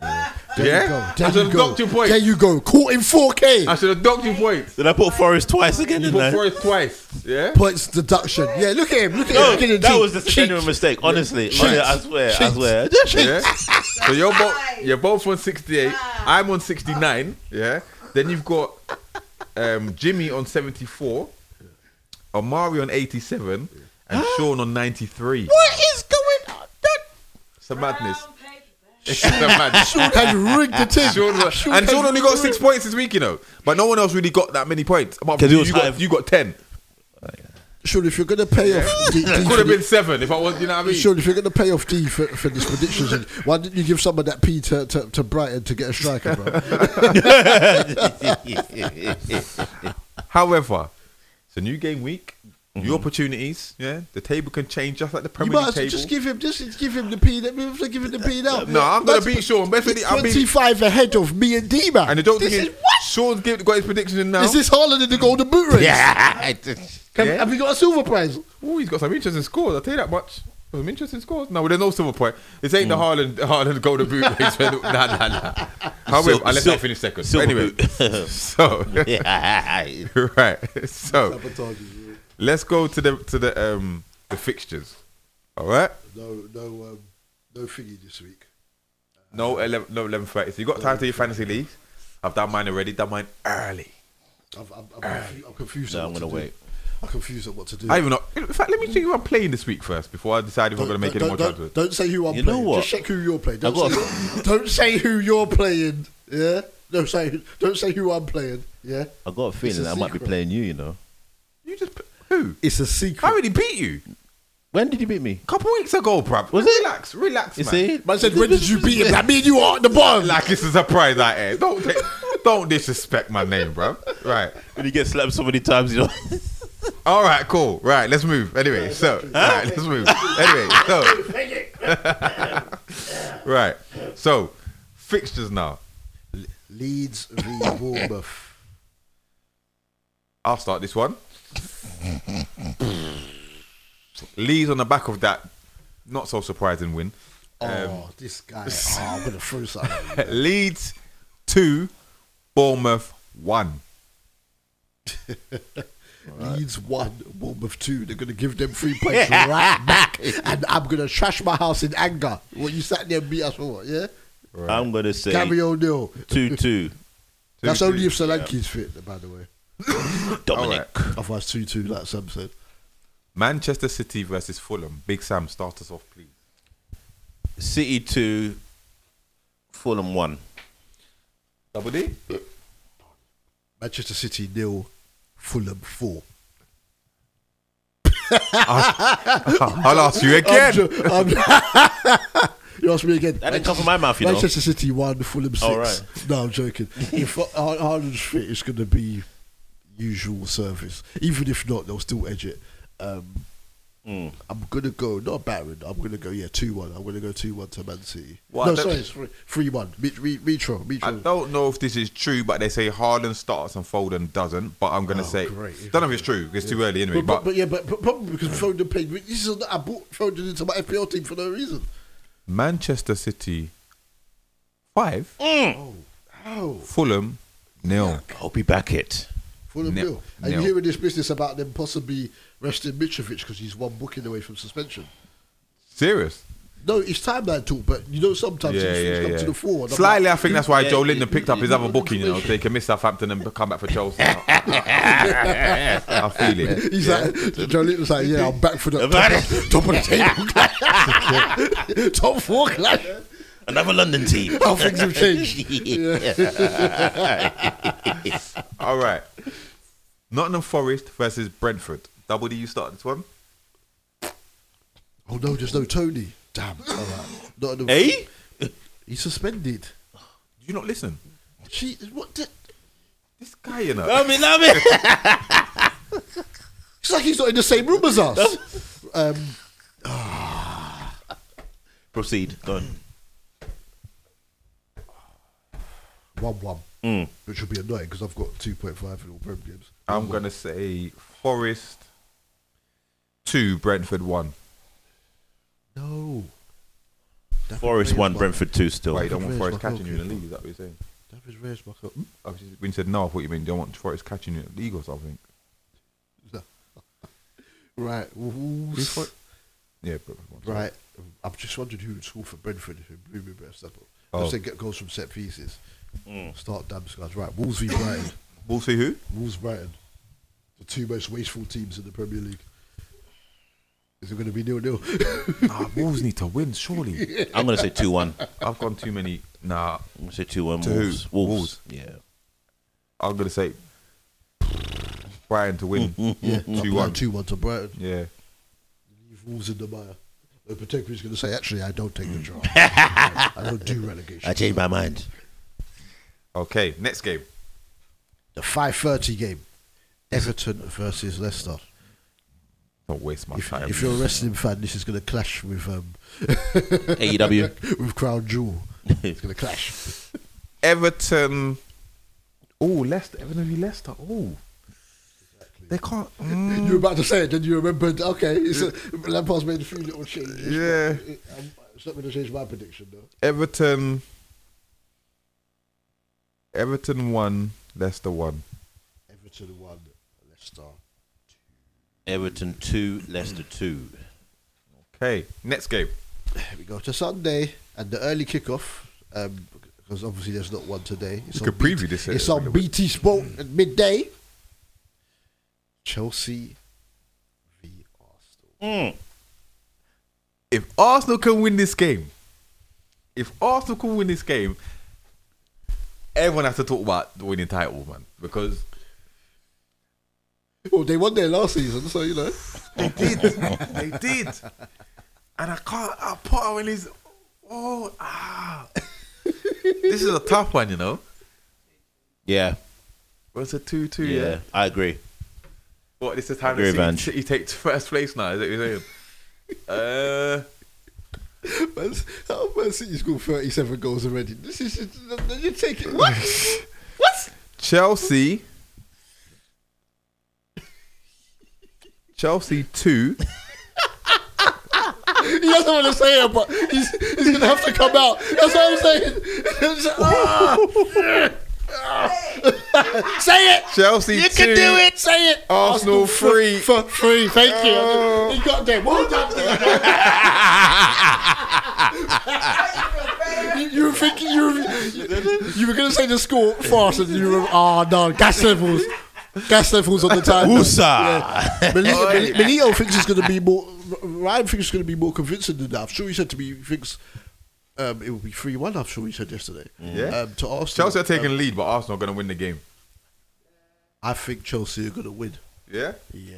There yeah? you go. I There should you have go. docked your points. There you go. Caught in 4K. I should have docked your points. Did I put Forest twice again? You didn't put I? Forest twice. Yeah? Points deduction. Yeah, look at him. Look at No, him. Look at that him. was just a genuine mistake. Honestly, Cheats. Honestly, I swear, I swear. Yeah. So you're both you're both on 68. I'm on 69. Yeah. Then you've got um, Jimmy on 74, Amari on 87, and Sean on 93. What is going on? It's a madness. It's a madness. Sean had rigged the team. Sean was- Sean and had Sean only got six rigged- points this week, you know. But no one else really got that many points. Apart from 'Cause you, you got, you got 10. Sean, if you're going to pay off D, D It for could have been seven if I was, you know what I mean? Sean, if you're going to pay off D for, for these predictions, why didn't you give some of that P to, to, to Brighton to get a striker, bro? However, it's a new game week. New opportunities, yeah. The table can change just like the you Premier might League as well table. just give him just give him the P. Let me give him the P now. No, I'm gonna Man's beat Sean. Best he's I mean, 25 ahead of me and D man. and the joke this thing is is, Sean's give, got his predictions in now. Is this Haaland in the Golden Boot race? Yeah. Can- Yeah. Have you got a silver prize? Oh, he's got some interesting scores. I'll tell you that much. Some interesting scores. No, there's no silver point. This ain't the Mm. Haaland, Haaland golden boot race. nah, nah, nah. However, Sil- unless sil- I finish second. But silver anyway, boot. so Yeah. right. So let's go to the to the um the fixtures. All right. No, no, um, no thingy this week. No eleven, no eleven thirty. So you got time to your fantasy leagues. I've done mine already. Done mine early. I've, I'm, I'm, confused, I'm confused. No, I'm gonna to do. wait. I'm confused on what to do. I even know. In fact, let me see who I'm playing this week first before I decide if I'm going to make any more don't, transfers. don't say who I'm You know playing. what? Just check who you're playing. I Don't, got- say, don't say who you're playing. Yeah. Don't say don't say who I'm playing. Yeah. I got a feeling a I might be playing you. You know. You just who? It's a secret. I already beat you When did you beat me? a couple weeks ago, bruv. Was it? Relax, relax, You man. see? Man said, when did you beat him? Like me and you are at the bottom. Like it's a surprise I here. Don't don't disrespect my name, bruv. Right. When you get slapped so many times, you know. All right. Cool. Right. Let's move. Anyway. So. Right. Let's move. Anyway. So. right. So. Fixtures now. Leeds v Bournemouth. I'll start this one. Leeds on the back of that not so surprising win. Oh, um, this guy. Oh, I'm gonna throw something. Leeds two, Bournemouth one. Leeds one, Bournemouth two. They're gonna give them three points right back, and I'm gonna trash my house in anger. What you sat there and beat us for? What? Yeah. I'm gonna say Gary O'Neill. two two. That's only if Solanke's fit, by the way. Dominic. Otherwise, two two, like Sam said. Manchester City versus Fulham. Big Sam, start us off, please. City two. Fulham one. Double D. Manchester City nil, Fulham four. I'll ask you again. I'm jo- I'm- you ask me again. That didn't come from my mouth, you know. Manchester City one, Fulham six. Oh, right. No, I'm joking. if Har- Haaland's fit, it's going to be usual service. Even if not, they'll still edge it. Um, Hmm. I'm going to go, not Baron, I'm going to go, yeah, 2 1. I'm going to go 2 1 to Man City. Well, no, I don't- sorry, it's 3 1. Mitro, I don't know if this is true, but they say Haaland starts and Foden doesn't. But I'm gonna Oh, say, great. don't know if it's true. It's too early anyway. But, but, But, but yeah, but, but probably because Foden played. This is not I brought Foden into my FPL team for no reason. Manchester City five. Oh, Fulham nil. I'll be back it. Fulham Nil. nil. And Nil. you hearing this business about them possibly resting Mitrovic because he's one booking away from suspension. Serious? No, it's timeline talk, but you know sometimes Yeah, these things yeah, come yeah. to the fore. and Slightly, like, I think that's why yeah, Joe yeah, Linden picked up his other booking. You know, they can miss Southampton and come back for Chelsea. I feel it. He's like, Joelinton's like, yeah, I'm back for the top, of- top of the table clash. top four clash. Another London team. How things have changed. All right. Nottingham Forest versus Brentford. Double D, you start this one. Oh no, there's no Toney. Damn. All right. Not enough. Hey? He's suspended. Do you not listen? She, what? The, This guy, you know. Love me, love me. it's like he's not in the same room as us. um, Proceed. Go on. one one, Mm. which will be annoying because I've got two point five in all Prem games. I'm going to say Forest 2, Brentford 1. No. David Forest Ray's one, Brentford two still. Why you don't want Forest my catching you in the goalkeeper. league? Is that what you're saying? David Raya's my co- Hmm? Oh, When you said no, I thought you meant you don't want Forest catching you in the league or something. Right. Wolves. For- yeah, Brentford 1. Right. I'm just wondering who would score for Brentford if it blew me best up. Oh. I said get goals from set pieces. Mm. Start damn guys. Right. Wolves v Brighton. Wolves see who? Wolves Brighton. The two most wasteful teams in the Premier League. Is it going to be nil nil? Nah, Wolves need to win, surely. I'm gonna say two one. I've gone too many. Nah, I'm gonna say two one. To who? Wolves. Wolves. Wolves. Yeah. I'm going to say Brighton to win. yeah. 2 1. Two one to Brighton. Yeah. Leave Wolves in the mire. The protector is going to say, actually, I don't take the job. I don't do relegation. I changed my mind. Okay, next game. The 5.30 game. Everton versus Leicester. Don't waste my If, time. if you're a wrestling fan, this is going to clash with um, AEW. with Crown Jewel. It's going to clash. Everton. Oh, Leicester. Everton v Leicester. Oh. They can't. mm, You were about to say it, then you remembered. Okay, it's a, Lampard's made a few little changes. Yeah. but it- um, it's not going to change my prediction though. Everton. Everton 1, Leicester 1. Everton one, Leicester. Everton two, Leicester two. Okay, next game. Here we go to Sunday and the early kickoff. Um, because obviously there's not one today. It's We on could preview this, uh, It's on little. BT Sport at midday. Chelsea v Arsenal. If Arsenal can win this game, if Arsenal can win this game, everyone has to talk about the winning title, man. Because Well, they won there last season, so you know. they did. they did. And I can't, I put him in his. Oh, ah. this is a tough one, you know. Yeah. What's a 2 2? Yeah. Yeah. I agree. What, this is time Agree, to Van. see City take first place now, is that what you're saying? uh. Man, how Man City scored 37 goals already. This is you take it. What? what? Chelsea. Chelsea 2. He doesn't want to say it, but he's, he's gonna have to come out. That's what I'm saying. Ah! Say it. Chelsea You two, can do it. Say it. Arsenal three. For free. Thank you. Oh. You got them. Well done. you, you were thinking you were, you were going to say the score faster than you were oh no, gas levels. Gas levels on the time. Woosa. Yeah. Melito, Mel- thinks it's going to be more. Ryan thinks it's going to be more convincing than that. I'm sure he said to me he thinks um, it will be three one. I'm sure he said yesterday. Yeah. Um, to Arsenal. Chelsea are taking Um, lead, but Arsenal are going to win the game. I think Chelsea are going to win. Yeah. Yeah.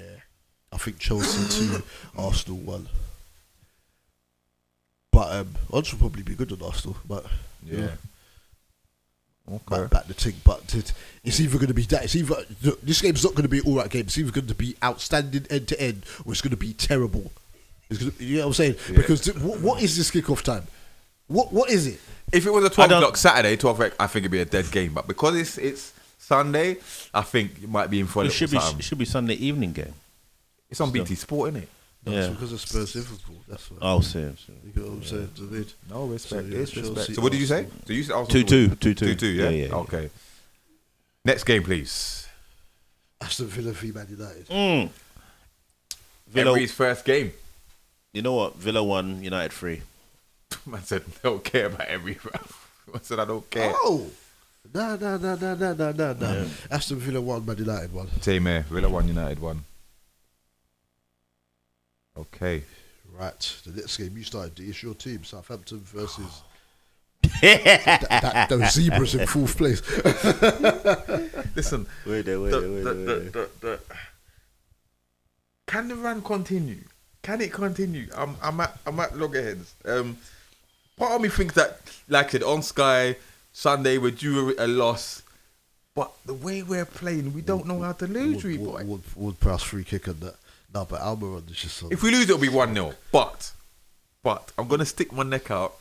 I think Chelsea two, Arsenal one. But um, odds will probably be good on Arsenal. But you Yeah. Know, Okay. back, back the thing. But it, it's either going to be that. It's either look, this game's not going to be an all right game. It's either going to be outstanding end to end, or it's going to be terrible. It's gonna, you know what I'm saying? Because th- what, what is this kickoff time? What what is it? If it was a 12 o'clock Saturday, 12 o'clock, I think it'd be a dead game. But because it's it's Sunday, I think it might be in for a It little should be something. it should be Sunday evening game. It's on Still. BT Sport, isn't it? No, yeah. because of Spurs Liverpool. That's what. Oh, same. You got what I'm saying? No respect. So, yeah, it's respect. So what did you say? Did you say two two two two two two? Yeah. yeah, yeah okay. Yeah. Next game, please. Aston Villa v Man United. Mm. Villa, Emery's first game. You know what? Villa won. United three. Man said, "Don't care about Emery." I said, "I don't care." Oh. No, no, no, no, no, no, no, no. Aston Villa won, Man United won. Team here. Villa won, United won. Okay. Right, the next game you started. It's your team, Southampton versus that, that, those zebras in fourth place. Listen. Wait there, wait there, wait there, the- wait the- the- Can the run continue? Can it continue? I'm, I'm at I'm at loggerheads. Um, part of me thinks that, like I said, on Sky Sunday we're due a loss, but the way we're playing, we don't know how to lose. we boy. Wood, Wood, Wood press free kick and that. No, but Almiron is just. If we lose, it'll be one 0 But, but I'm gonna stick my neck out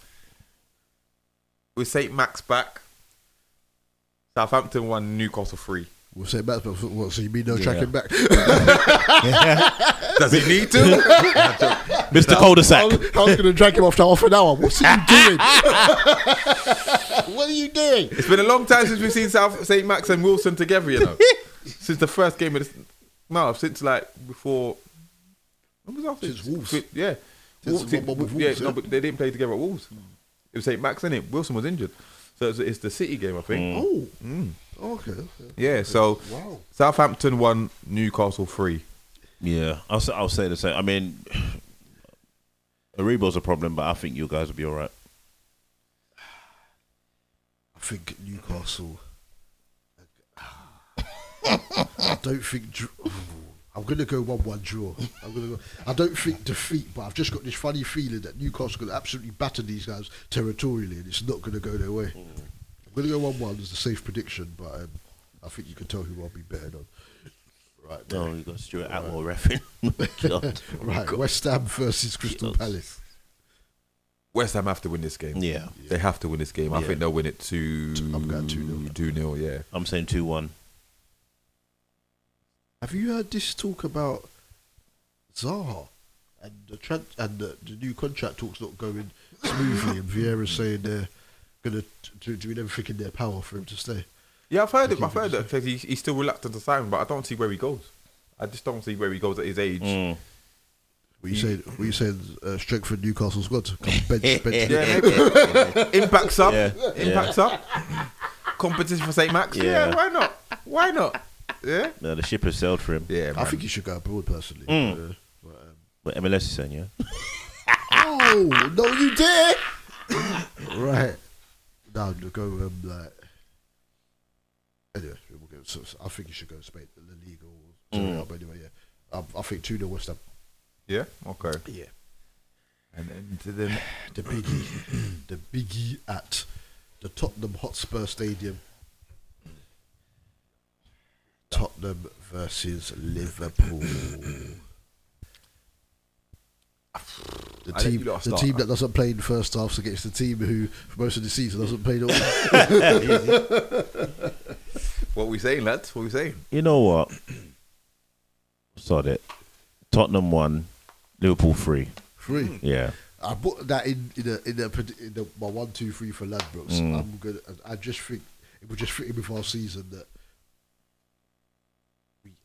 with Saint Max back. Southampton one, Newcastle three. We'll say back, but what? So you mean no Yeah. tracking back? Does he need to? Mr. Cul-de-sac. I was going to drag him after half an hour. What's he doing? what are you doing? It's been a long time since we've seen South St. Max and Wilson together, you know. since the first game of this, no, since like before. When was that? Since Wolves. Yeah. Since Wolves, the one with yeah, no, but they didn't play together at Wolves. It was St. Max, innit? Wilson was injured. So it's, it's the City game, I think. Oh, Mm. okay. okay. Yeah, so Wow. Southampton won, Newcastle three. Yeah, I'll say, I'll say the same. I mean, Aribo's a problem, but I think you guys will be all right. I think Newcastle. I don't think. dr- I'm going to go one-one draw. I'm going to go. I don't think defeat, but I've just got this funny feeling that Newcastle are going to absolutely batter these guys territorially, and it's not going to go their way. I'm going to go one-one as a safe prediction, but um, I think you can tell who I'll be betting on. Right, No, there. you got Stuart Atwell refing. God. right. West Ham versus Crystal Palace. West Ham have to win this game. Yeah. They have to win this game. I Yeah. think they'll win it 2 I'm going 2-0. 2 0, yeah. I'm saying two one. Have you heard this talk about Zaha and the tran- and the, the new contract talks not going smoothly, and Vieira saying they're going to do everything in their power for him to stay. Yeah, I've heard it. I've heard that because he, he's still reluctant to sign, but I don't see where he goes. I just don't see where he goes at his age. Mm. What you saying? What you saying? Uh, strengthen Newcastle squad. Come bench, bench. Yeah, maybe. Impacts up. Yeah, Impacts up. Competition for St. Max. Yeah. Yeah. why not? Why not? Yeah. No, the ship has sailed for him. Yeah, I think he should go abroad personally. Mm. Uh, but, um, But MLS is saying, yeah. oh no, you did. right now, to go um, like. Anyway, we'll go, so, so I think you should go Spain, La Liga or Serie Mm. but anyway, yeah. I, I think two 0 West Ham. Yeah. Okay. Yeah. And then to the the biggie, the biggie at the Tottenham Hotspur Stadium. Tottenham versus Liverpool. The I team, you the start. team that doesn't play in the first half against the team who, for most of the season, doesn't play at all. what we saying, lads? What we saying? You know what? Sod it. Tottenham won, Liverpool three. Three. Yeah. I put that in in the in the, pred- in the my one two three for Ladbrokes. Mm. I'm good. I just think it would just fit in with our season that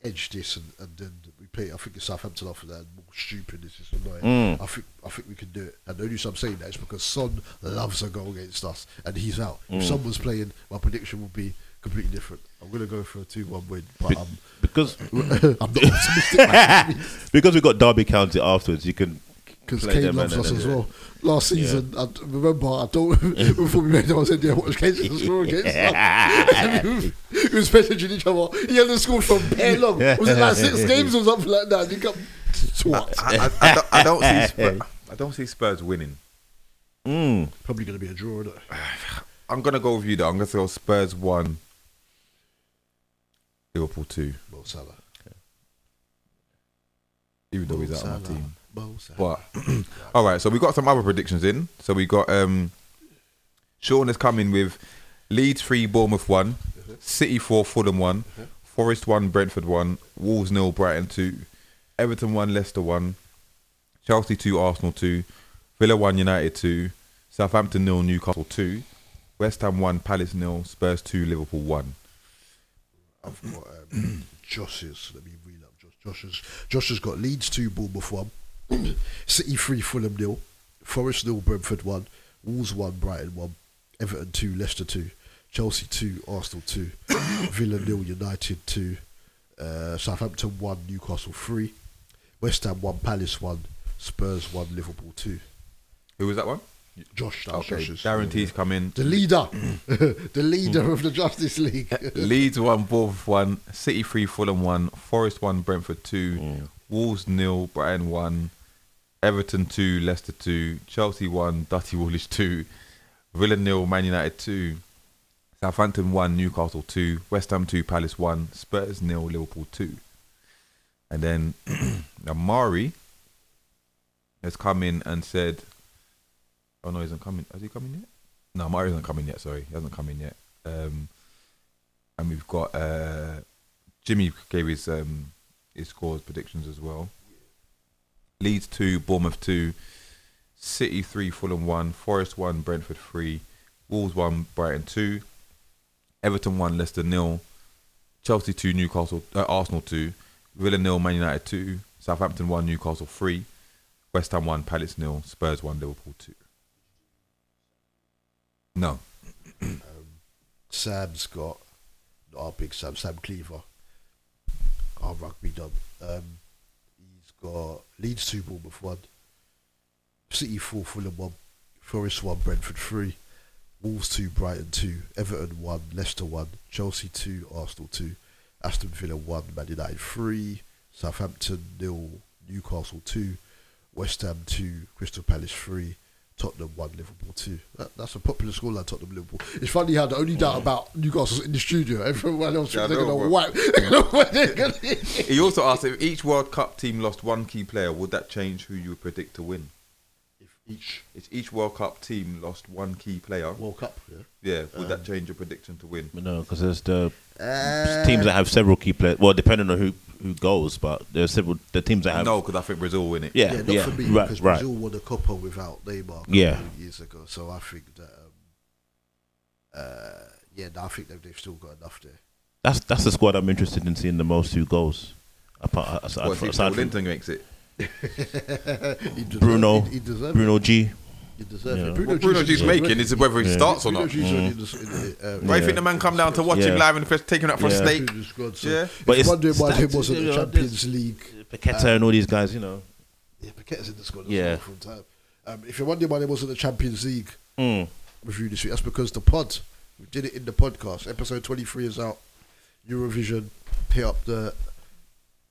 edge this and, and then we play. I think it's Southampton after that. More stupid. This is annoying. Mm. I think I think we can do it. And the only reason I'm saying that is because Son loves a goal against us, and he's out. If Mm. Son was playing, my prediction would be completely different. I'm gonna go for a two-one win, but Be- um, because I'm not optimistic. by any means. because we've got Derby County afterwards. You can because play Kane them loves us then- as well. Last season, I remember, I don't before we made it, I said, "Yeah, watch Kane score against us." And we we was messaging each other. He hadn't scored from bare long. Was it like six games or something like that? And he come twat. I, I, I, don't, I don't see Spurs, I don't see Spurs winning. Mm. Probably going to be a draw. Isn't? I'm gonna go with you though. I'm gonna go Spurs one, Liverpool two. Mo Salah. Even though Mo he's out of my team. But all right, so we got some other predictions in. So we got um Sean is coming with Leeds three, Bournemouth one, City four, Fulham one, Forest one, Brentford one, Wolves nil, Brighton two, Everton one, Leicester one, Chelsea two, Arsenal two, Villa one, United two, Southampton nil, Newcastle two, West Ham one, Palace nil, Spurs two, Liverpool one. I've got um, Josh's. Let me read up Josh. Josh's. Josh has got Leeds two, Bournemouth one, City three, Fulham nil, Forest nil, Brentford one, Wolves one, Brighton one, Everton two, Leicester two, Chelsea two, Arsenal two, Villa nil, United two, uh, Southampton one, Newcastle three, West Ham one, Palace one, Spurs one, Liverpool two. Who was that one? Josh, that Okay, Josh's. guarantees come in. The leader, the leader of the Justice League. Leeds one, Bournemouth one, City three, Fulham one, Forest one, Brentford two, Wolves nil, Brighton one, Everton two, Leicester two, Chelsea one, Dutty Woolish two, Villa nil, Man United two, Southampton one, Newcastle two, West Ham two, Palace one, Spurs nil, Liverpool two, and then Amari has come in and said, "Oh no, he isn't coming. Has he coming yet? No, Amari isn't coming yet. Sorry, he hasn't come in yet." Um, and we've got uh, Jimmy gave his um, his scores predictions as well. Leeds two, Bournemouth two, City three, Fulham one, Forest one, Brentford three, Wolves one, Brighton two, Everton one, Leicester nil, Chelsea two, Newcastle, uh, Arsenal two, Villa nil, Man United two, Southampton one, Newcastle three, West Ham one, Palace nil, Spurs one, Liverpool two. No, Sam's got our big Sam, Sam Cleaver, our rugby done. Um, got Leeds two, Bournemouth one, City four, Fulham one, Forest one, Brentford three, Wolves two, Brighton two, Everton one, Leicester one, Chelsea two, Arsenal two, Aston Villa one, Man United three, Southampton nil, Newcastle two, West Ham two, Crystal Palace three. Tottenham one, Liverpool two. That, that's a popular scoreline. Tottenham Liverpool. It's funny how the only doubt about Newcastle's in the studio. Everyone else Yeah, they're gonna wipe. They're gonna wipe. They're gonna. He also asked if each World Cup team lost one key player, would that change who you would predict to win? If each if each World Cup team lost one key player, World Cup, yeah, yeah, would Um, that change your prediction to win? No, because there's the Uh, teams that have several key players. Well, depending on who who goes, but there's several the teams that have. No, because I think Brazil will win it. Yeah, yeah, not yeah, for me right, because right. Brazil won the Copa without Neymar Yeah. years ago. So I think that, um, uh, yeah, no, I think that they've still got enough there. That's that's the squad I'm interested in seeing the most who goes. Apart, aside, What if from- Joe aside from Linton makes it? Bruno, he- he deserve Bruno it. G. He deserve Yeah. it. Bruno What Bruno G's G's making is whether he Yeah. starts or not. G's already Mm. in the- in the, uh, Why do you think the man come down to watch him Yeah. live and first taking up for Yeah. a steak? Bruno's good, so Yeah. if But you're it's wondering why there stats, wasn't the a Champions League. Paqueta and all these guys, you know. Yeah, Paqueta's in the squad as Yeah. from time. Um, if you're wondering why there wasn't a Champions League Mm. review this week, that's because the pod, we did it in the podcast. Episode 23 is out. Eurovision, hit up the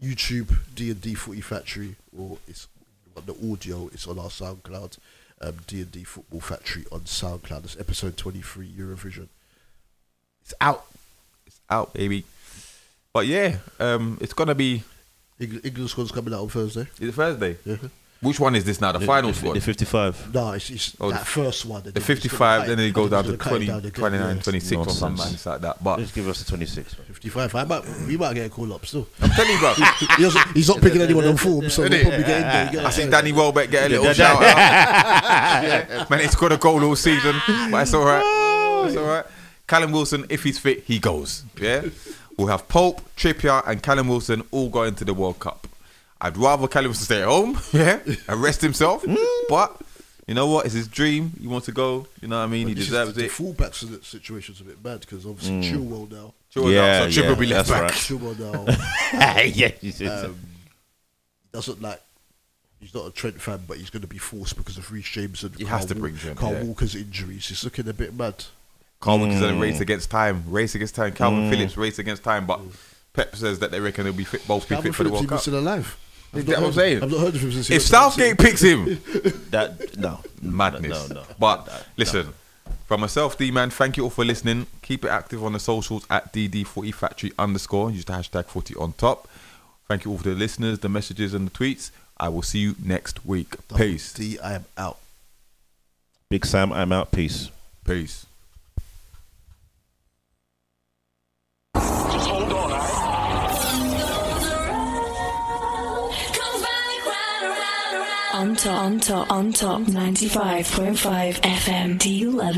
YouTube D&D Footy Factory, or it's on the audio, it's on our SoundCloud. Um, D&D Football Factory on SoundCloud. It's episode 23 Eurovision. It's out. It's out, baby. But yeah, um, it's gonna be. England, squad's coming out on Thursday. Is it Thursday? Yeah. Which one is this now? The, final the, squad. The 55. No, it's, it's Oh, that the- first one. and the then it's gonna 55, cut then it- it goes down to gonna cut it 20, down 29, yeah. 26 or Nonsense. something like that. that. But Just give us the 26. man. 55. I might, we might get a call up still. I'm telling you, bro. he doesn't, he's not picking anyone on form, so we'll probably get in there. Get I see in Danny Welbeck get a little shout out. Man, he's got a goal all season, but it's all right. It's all right. Callum Wilson, if he's fit, he goes. Yeah. We'll have Pope, Trippier, and Callum Wilson all going to the World Cup. I'd rather Callum Wilson stay at home, yeah, and rest himself. but you know what? It's his dream. He wants to go. You know what I mean? he But this is- deserves the it. fullbacks in that situation's a bit bad because obviously Mm. Chilwell now. Chilwell Yeah, now, so Trippier yeah, will be left back. right. Chilwell now. Yeah, you said so. um, doesn't like. He's not a Trent fan, but he's going to be forced because of Reece James and He Carl has to Wa- bring Trent, Carl yeah. Walker's injuries. He's looking a bit mad. Carl Walker's in a Mm. race against time. Race against time. Calvin Mm. Phillips race against time. But Pep says that they reckon they'll be fit, both be Calvin fit for the Phillips World Cup. even still alive. I've Is what I'm saying? I've not heard of him since If Southgate picks him, that no madness. no, no. But listen, from myself, D man, thank you all for listening. Keep it active on the socials at DDFooty Factory underscore. Use the hashtag Footy on top. Thank you all for the listeners, the messages, and the tweets. I will see you next week. Peace. D, I am out. Big Sam, I'm out. Peace. Peace. On top, on top, on top, 95.5 FM. Do you love it?